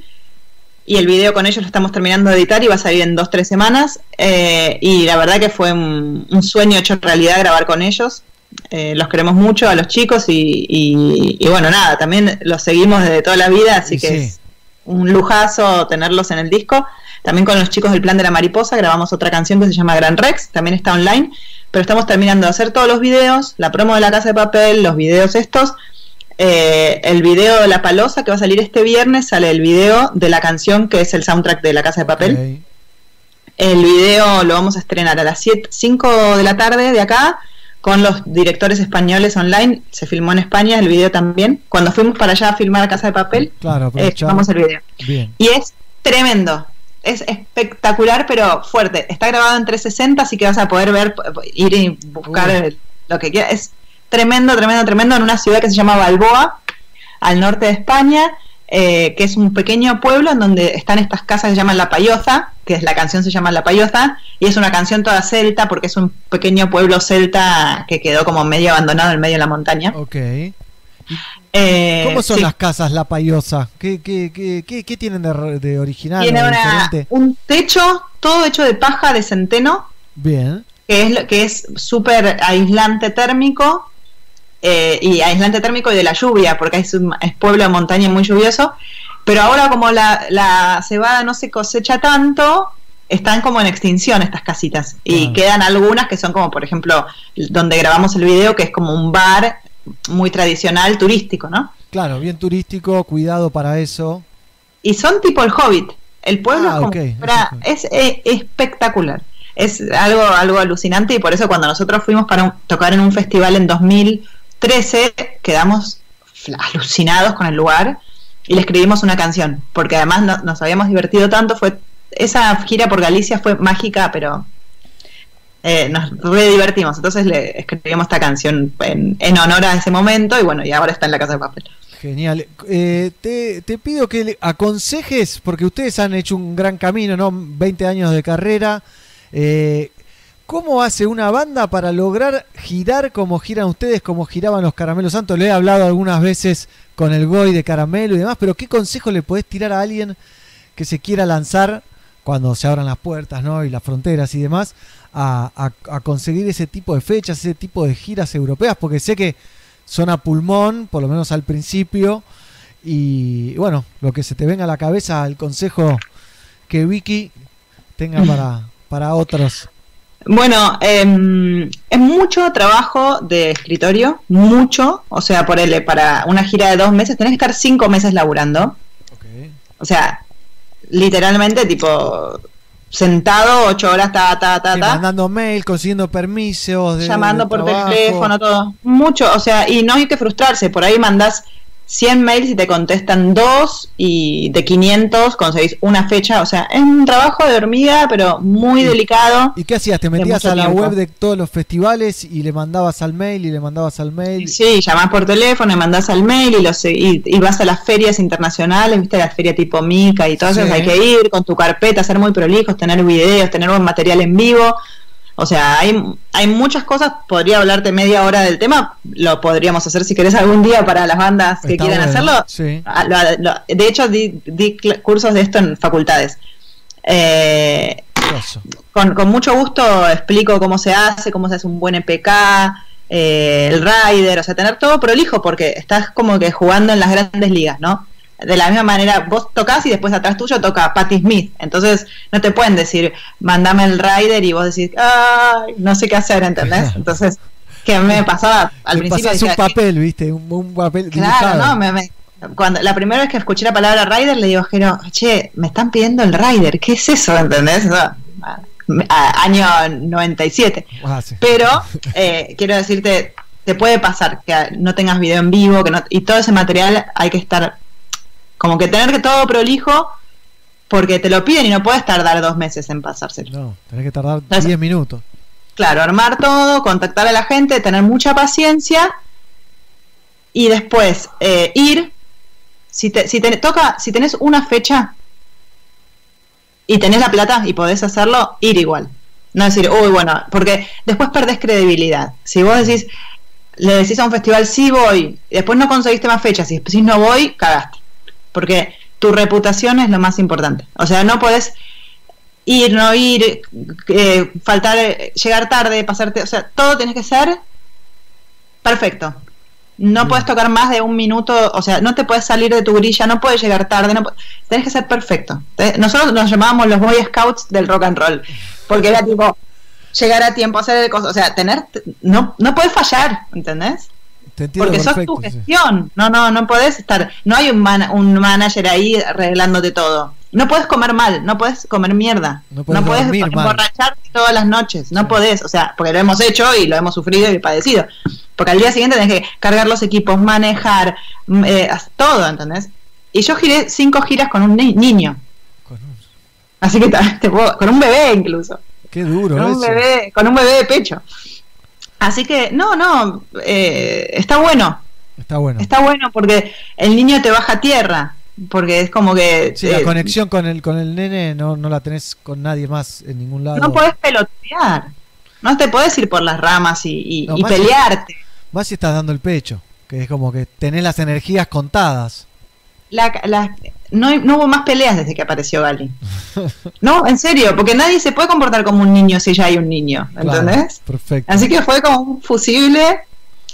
y el video con ellos lo estamos terminando de editar y va a salir en dos, tres semanas. eh, y la verdad que fue un, un sueño hecho realidad grabar con ellos. Eh, los queremos mucho a los chicos y, y- y bueno, nada, también los seguimos desde toda la vida, así que sí. es un lujazo tenerlos en el disco. También con los chicos del Plan de la Mariposa grabamos otra canción que se llama Gran Rex, también está online, pero estamos terminando de hacer todos los videos, la promo de la Casa de Papel, los videos estos. Eh, el video de La Palosa que va a salir este viernes, sale el video de la canción que es el soundtrack de la Casa de Papel. El video lo vamos a estrenar a las 5 de la tarde de acá con los directores españoles online. Se filmó en España el video también. Cuando fuimos para allá a filmar Casa de Papel, Claro, eh, filmamos el video. Bien. Y es tremendo. Es espectacular, pero fuerte. Está grabado en 360, así que vas a poder ver, ir y buscar lo que quieras. Es tremendo, tremendo, tremendo en una ciudad que se llama Balboa, al norte de España, eh, que es un pequeño pueblo en donde están estas casas que se llaman La Payoza, que es la canción se llama La Payoza, y es una canción toda celta porque es un pequeño pueblo celta que quedó como medio abandonado en medio de la montaña. Ok. Eh, ¿Cómo son sí. las casas La Payosa? ¿Qué, qué, qué, qué, qué tienen de, original? Tiene una- un techo todo hecho de paja de centeno, Bien. que es lo- que es súper aislante térmico eh, y aislante térmico y de la lluvia, porque es, un- es pueblo de montaña muy lluvioso. Pero ahora como la, la cebada no se cosecha tanto, están como en extinción estas casitas. Y Ah. quedan algunas que son como, por ejemplo, donde grabamos el video, que es como un bar muy tradicional, turístico, ¿no? Claro, bien turístico, cuidado para eso. Y son tipo el Hobbit. El pueblo Ah, es, como es, espectacular. Es algo, algo alucinante y por eso cuando nosotros fuimos para un- tocar en un festival en 2013 quedamos alucinados con el lugar y le escribimos una canción porque además no- nos habíamos divertido tanto. Fue esa gira por Galicia fue mágica, pero eh, nos re divertimos. Entonces le escribimos esta canción en, honor a ese momento y bueno, y ahora está en la casa de papel. Genial. Eh, te, te pido que aconsejes, porque ustedes han hecho un gran camino, ¿no? 20 años de carrera. Eh, ¿Cómo hace una banda para lograr girar como giran ustedes, como giraban los Caramelos Santos? Le he hablado algunas veces con el Goy de Caramelo y demás, pero ¿qué consejo le podés tirar a alguien que se quiera lanzar cuando se abran las puertas ¿no? y las fronteras y demás a, a- conseguir ese tipo de fechas, ese tipo de giras europeas? Porque sé que son a pulmón, por lo menos al principio, y bueno, lo que se te venga a la cabeza, el consejo que Vicky tenga para, para otros. Bueno, em, es mucho trabajo de escritorio, mucho. O sea, por el, para una gira de dos meses tenés que estar cinco meses laburando. O sea, literalmente, tipo, sentado ocho horas, ta, ta, ta, ta. mandando mail, consiguiendo permisos, de- llamando de por trabajo. teléfono, todo. Mucho, o sea, y no hay que frustrarse. Por ahí mandás 100 mails y te contestan dos y de 500 conseguís una fecha. O sea, es un trabajo de hormiga, pero muy delicado. ¿Y qué hacías? ¿Te metías a la tiempo. web de todos los festivales y le mandabas al mail y le mandabas al mail? Sí, llamás por teléfono y mandás al mail y, los, y, y vas a las ferias internacionales, viste, la feria tipo Mica y todo eso, Sí. hay que ir con tu carpeta, ser muy prolijos, tener videos, tener buen material en vivo. O sea, hay, hay muchas cosas, podría hablarte media hora del tema, lo podríamos hacer si querés algún día para las bandas que Está quieran bueno, hacerlo. Sí. Ah, lo- lo- de hecho, di, di cursos de esto en facultades. Eh, con, con mucho gusto explico cómo se hace, cómo se hace un buen EPK, eh, el rider, o sea, tener todo prolijo porque estás como que jugando en las grandes ligas, ¿no? De la misma manera, vos tocas y después atrás tuyo toca Patti Smith. Entonces, no te pueden decir, mandame el rider y vos decís, ay, no sé qué hacer, ¿entendés? Entonces, que me pasaba al principio. pasás un decía, papel, ¿viste? Un, un papel Claro, dibujado. no, me, me- cuando la primera vez que escuché la palabra rider le digo, Jero, che, me están pidiendo el rider, ¿qué es eso? ¿Entendés? Año 97. Ah, sí. Pero eh, quiero decirte, te puede pasar que no tengas video en vivo, que no, y todo ese material hay que estar, como que tener que todo prolijo, porque te lo piden y no puedes tardar dos meses en pasárselo. No, tenés que tardar 10 minutos. Claro, armar todo, contactar a la gente, tener mucha paciencia y después eh, ir. Si te, si te toca, si tenés una fecha y tenés la plata y podés hacerlo, ir igual. No decir, uy, bueno, porque después perdés credibilidad. Si vos decís, le decís a un festival, sí voy, y después no conseguiste más fechas, y después decís, no voy, cagaste. Porque tu reputación es lo más importante. O sea, no podés ir, no ir, eh, faltar, llegar tarde, pasarte, o sea, todo tiene que ser perfecto. No puedes tocar más de un minuto, o sea, no te puedes salir de tu grilla, no puedes llegar tarde, no tenés que ser perfecto. Nosotros nos llamábamos los Boy Scouts del rock and roll, porque era tipo llegar a tiempo, hacer el cosas, o sea, tener, no, no puedes fallar, ¿entendés? Te entiendo Porque sos perfecto. tu sí. gestión, no, no, no podés estar, no hay un, man- un manager ahí arreglándote todo. no puedes comer mal, no puedes comer mierda, No puedes mal. emborracharte todas las noches, no podés, o sea, porque lo hemos hecho y lo hemos sufrido y padecido. Porque al día siguiente tenés que cargar los equipos, manejar, mm, eh, todo, ¿entendés? Y yo giré cinco giras con un ni- niño. Así que te puedo- con un bebé incluso. Qué duro Con un eso. bebé, con un bebé de pecho. Así que, no, no, eh, está bueno. Está bueno. Está bueno porque el niño te baja a tierra. Porque es como que. Sí, la eh, conexión con el, con el nene no, no la tenés con nadie más en ningún lado. no podés pelotear. No te podés ir por las ramas y, y- No, y más si- pelearte. Más si estás dando el pecho, que es como que tenés las energías contadas. La- la- no, no hubo más peleas desde que apareció Gali. No, en serio, porque nadie se puede comportar como un niño si ya hay un niño, ¿entendés? Claro, perfecto. Así que fue como un fusible.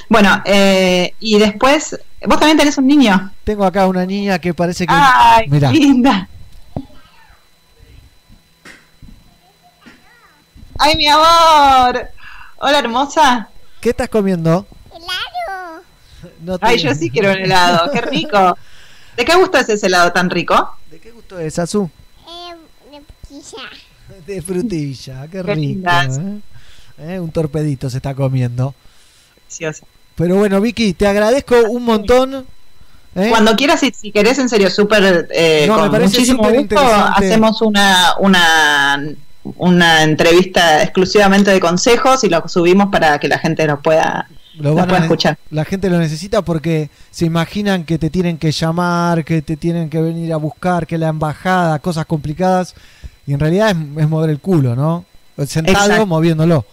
Bueno, eh, y después, vos también tenés un niño. Tengo acá una niña que parece que. Ay, Mirá. linda. Ay, mi amor. Hola, hermosa. ¿Qué estás comiendo? No te- Ay, yo sí quiero un helado. Qué rico. ¿De qué gusto es ese helado tan rico? Esto es Azú. De frutilla, qué Qué rico. ¿eh? Eh, Un torpedito se está comiendo. Delicioso. Pero bueno, Vicky, te agradezco un montón. ¿eh? Cuando quieras, si, si querés, en serio, súper. eh, No, me con parece muchísimo gusto, hacemos una, una, una entrevista exclusivamente de consejos y lo subimos para que la gente nos pueda, Lo van a escuchar. La gente lo necesita porque se imaginan que te tienen que llamar, que te tienen que venir a buscar, que la embajada, cosas complicadas. Y en realidad es, es mover el culo, ¿no? Sentado Exacto. moviéndolo.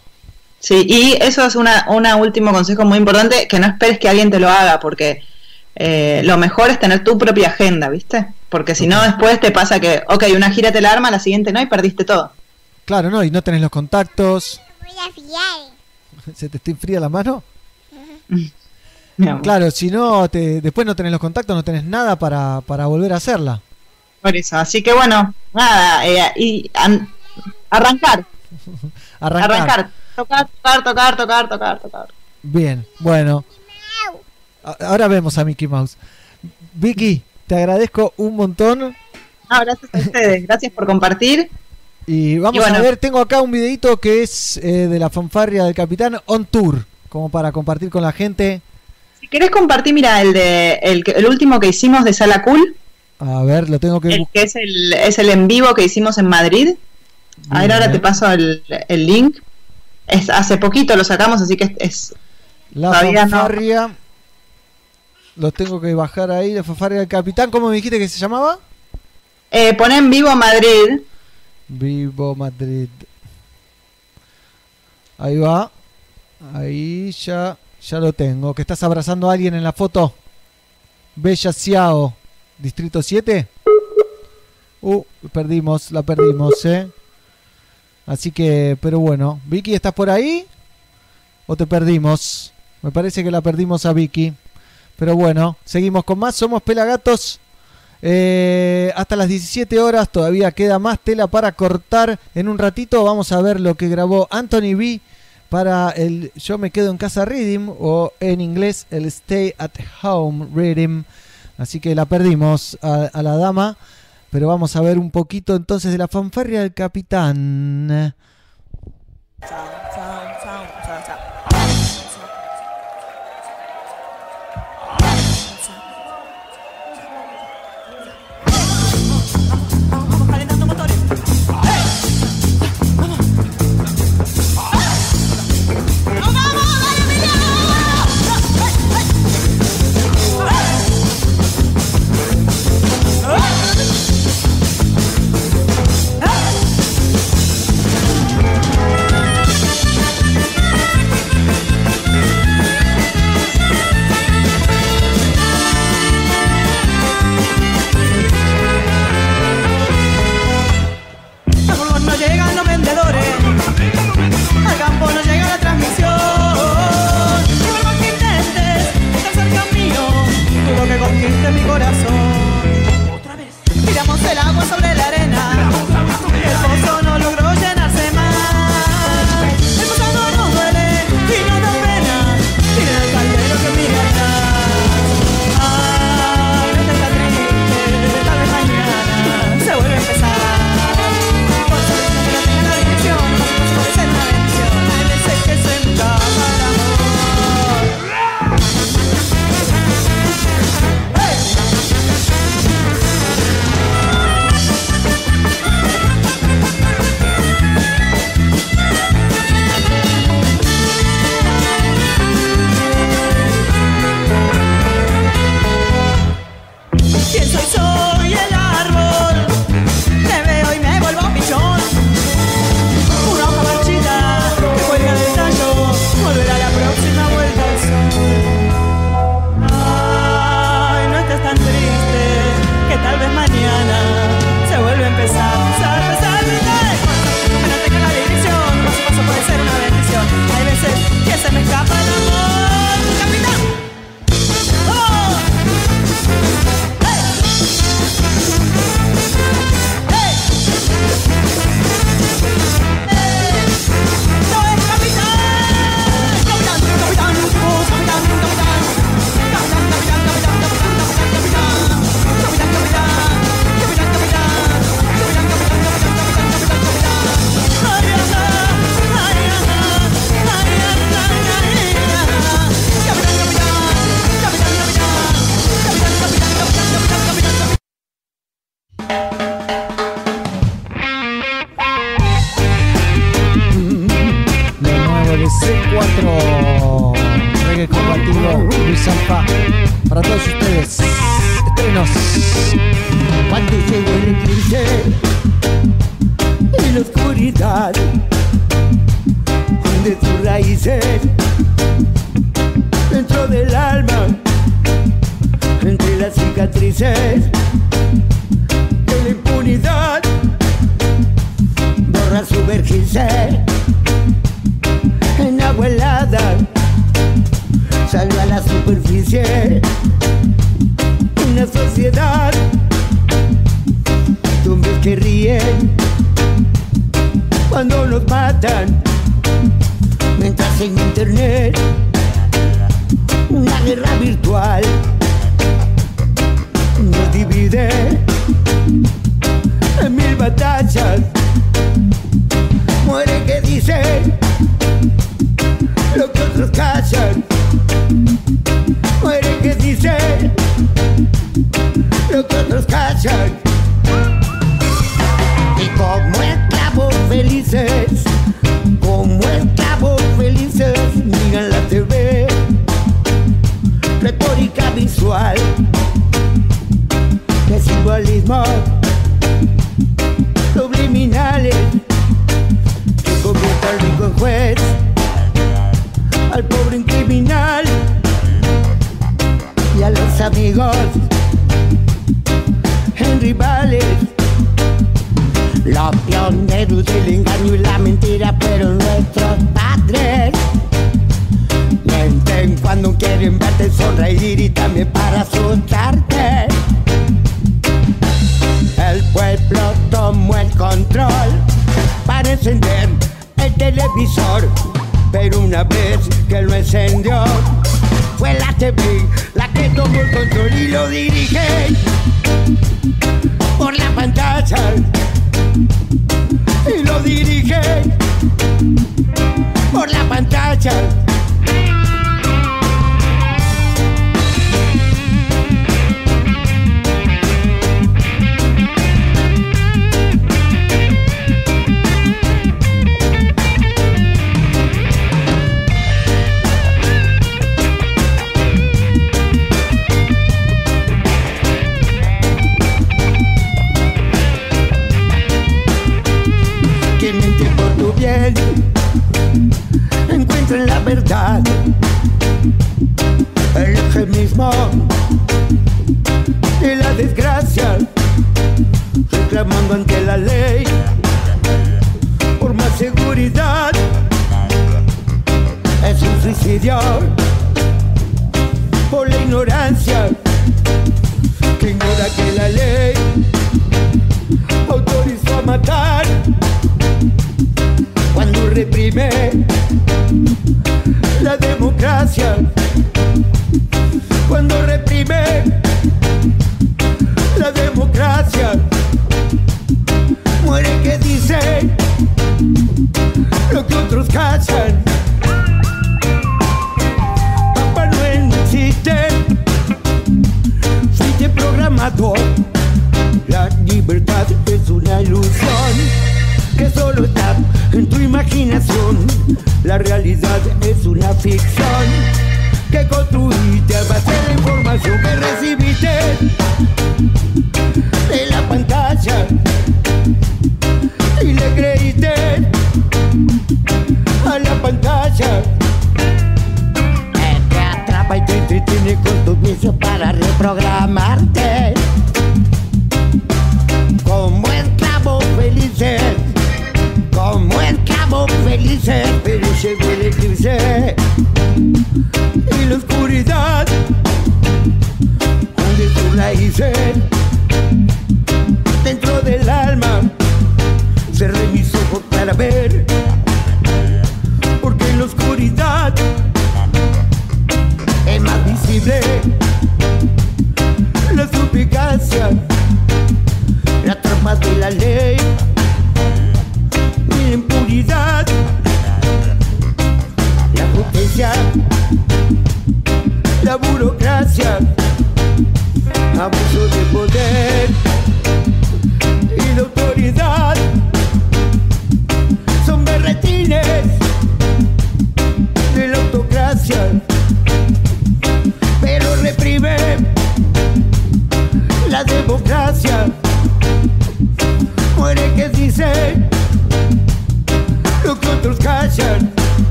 Sí, y eso es una, una último consejo muy importante, que no esperes que alguien te lo haga, porque eh, lo mejor es tener tu propia agenda, ¿viste? Porque si no, después te pasa que, ok, una gira te la arma, la siguiente no, y perdiste todo. Claro, ¿no? Y no tenés los contactos. ¿Se te está enfría la mano? Claro, si no, te, después no tenés los contactos, no tenés nada para, para volver a hacerla. Por eso, así que bueno, nada, eh, y an- arrancar, Arrancar. arrancar, tocar, tocar, tocar, tocar, tocar, tocar. Bien, bueno. Ahora vemos a Mickey Mouse. Vicky, te agradezco un montón. No, gracias a ustedes, gracias por compartir. Y vamos Y bueno. a ver, tengo acá un videito que es eh, de la fanfarria del capitán on tour, como para compartir con la gente. Si querés compartir, mira, el de el, último que hicimos de Sala Cool, A ver, lo tengo que el que es el, es el en vivo que hicimos en Madrid. A ver, ahora te paso el, el link. Es hace poquito lo sacamos, así que es, La todavía no. fanfarria. Lo tengo que bajar ahí, la fanfarria del capitán. ¿Cómo me dijiste que se llamaba? eh, pone en vivo Madrid. Vivo Madrid. Ahí va. Ahí ya, ya lo tengo. ¿Que estás abrazando a alguien en la foto? Bella Ciao, Distrito 7. Uh, perdimos, la perdimos, ¿eh? Así que, pero bueno. Vicky, ¿estás por ahí? ¿O te perdimos? Me parece que la perdimos a Vicky. Pero bueno, seguimos con más. Somos Pelagatos. Eh, hasta las 17 horas todavía queda más tela para cortar. En un ratito vamos a ver lo que grabó Anthony B para el Yo me quedo en casa Reading o en inglés el Stay at Home Reading. Así que la perdimos a, la dama. Pero vamos a ver un poquito entonces de la fanfarria del capitán. sobre la arena. nuevo reggae compartido Luis Zampa para todos ustedes. Estrenos. Cuando llegó el cliché y la oscuridad, donde sus raíces dentro del alma, entre las cicatrices de la impunidad, borra su vergüenza en agua helada, salió la superficie. Una sociedad. Hombres que ríen cuando nos matan. Mientras en internet. Una guerra virtual. Nos divide en mil batallas. Muere que dicen lo que otros callan. Muere que dicen lo que otros callan. Y como esclavos felices, como esclavos felices, miran la TV, retórica visual, de simbolismo, subliminales, que convierte al rico juez, y a los amigos en rivales. Los pioneros del engaño y la mentira fueron nuestros padres. Mienten cuando quieren verte sonreír y también para asustarte. El pueblo tomó el control para encender el televisor. Pero una vez que lo encendió, fue la TV la que tomó el control y lo dirige. Por la pantalla. Y lo dirige. Por la pantalla. Reclamando ante la ley por más seguridad. Es un suicidio por la ignorancia que ignora que la ley autorizó a matar cuando reprime la democracia, imaginación. La realidad es una ficción que construiste a base de la información que recibiste de la pantalla y le creíste a la pantalla. Te atrapa y te entretiene con tus vicios para reprogramarte.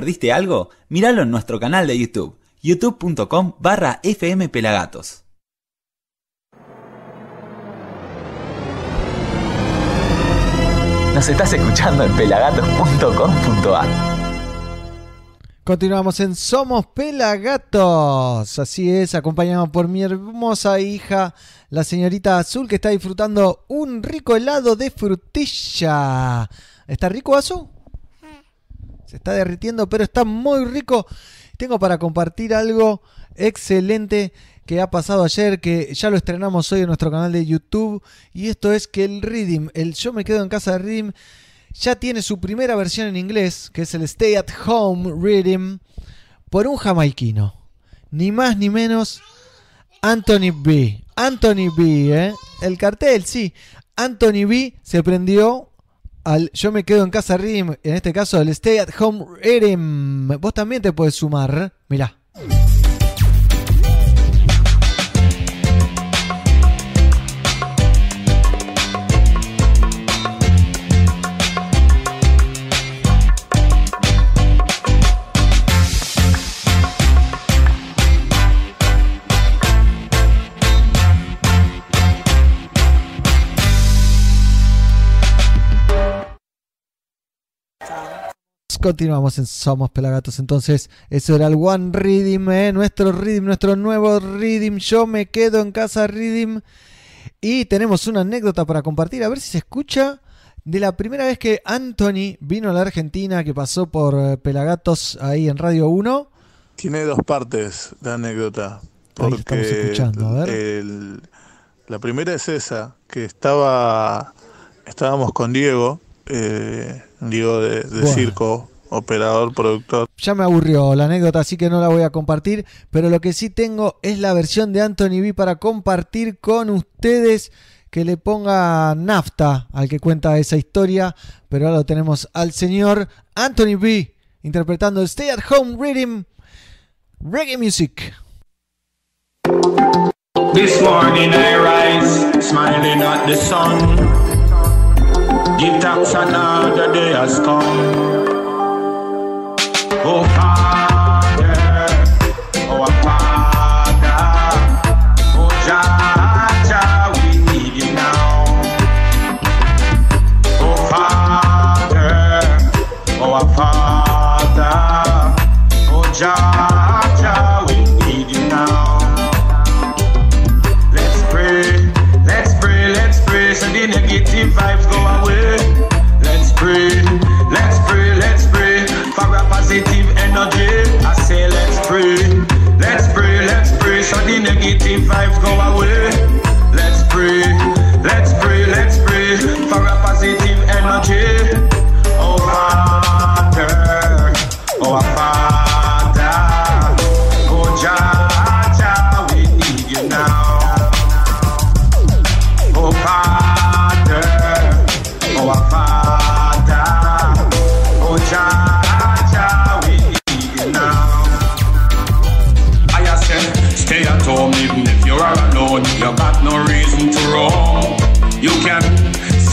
Perdiste algo? Míralo en nuestro canal de YouTube, youtube.com barra fmpelagatos. Nos estás escuchando en pelagatos.com.ar. Continuamos en Somos Pelagatos. Así es, acompañados por mi hermosa hija, la señorita Azul, que está disfrutando un rico helado de frutilla. ¿Está rico, Azul? Se está derritiendo, pero está muy rico. Tengo para compartir algo excelente que ha pasado ayer, que ya lo estrenamos hoy en nuestro canal de YouTube. Y esto es que el Reading, el Yo me quedo en casa de Reading, ya tiene su primera versión en inglés, que es el Stay at Home Reading, por un jamaiquino. Ni más ni menos, Anthony B. Anthony B, ¿eh? El cartel, sí. Anthony B se prendió al Yo me quedo en casa Reading, en este caso el Stay at Home Reading. Vos también te puedes sumar, mirá. Continuamos en Somos Pelagatos. Entonces, eso era el One Reading, ¿eh? nuestro Reading, nuestro nuevo Reading. Yo me quedo en casa Reading. Y tenemos una anécdota para compartir. A ver si se escucha. De la primera vez que Anthony vino a la Argentina, que pasó por eh, Pelagatos ahí en Radio 1. Tiene dos partes la anécdota. Ahí estamos Porque escuchando, a ver. el- la primera es esa, que estaba estábamos con Diego, eh, Diego de, de Bueno. circo, operador, productor. Ya me aburrió la anécdota, así que no la voy a compartir. Pero lo que sí tengo es la versión de Anthony B para compartir con ustedes. Que le ponga nafta al que cuenta esa historia. Pero ahora lo tenemos al señor Anthony B interpretando Stay at Home Reading Reggae Music. This morning I rise, smiling at the sun. Give thanks another day has come. Oh Father, oh Father, oh Jah, we need you now. Oh Father, oh Father, oh Jah,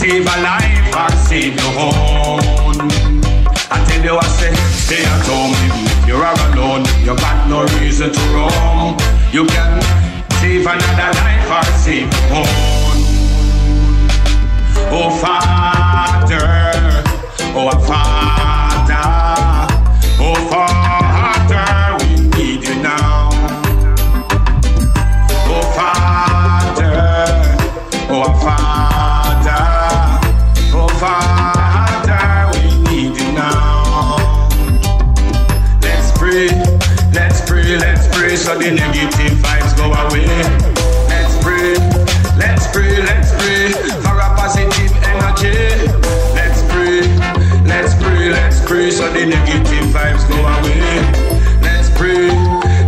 save a life or save your own. I tell you, I say, stay at home even if you're alone. You got no reason to roam. You can save another life or save your own. Oh Father, oh Father, all the negative vibes go away. Let's pray, let's pray, let's pray for a positive energy. Let's pray, let's pray, let's pray so the negative vibes go away. Let's pray,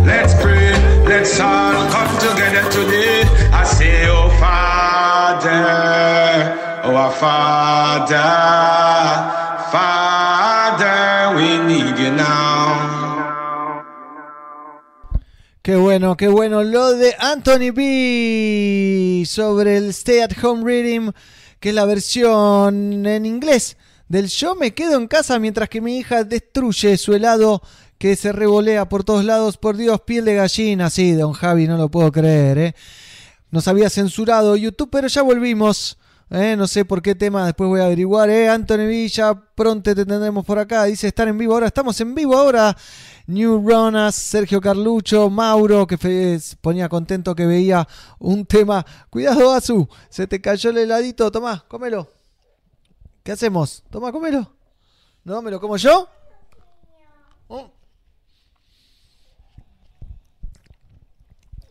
let's pray, let's all come together today. I say, Oh Father, Oh our Father. Qué bueno, qué bueno. Lo de Anthony B sobre el Stay at Home Reading, que es la versión en inglés del Yo me quedo en casa mientras que mi hija destruye su helado que se revolea por todos lados. Por Dios, piel de gallina. Sí, don Javi, no lo puedo creer. ¿eh? Nos había censurado YouTube, pero ya volvimos. ¿eh? No sé por qué tema, después voy a averiguar. ¿eh? Anthony Villa, pronto te tendremos por acá. Dice estar en vivo ahora. Estamos en vivo ahora. New Ronas, Sergio Carlucho, Mauro, que ponía contento que veía un tema. Cuidado, Azu, se te cayó el heladito. Tomá, cómelo. ¿Qué hacemos? Toma, cómelo. ¿No? ¿Me lo como yo? Mm.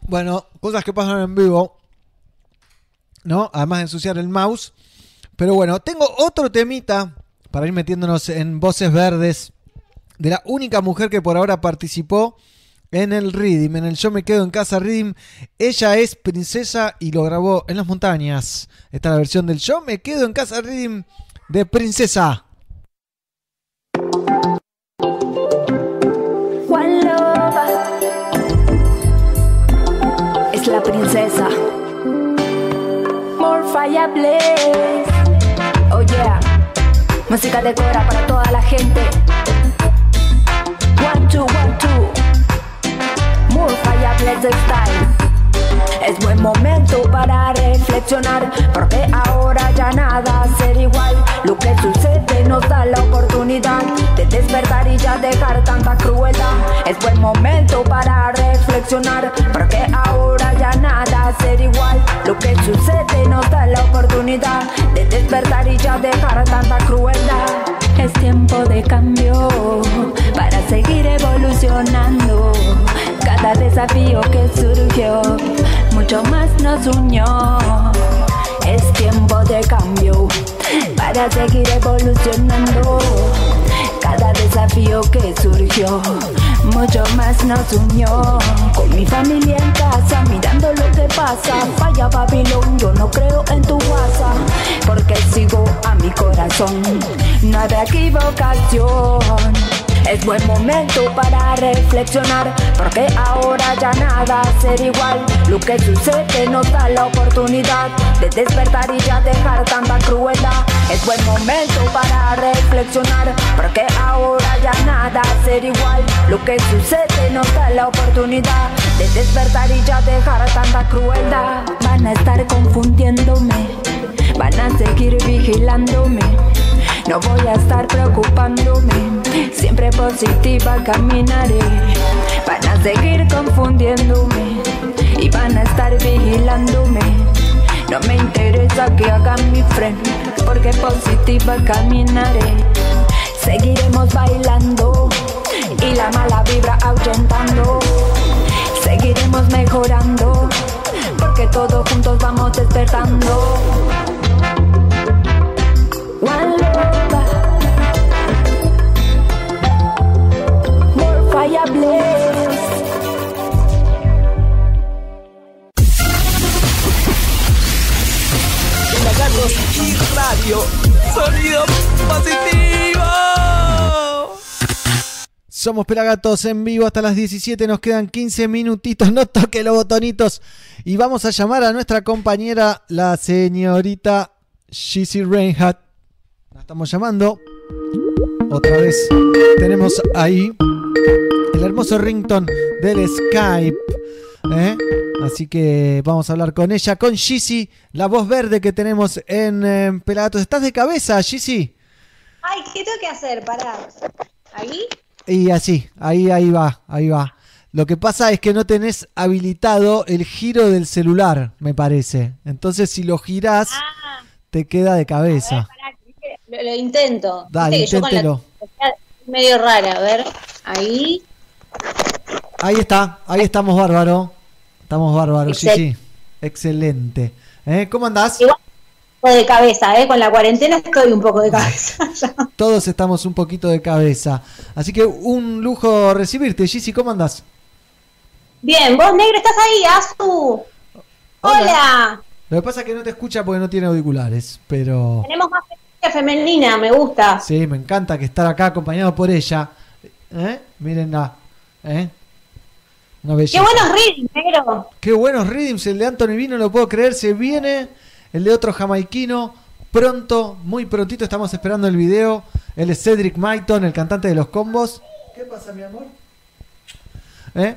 Bueno, cosas que pasan en vivo. ¿No? Además de ensuciar el mouse. Pero bueno, tengo otro temita para ir metiéndonos en voces verdes de la única mujer que por ahora participó en el Reading, en el Yo me quedo en casa Reading. Ella es princesa y lo grabó en las montañas. Esta es la versión del Yo me quedo en casa Reading de princesa. Es la princesa. More fire blaze. Oh yeah. Música de cora para toda la gente. Es buen momento para reflexionar, porque ahora ya nada será igual. Lo que sucede nos da la oportunidad de despertar y ya dejar tanta crueldad. Es buen momento para reflexionar, porque ahora ya nada será igual. Lo que sucede nos da la oportunidad de despertar y ya dejar tanta crueldad. Es tiempo de cambio para seguir evolucionando. Cada desafío que surgió, mucho más nos unió. Es tiempo de cambio para seguir evolucionando. Cada desafío que surgió, mucho más nos unió. Con mi familia en casa, mirando lo que pasa. Falla Babilón, yo no creo en tu WhatsApp, porque sigo a mi corazón. No habrá equivocación. Es buen momento para reflexionar, porque ahora ya nada será igual. Lo que sucede nos da la oportunidad de despertar y ya dejar tanta crueldad. Es buen momento para reflexionar, porque ahora ya nada será igual. Lo que sucede nos da la oportunidad de despertar y ya dejar tanta crueldad. Van a estar confundiéndome, van a seguir vigilándome. No voy a estar preocupándome, siempre positiva caminaré. Van a seguir confundiéndome y van a estar vigilándome. No me interesa que hagan mi frente, porque positiva caminaré. Seguiremos bailando y la mala vibra ahuyentando. Seguiremos mejorando, porque todos juntos vamos despertando. One. Y radio. Sonido positivo. Somos Pelagatos en vivo hasta las 17, nos quedan 15 minutitos, no toque los botonitos. Y vamos a llamar a nuestra compañera, la señorita Shizzy Reinhardt. La estamos llamando. Otra vez tenemos ahí el hermoso rington del Skype. ¿Eh? Así que vamos a hablar con ella, con Shizzy, la voz verde que tenemos en eh, Pelagatos. ¿Estás de cabeza, Shizzy? Ay, ¿qué tengo que hacer? Pará. ¿Ahí? Y así, ahí, ahí va, ahí va. Lo que pasa es que no tenés habilitado el giro del celular, me parece. Entonces, si lo girás, te queda de cabeza. Lo, lo intento. Dale, la inténtelo. es medio rara. A ver, ahí. Ahí está, ahí estamos bárbaro. Estamos bárbaros, sí, sí. Excelente. ¿Eh? ¿Cómo andás? poco de cabeza, ¿eh? Con la cuarentena estoy un poco de cabeza. Todos estamos un poquito de cabeza. Así que un lujo recibirte. Gigi, ¿cómo andás? Bien, vos negro estás ahí, Azu. Hola. Lo que pasa es que no te escucha porque no tiene auriculares, pero... Tenemos más presencia femenina, me gusta. Sí, me encanta que estar acá acompañado por ella. ¿Eh? Mírenla. ¿Eh? Una Qué buenos readings, negro. Qué buenos rhythms. El de Anthony Vino, no lo puedo creer. Se viene el de otro jamaiquino. Pronto, muy prontito, estamos esperando el video. El de Cedric Maiton, el cantante de los combos. ¿Qué pasa, mi amor? ¿Eh?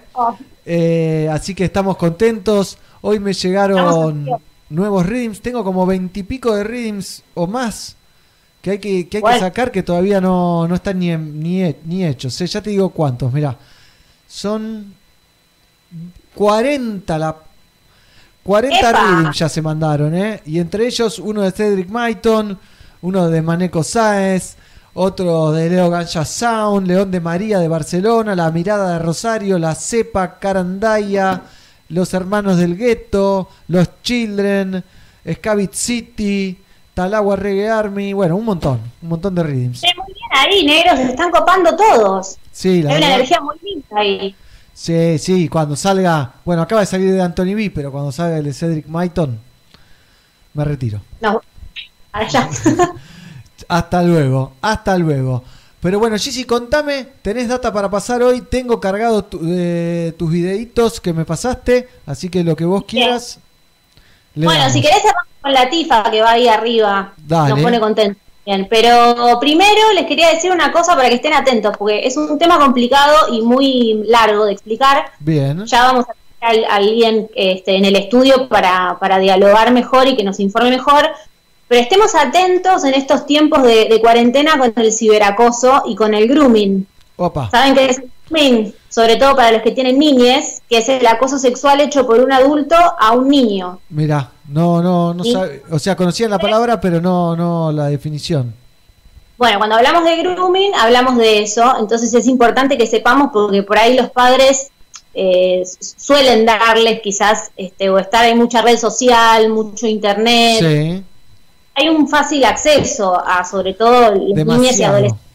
Eh, así que estamos contentos. Hoy me llegaron nuevos rhythms. Tengo como veintipico de rhythms o más que hay que, que, hay que sacar que todavía no, no están ni, ni, ni hechos. Eh, Ya te digo cuántos. Mira, son 40 la 40 ¡Epa! rhythms ya se mandaron, ¿eh? Y entre ellos uno de Cedric Maiton, uno de Maneco Sáez, otro de Leo Ganja Sound, León de María de Barcelona, La Mirada de Rosario, La Cepa, Carandaya, Los Hermanos del Gueto, Los Children, Scavit City, Talagua Reggae Army, bueno, un montón, un montón de bien ahí, negro, se están copando todos. Sí, la Hay una energía muy linda ahí. Sí, sí, cuando salga, bueno, acaba de salir de Anthony B, pero cuando salga el de Cedric Maiton, me retiro. No, allá. Hasta luego, hasta luego. Pero bueno, Gigi, contame, ¿tenés data para pasar hoy? Tengo cargado tu- eh, tus videitos que me pasaste, así que lo que vos quieras. Bueno, damos. si querés con la tifa que va ahí arriba. Dale. Nos pone contento. Bien, pero primero les quería decir una cosa para que estén atentos, porque es un tema complicado y muy largo de explicar. Bien. Ya vamos a tener a alguien este, en el estudio para, para dialogar mejor y que nos informe mejor. Pero estemos atentos en estos tiempos de, de cuarentena con el ciberacoso y con el grooming. Opa. ¿Saben qué es el? Sobre todo para los que tienen niñes, que es el acoso sexual hecho por un adulto a un niño. Mira, no, no, no Sí. sabe, o sea, conocían la palabra, pero no, no la definición. Bueno, cuando hablamos de grooming, hablamos de eso, entonces es importante que sepamos porque por ahí los padres eh, suelen darles quizás, este, o estar en mucha red social, mucho internet. Sí, Hay un fácil acceso a, sobre todo, niñas y adolescentes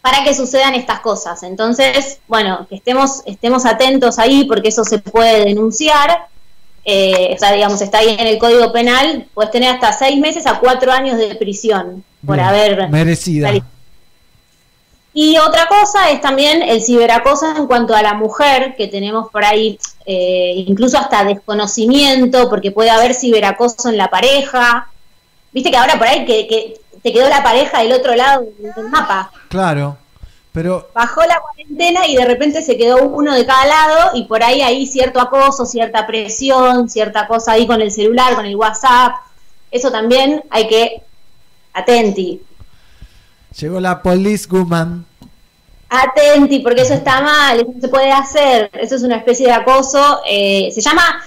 para que sucedan estas cosas. Entonces, bueno, que estemos, estemos atentos ahí porque eso se puede denunciar. Eh, o sea, digamos, está ahí en el Código Penal, puedes tener hasta seis meses a cuatro años de prisión por Bien, haber merecida. y otra cosa es también el ciberacoso en cuanto a la mujer, que tenemos por ahí eh, incluso hasta desconocimiento, porque puede haber ciberacoso en la pareja. Viste que ahora por ahí que, que te quedó la pareja del otro lado del mapa. Claro, pero Bajó la cuarentena y de repente se quedó uno de cada lado y por ahí hay cierto acoso, cierta presión, cierta cosa ahí con el celular, con el WhatsApp. Eso también hay que atenti. llegó la police woman. Atenti, porque eso está mal, eso no se puede hacer, eso es una especie de acoso, eh, se llama,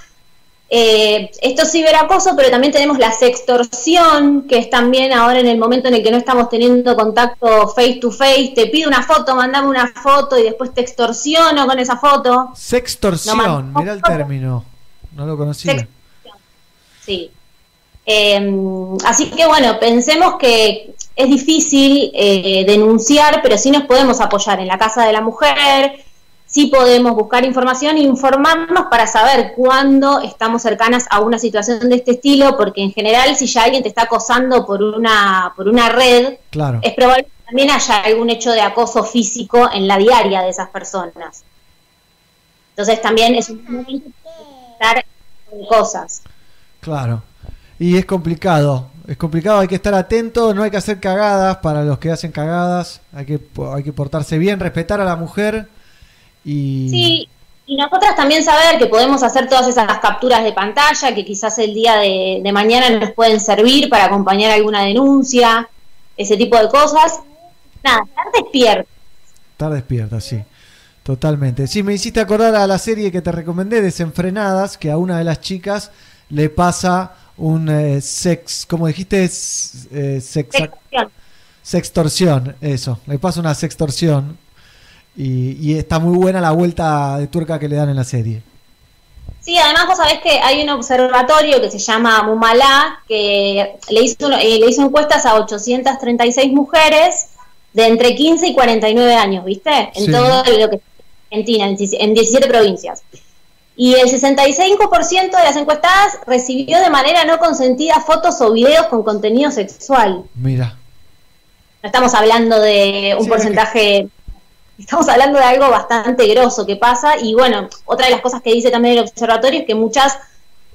eh, esto es ciberacoso, pero también tenemos la sextorsión, que es también ahora en el momento en el que no estamos teniendo contacto face to face, te pido una foto, mandame una foto y después te extorsiono con esa foto. Sextorsión, No, mira el término. No lo conocía. Sí. Eh, así que bueno, pensemos que es difícil eh, denunciar, pero sí nos podemos apoyar en la Casa de la Mujer, sí podemos buscar información e informarnos para saber cuándo estamos cercanas a una situación de este estilo, porque en general si ya alguien te está acosando por una, por una red, Claro. es probable que también haya algún hecho de acoso físico en la diaria de esas personas. Entonces también es un momento con cosas. Claro. Y es complicado. Es complicado, hay que estar atento, no hay que hacer cagadas para los que hacen cagadas. Hay que, hay que portarse bien, respetar a la mujer. Y Sí, y nosotras también saber que podemos hacer todas esas capturas de pantalla que quizás el día de, de mañana nos pueden servir para acompañar alguna denuncia, ese tipo de cosas. Nada, estar despierto. estar despierta, sí. Totalmente. Sí, me hiciste acordar a la serie que te recomendé, Desenfrenadas, que a una de las chicas le pasa un eh, sex, como dijiste, es, eh, sex, Sextorsión. sextorsión, eso, le pasa una sextorsión y, y está muy buena la vuelta de tuerca que le dan en la serie. Sí, además vos sabés que hay un observatorio que se llama Mumalá, que le hizo, eh, le hizo encuestas a 836 mujeres de entre 15 y 49 años, ¿viste? En Sí. todo lo que Argentina, en 17 en 17 provincias. Y el 65% de las encuestadas recibió de manera no consentida fotos o videos con contenido sexual. Mira. No estamos hablando de un Sí, porcentaje, estamos hablando de algo bastante grosso que pasa. Y bueno, otra de las cosas que dice también el observatorio es que muchas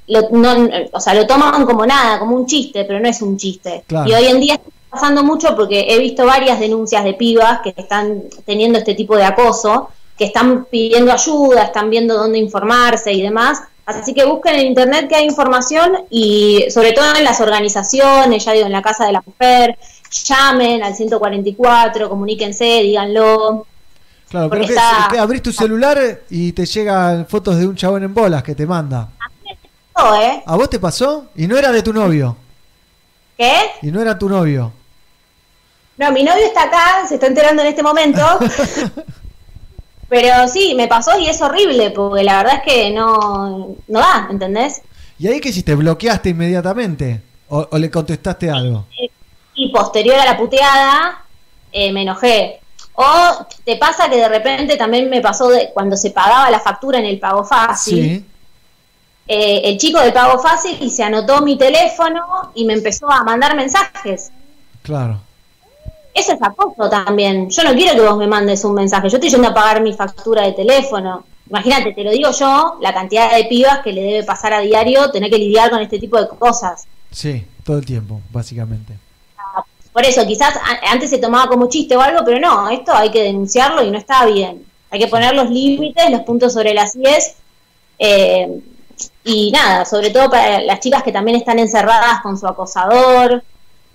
lo, no, o sea, lo toman como nada, como un chiste, pero no es un chiste. Claro. Y hoy en día está pasando mucho porque he visto varias denuncias de pibas que están teniendo este tipo de acoso, que están pidiendo ayuda, están viendo dónde informarse y demás. Así que busquen en internet que hay información y sobre todo en las organizaciones, ya digo, en la Casa de la Mujer, llamen al 144, comuníquense, díganlo. Claro, creo que, está- es que abrís tu celular y te llegan fotos de un chabón en bolas que te manda. No, ¿eh? ¿A vos te pasó? Y no era de tu novio. ¿Qué? Y no era tu novio. No, mi novio está acá, se está enterando en este momento. Pero sí, me pasó y es horrible, porque la verdad es que no, no da, ¿entendés? ¿Y ahí qué hiciste? ¿Bloqueaste inmediatamente? ¿O, o le contestaste algo? Y posterior a la puteada, eh, me enojé. O te pasa que de repente también me pasó de cuando se pagaba la factura en el pago fácil. Sí. eh, el chico del pago fácil y se anotó mi teléfono y me empezó a mandar mensajes. Claro. Eso es acoso también. Yo no quiero que vos me mandes un mensaje. Yo estoy yendo a pagar mi factura de teléfono. Imagínate, te lo digo yo, la cantidad de pibas que le debe pasar a diario tener que lidiar con este tipo de cosas. Sí, todo el tiempo, básicamente. Por eso, quizás antes se tomaba como chiste o algo, pero no, esto hay que denunciarlo y no está bien. Hay que poner los límites, los puntos sobre las IES. eh, y nada, sobre todo para las chicas que también están encerradas con su acosador,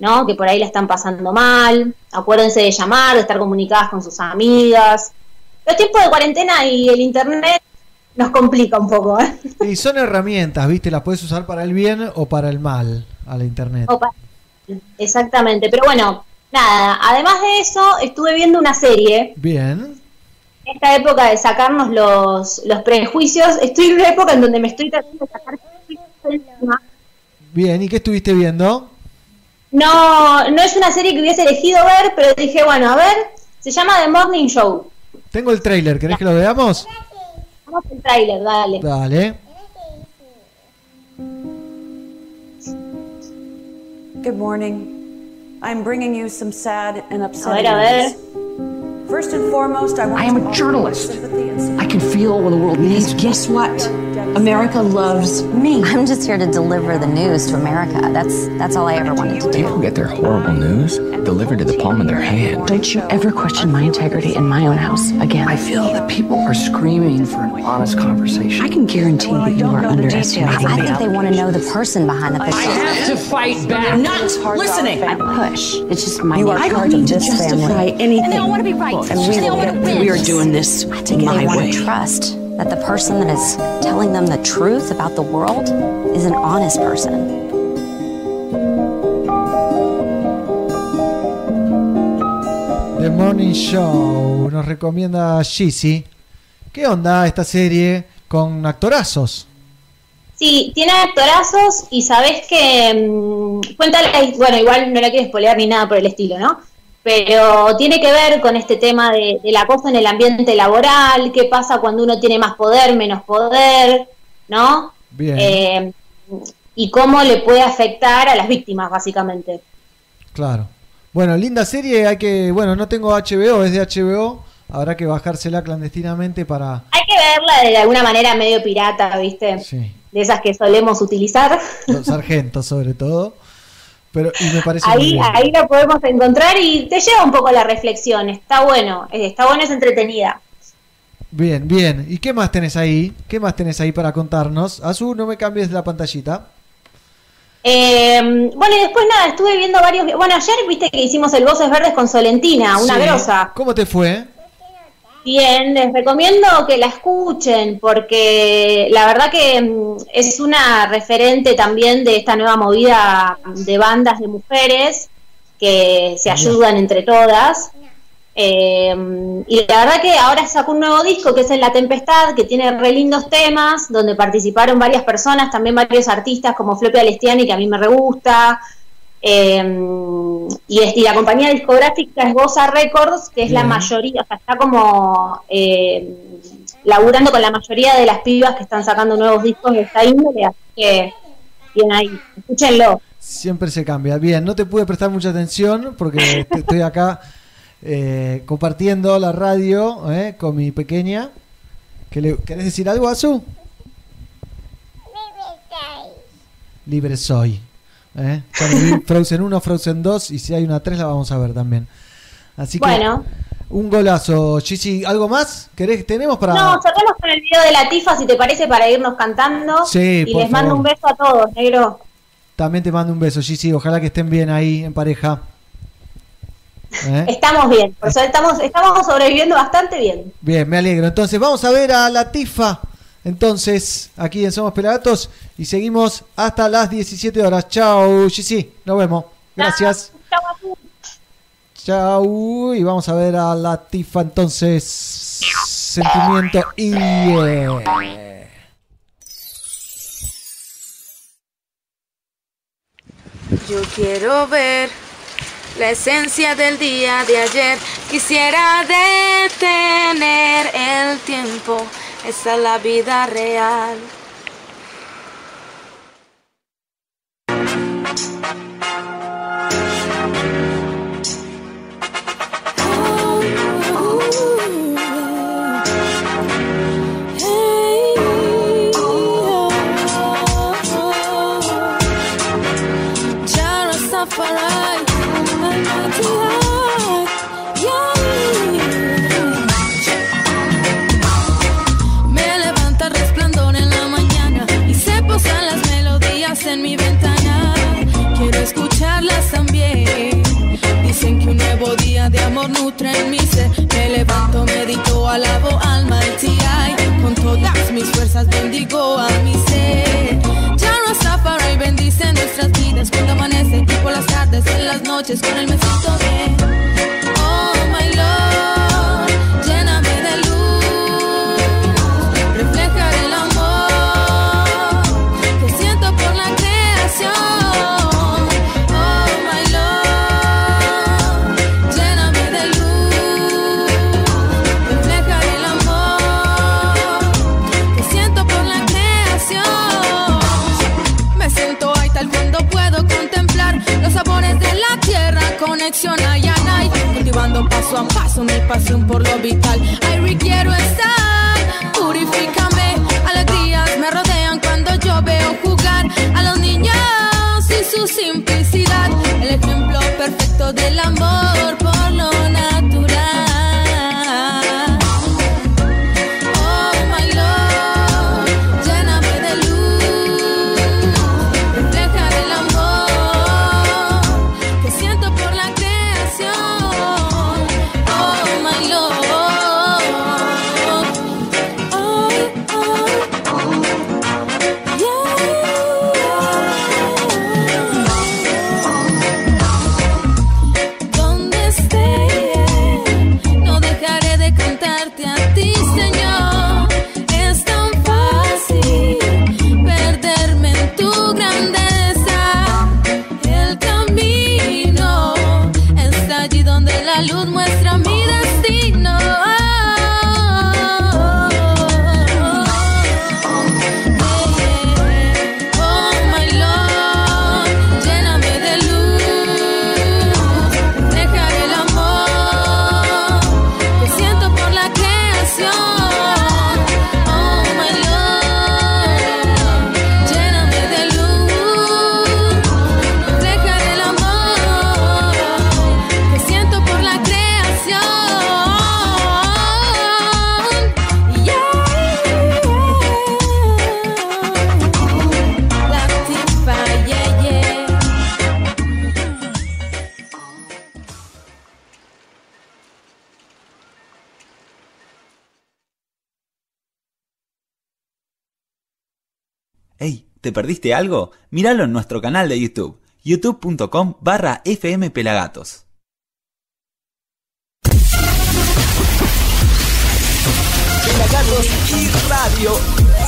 ¿no? Que por ahí la están pasando mal. Acuérdense de llamar, de estar comunicadas con sus amigas. Los tiempos de cuarentena y el internet nos complica un poco, ¿eh? Y son herramientas, ¿viste? Las puedes usar para el bien o para el mal a la internet. O Exactamente, pero bueno, nada, además de eso, estuve viendo una serie, Bien. en esta época de sacarnos los, los prejuicios, estoy en una época en donde me estoy tratando de sacar prejuicios. Bien, ¿y qué estuviste viendo? No, no es una serie que hubiese elegido ver, pero dije, bueno, a ver, se llama The Morning Show. Tengo el trailer, ¿querés que lo veamos? Vamos al tráiler, dale. Dale. Good morning. I'm bringing you some sad and upsetting news. First and foremost, I want I am a journalist. I can feel what the world needs. Guess what? America loves me. I'm just here to deliver the news to America. That's that's all I ever wanted to do. People get their horrible news delivered to the palm of their hand. Don't you ever question my integrity in my own house again. I feel that people are screaming for an honest conversation. I can guarantee that you are underestimating I think they want to know the person behind the picture. have to fight back. Not listening. I push. It's just my You are I don't need to justify anything. And they all want to be right. And we will get- we are doing this I think my they want way. to trust that the person that is telling them the truth about the world is an honest person. The Morning Show nos recomienda Gizzy. ¿Qué onda esta serie con actorazos? Sí, tiene actorazos y sabes que mm, cuenta, bueno, igual no la quiero spoilear ni nada por el estilo, ¿no? Pero tiene que ver con este tema de, del acoso en el ambiente laboral, qué pasa cuando uno tiene más poder, menos poder, ¿no? Bien. Eh, y cómo le puede afectar a las víctimas, básicamente. Claro. Bueno, linda serie, hay que, bueno, no tengo HBO, es de HBO, habrá que bajársela clandestinamente para... Hay que verla de alguna manera medio pirata, ¿viste? Sí. De esas que solemos utilizar. Los sargentos sobre todo. Pero, y me parece muy Ahí, ahí la podemos encontrar y te lleva un poco a la reflexión. Está bueno, eh, está bueno, es entretenida. Bien, bien. ¿Y qué más tenés ahí? ¿Qué más tenés ahí para contarnos? Azul, no me cambies la pantallita. Eh, bueno, y después nada, estuve viendo varios. Bueno, ayer viste que hicimos el Voces Verdes con Solentina, una Sí. grosa. ¿Cómo te fue? Bien, les recomiendo que la escuchen porque la verdad que mm, es una referente también de esta nueva movida de bandas de mujeres que se ayudan entre todas. Eh, y la verdad que ahora sacó un nuevo disco que es En la Tempestad, que tiene re lindos temas, donde participaron varias personas, también varios artistas como Floppy Alestiani, que a mí me re gusta. Eh, y, es- y la compañía discográfica es Goza Records, que es la mayoría, o sea, está como eh, laburando con la mayoría de las pibas que están sacando nuevos discos de esta índole, así que bien ahí, escúchenlo. Siempre se cambia. Bien, no te pude prestar mucha atención porque te- estoy acá eh, compartiendo la radio eh, con mi pequeña. ¿Qué le- ¿Querés decir algo, Azu? Libre soy. ¿eh? Bueno, vi Frozen 1, Frozen 2 y si hay una 3 la vamos a ver también. Así que Bueno. un golazo. Gigi, ¿algo más? ¿Querés? ¿Tenemos para...? No, cerremos con el video de la Tifa, si te parece, para irnos cantando. Sí, y por les mando un beso a todos, negro. También te mando un beso, Gigi. Ojalá que estén bien ahí en pareja. ¿Eh? Estamos bien, por eso estamos, estamos sobreviviendo bastante bien. Bien, me alegro. Entonces vamos a ver a la Tifa. Entonces, aquí en Somos Pelagatos y seguimos hasta las 17 horas. Chao, Gigi. Nos vemos. Gracias. Chau, Azu. Chao. Y vamos a ver a la Tifa entonces. Sentimiento y... Yo quiero ver la esencia del día de ayer. Quisiera detener el tiempo. Esa es la vida real. Un nuevo día de amor nutre en mi ser. Me levanto, medito, alabo al Mighty. Con todas mis fuerzas bendigo a mi ser. Ya no para y bendice nuestras vidas cuando amanece y por las tardes, en las noches con el me siento bien. Oh my Lord, conexión a Yanai, cultivando paso a paso mi pasión por lo vital. Ahí requiero estar, purifícame, alegrías me rodean cuando yo veo jugar a los niños y su simplicidad, el ejemplo perfecto del amor por lo natural. ¿Te perdiste algo? Míralo en nuestro canal de YouTube, youtube.com barra fmpelagatos. Pelagatos y radio,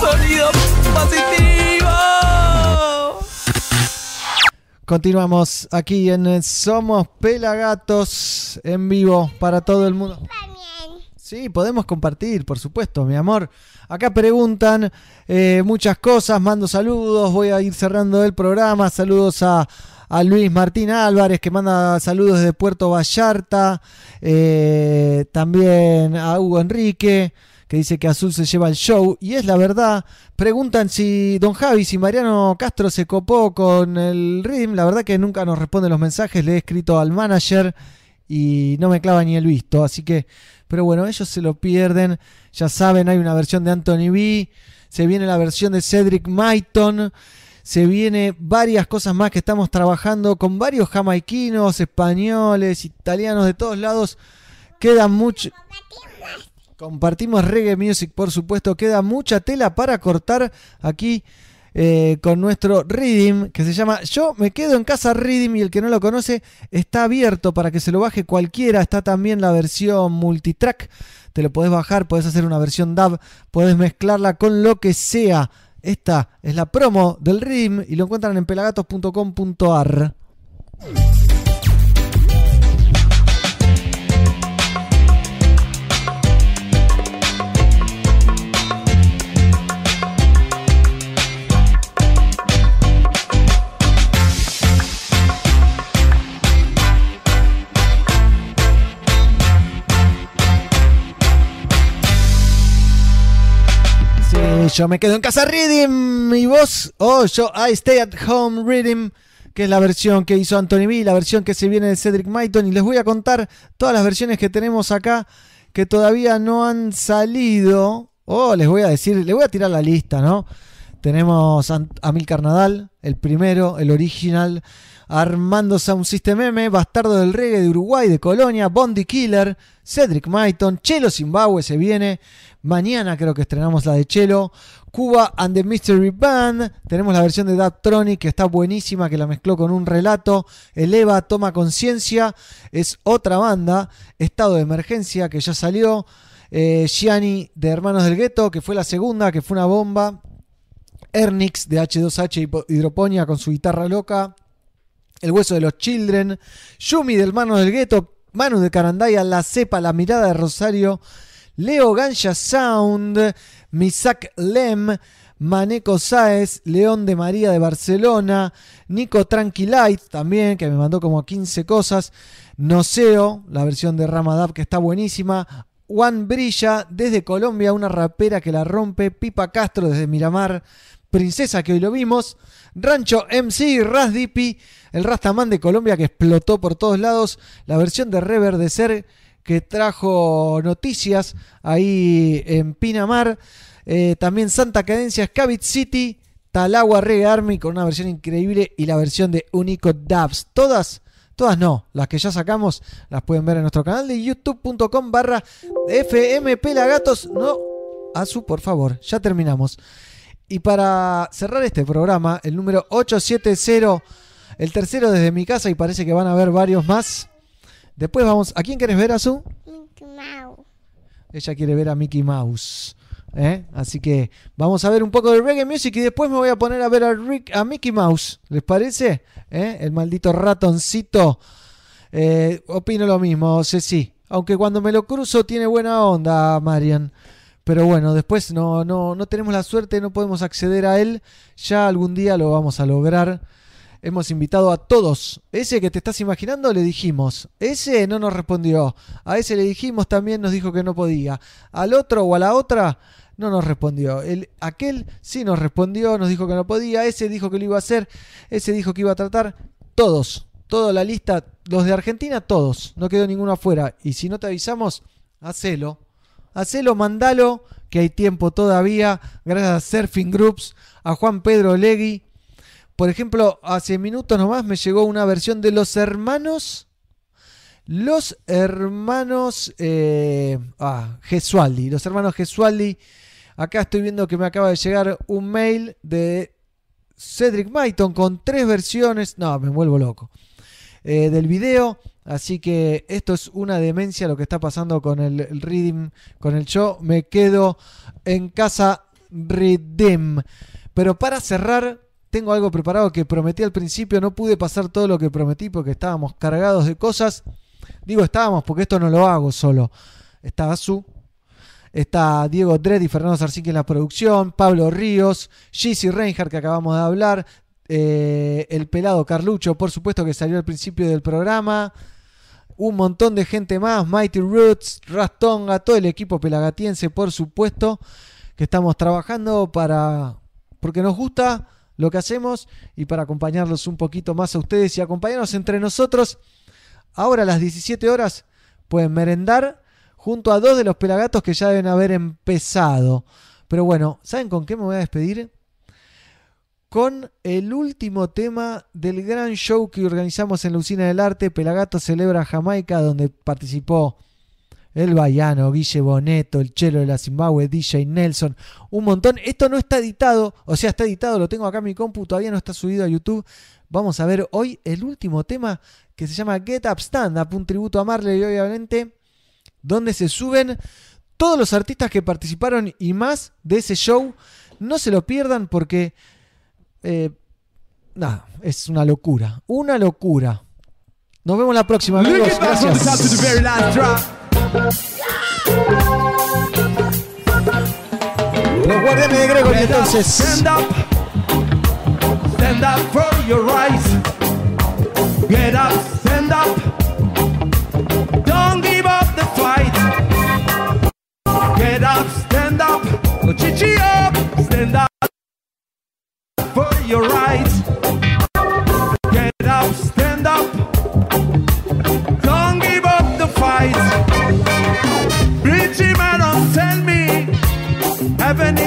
sonido positivo. Continuamos aquí en Somos Pelagatos en vivo para todo el mundo. Sí, podemos compartir, por supuesto, mi amor. Acá preguntan eh, muchas cosas, mando saludos, voy a ir cerrando el programa. Saludos a, a Luis Martín Álvarez que manda saludos desde Puerto Vallarta. Eh, también a Hugo Enrique que dice que Azul se lleva el show. Y es la verdad. Preguntan si Don Javi, si Mariano Castro se copó con el RIM. La verdad que nunca nos responde los mensajes. Le he escrito al manager y no me clava ni el visto. Así que, pero bueno, ellos se lo pierden. Ya saben, hay una versión de Anthony B. Se viene la versión de Cedric Maiton. Se viene varias cosas más que estamos trabajando con varios jamaiquinos, españoles, italianos de todos lados. Queda mucho. Compartimos reggae music, por supuesto. Queda mucha tela para cortar aquí eh, con nuestro Reading, que se llama Yo me quedo en casa Reading y el que no lo conoce está abierto para que se lo baje cualquiera. Está también la versión multitrack. Te lo podés bajar, podés hacer una versión DAB, podés mezclarla con lo que sea. Esta es la promo del Reading y lo encuentran en pelagatos.com.ar. yo me quedo en casa reading y vos, oh, yo I stay at home reading, que es la versión que hizo Anthony B, la versión que se viene de Cedric Maiton y les voy a contar todas las versiones que tenemos acá que todavía no han salido. Oh, les voy a decir, les voy a tirar la lista, ¿no? Tenemos a Amilcar Nadal, el primero, el original. Armando Sound System M, Bastardo del Reggae de Uruguay, de Colonia, Bondi Killer, Cedric Maiton, Chelo Zimbabue se viene. Mañana creo que estrenamos la de Chelo. Cuba and the Mystery Band. Tenemos la versión de Tronic que está buenísima, que la mezcló con un relato. Eleva, toma conciencia. Es otra banda. Estado de emergencia que ya salió. Eh, Gianni de Hermanos del Gueto, que fue la segunda, que fue una bomba. Ernix de H2H Hidroponía con su guitarra loca. El hueso de los Children. Yumi del Hermanos del Gueto. Manu de Carandaya. La Cepa, la mirada de Rosario. Leo Ganja Sound, Misak Lem, Maneco Sáez, León de María de Barcelona, Nico Tranquilite también, que me mandó como 15 cosas, Noseo, la versión de Ramadab que está buenísima, Juan Brilla desde Colombia, una rapera que la rompe, Pipa Castro desde Miramar, Princesa que hoy lo vimos, Rancho MC, Ras Dipi, el Rastaman de Colombia que explotó por todos lados, la versión de Reverdecer que trajo noticias ahí en Pinamar. Eh, también Santa Cadencia, Scavit City, Talagua Reggae Army con una versión increíble y la versión de Unico Dubs. Todas, todas no, las que ya sacamos las pueden ver en nuestro canal de youtube.com barra FMP Lagatos. No, Azu, por favor, ya terminamos. Y para cerrar este programa, el número 870, el tercero desde mi casa y parece que van a haber varios más. Después vamos. ¿A quién quieres ver, Azul? Mickey Mouse. Ella quiere ver a Mickey Mouse. ¿eh? Así que vamos a ver un poco de reggae music y después me voy a poner a ver a, Rick, a Mickey Mouse. ¿Les parece? ¿Eh? El maldito ratoncito. Eh, opino lo mismo, sí. Aunque cuando me lo cruzo tiene buena onda, Marian. Pero bueno, después no, no, no tenemos la suerte, no podemos acceder a él. Ya algún día lo vamos a lograr. Hemos invitado a todos. Ese que te estás imaginando le dijimos. Ese no nos respondió. A ese le dijimos también nos dijo que no podía. Al otro o a la otra no nos respondió. El, aquel sí nos respondió, nos dijo que no podía. Ese dijo que lo iba a hacer. Ese dijo que iba a tratar. Todos. Toda la lista. Los de Argentina, todos. No quedó ninguno afuera. Y si no te avisamos, hacelo. Hacelo, mandalo. Que hay tiempo todavía. Gracias a Surfing Groups. A Juan Pedro Legui por ejemplo, hace minutos nomás me llegó una versión de los hermanos. Los hermanos eh, ah, Gesualdi. Los hermanos Gesualdi. Acá estoy viendo que me acaba de llegar un mail de Cedric Maiton con tres versiones. No, me vuelvo loco. eh, del video. Así que esto es una demencia lo que está pasando con el, el con el show. Me quedo en casa Redeem. Pero para cerrar, tengo algo preparado que prometí al principio. No pude pasar todo lo que prometí porque estábamos cargados de cosas. Digo estábamos porque esto no lo hago solo. Está Azu, está Diego Dredd y Fernando Sarcique en la producción, Pablo Ríos, Gizzy Reinhardt que acabamos de hablar, eh, el pelado Carlucho, por supuesto que salió al principio del programa. Un montón de gente más, Mighty Roots, Rastonga, todo el equipo pelagatiense, por supuesto, que estamos trabajando para. porque nos gusta lo que hacemos y para acompañarlos un poquito más a ustedes y acompañarnos entre nosotros. Ahora a las 17 horas pueden merendar junto a dos de los pelagatos que ya deben haber empezado. Pero bueno, ¿saben con qué me voy a despedir? Con el último tema del gran show que organizamos en la Usina del Arte, Pelagato Celebra Jamaica, donde participó el Baiano, Guille Boneto, el Chelo de la Zimbabue, DJ Nelson, un montón. Esto no está editado, o sea, está editado, lo tengo acá en mi compu, todavía no está subido a YouTube. Vamos a ver hoy el último tema que se llama Get Up Stand Up, un tributo a Marley, obviamente, donde se suben todos los artistas que participaron y más de ese show. No se lo pierdan porque, eh, nada, es una locura, una locura. Nos vemos la próxima, amigos. Gracias. Los guardianes de Gregory, entonces. Stand up, stand up for your rights. Get up, stand up. Don't give up the fight. Get up, stand up. Chichi up, stand up for your rights. Get up, stand up. Heaven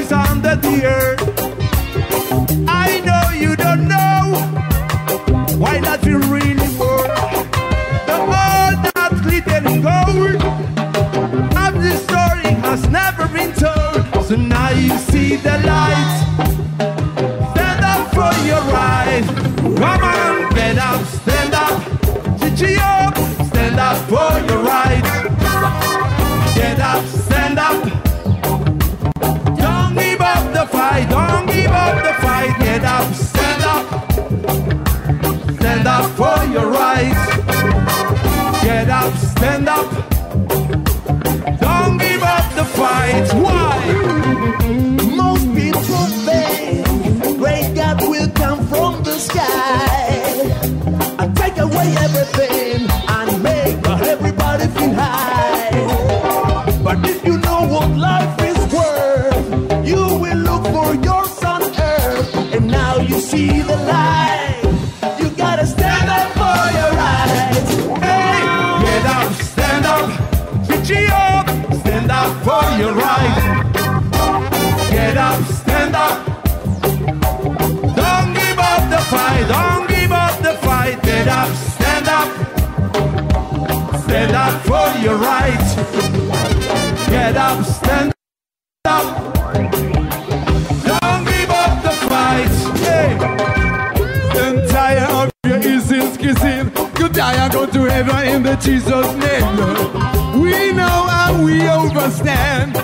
up, stand up. Don't give up the fight. Hey. I'm tired of your easy kissing. You die and go to heaven in the Jesus name. We know how we overstand.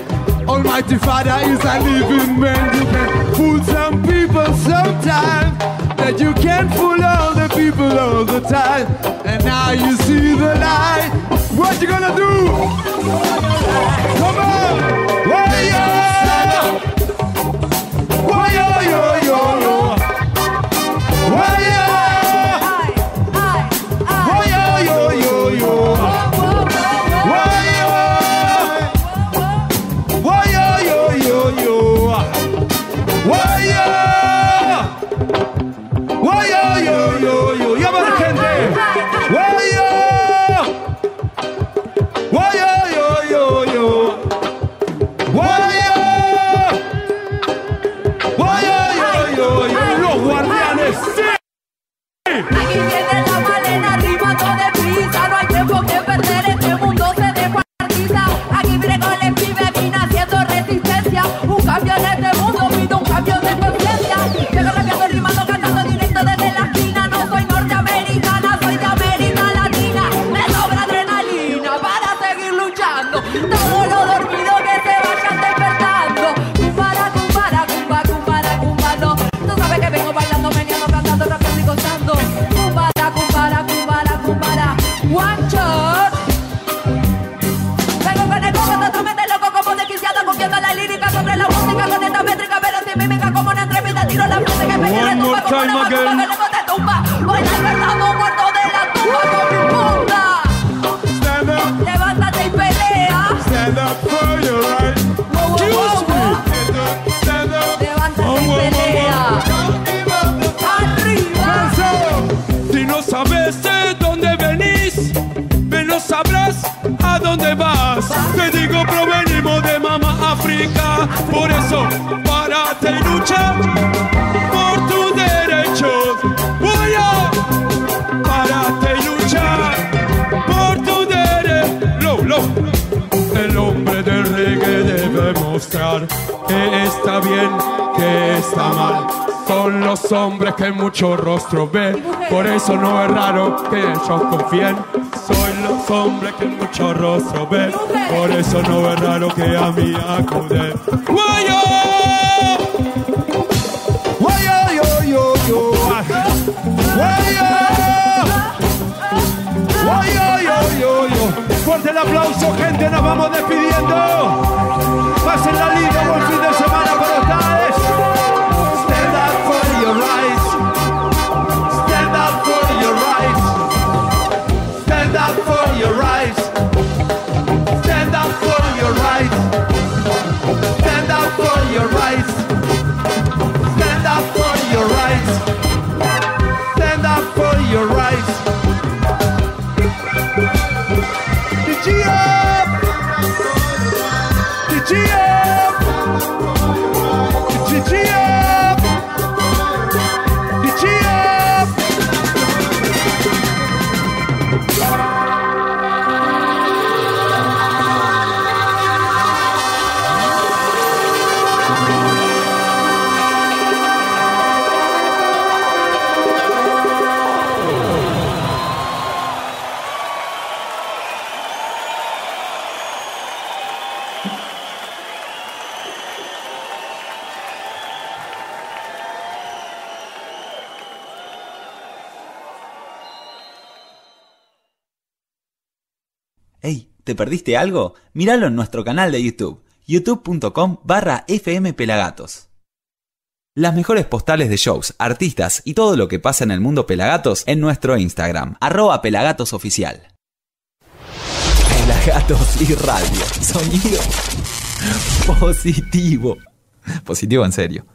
Almighty Father is a living man. You can fool some people sometimes. That you can't fool all the people all the time. And now you see the light. What you gonna do? Come on! Warrior! Warrior, yo, yo, yo. Warrior! Warrior, yo, Why yo, yo. Warrior! Muchos rostros ven, por eso no es raro que ellos confíen. Soy los hombres que muchos rostros ven, por eso no es raro que a mí acuden. ¡Guayo! ¡Guayo, yo, yo, yo! ¡Guayo! ¡Guayo, yo, yo, yo! Fuerte el aplauso, gente, nos vamos despidiendo. Pasen la liga, buen fin de semana para ustedes. Rights. Stand up for your rights. Stand up for your rights. ¿Te perdiste algo? Míralo en nuestro canal de YouTube, youtube.com barra fmpelagatos. Las mejores postales de shows, artistas y todo lo que pasa en el mundo Pelagatos en nuestro Instagram, arroba pelagatosoficial. Pelagatos y radio, sonido positivo. Positivo en serio.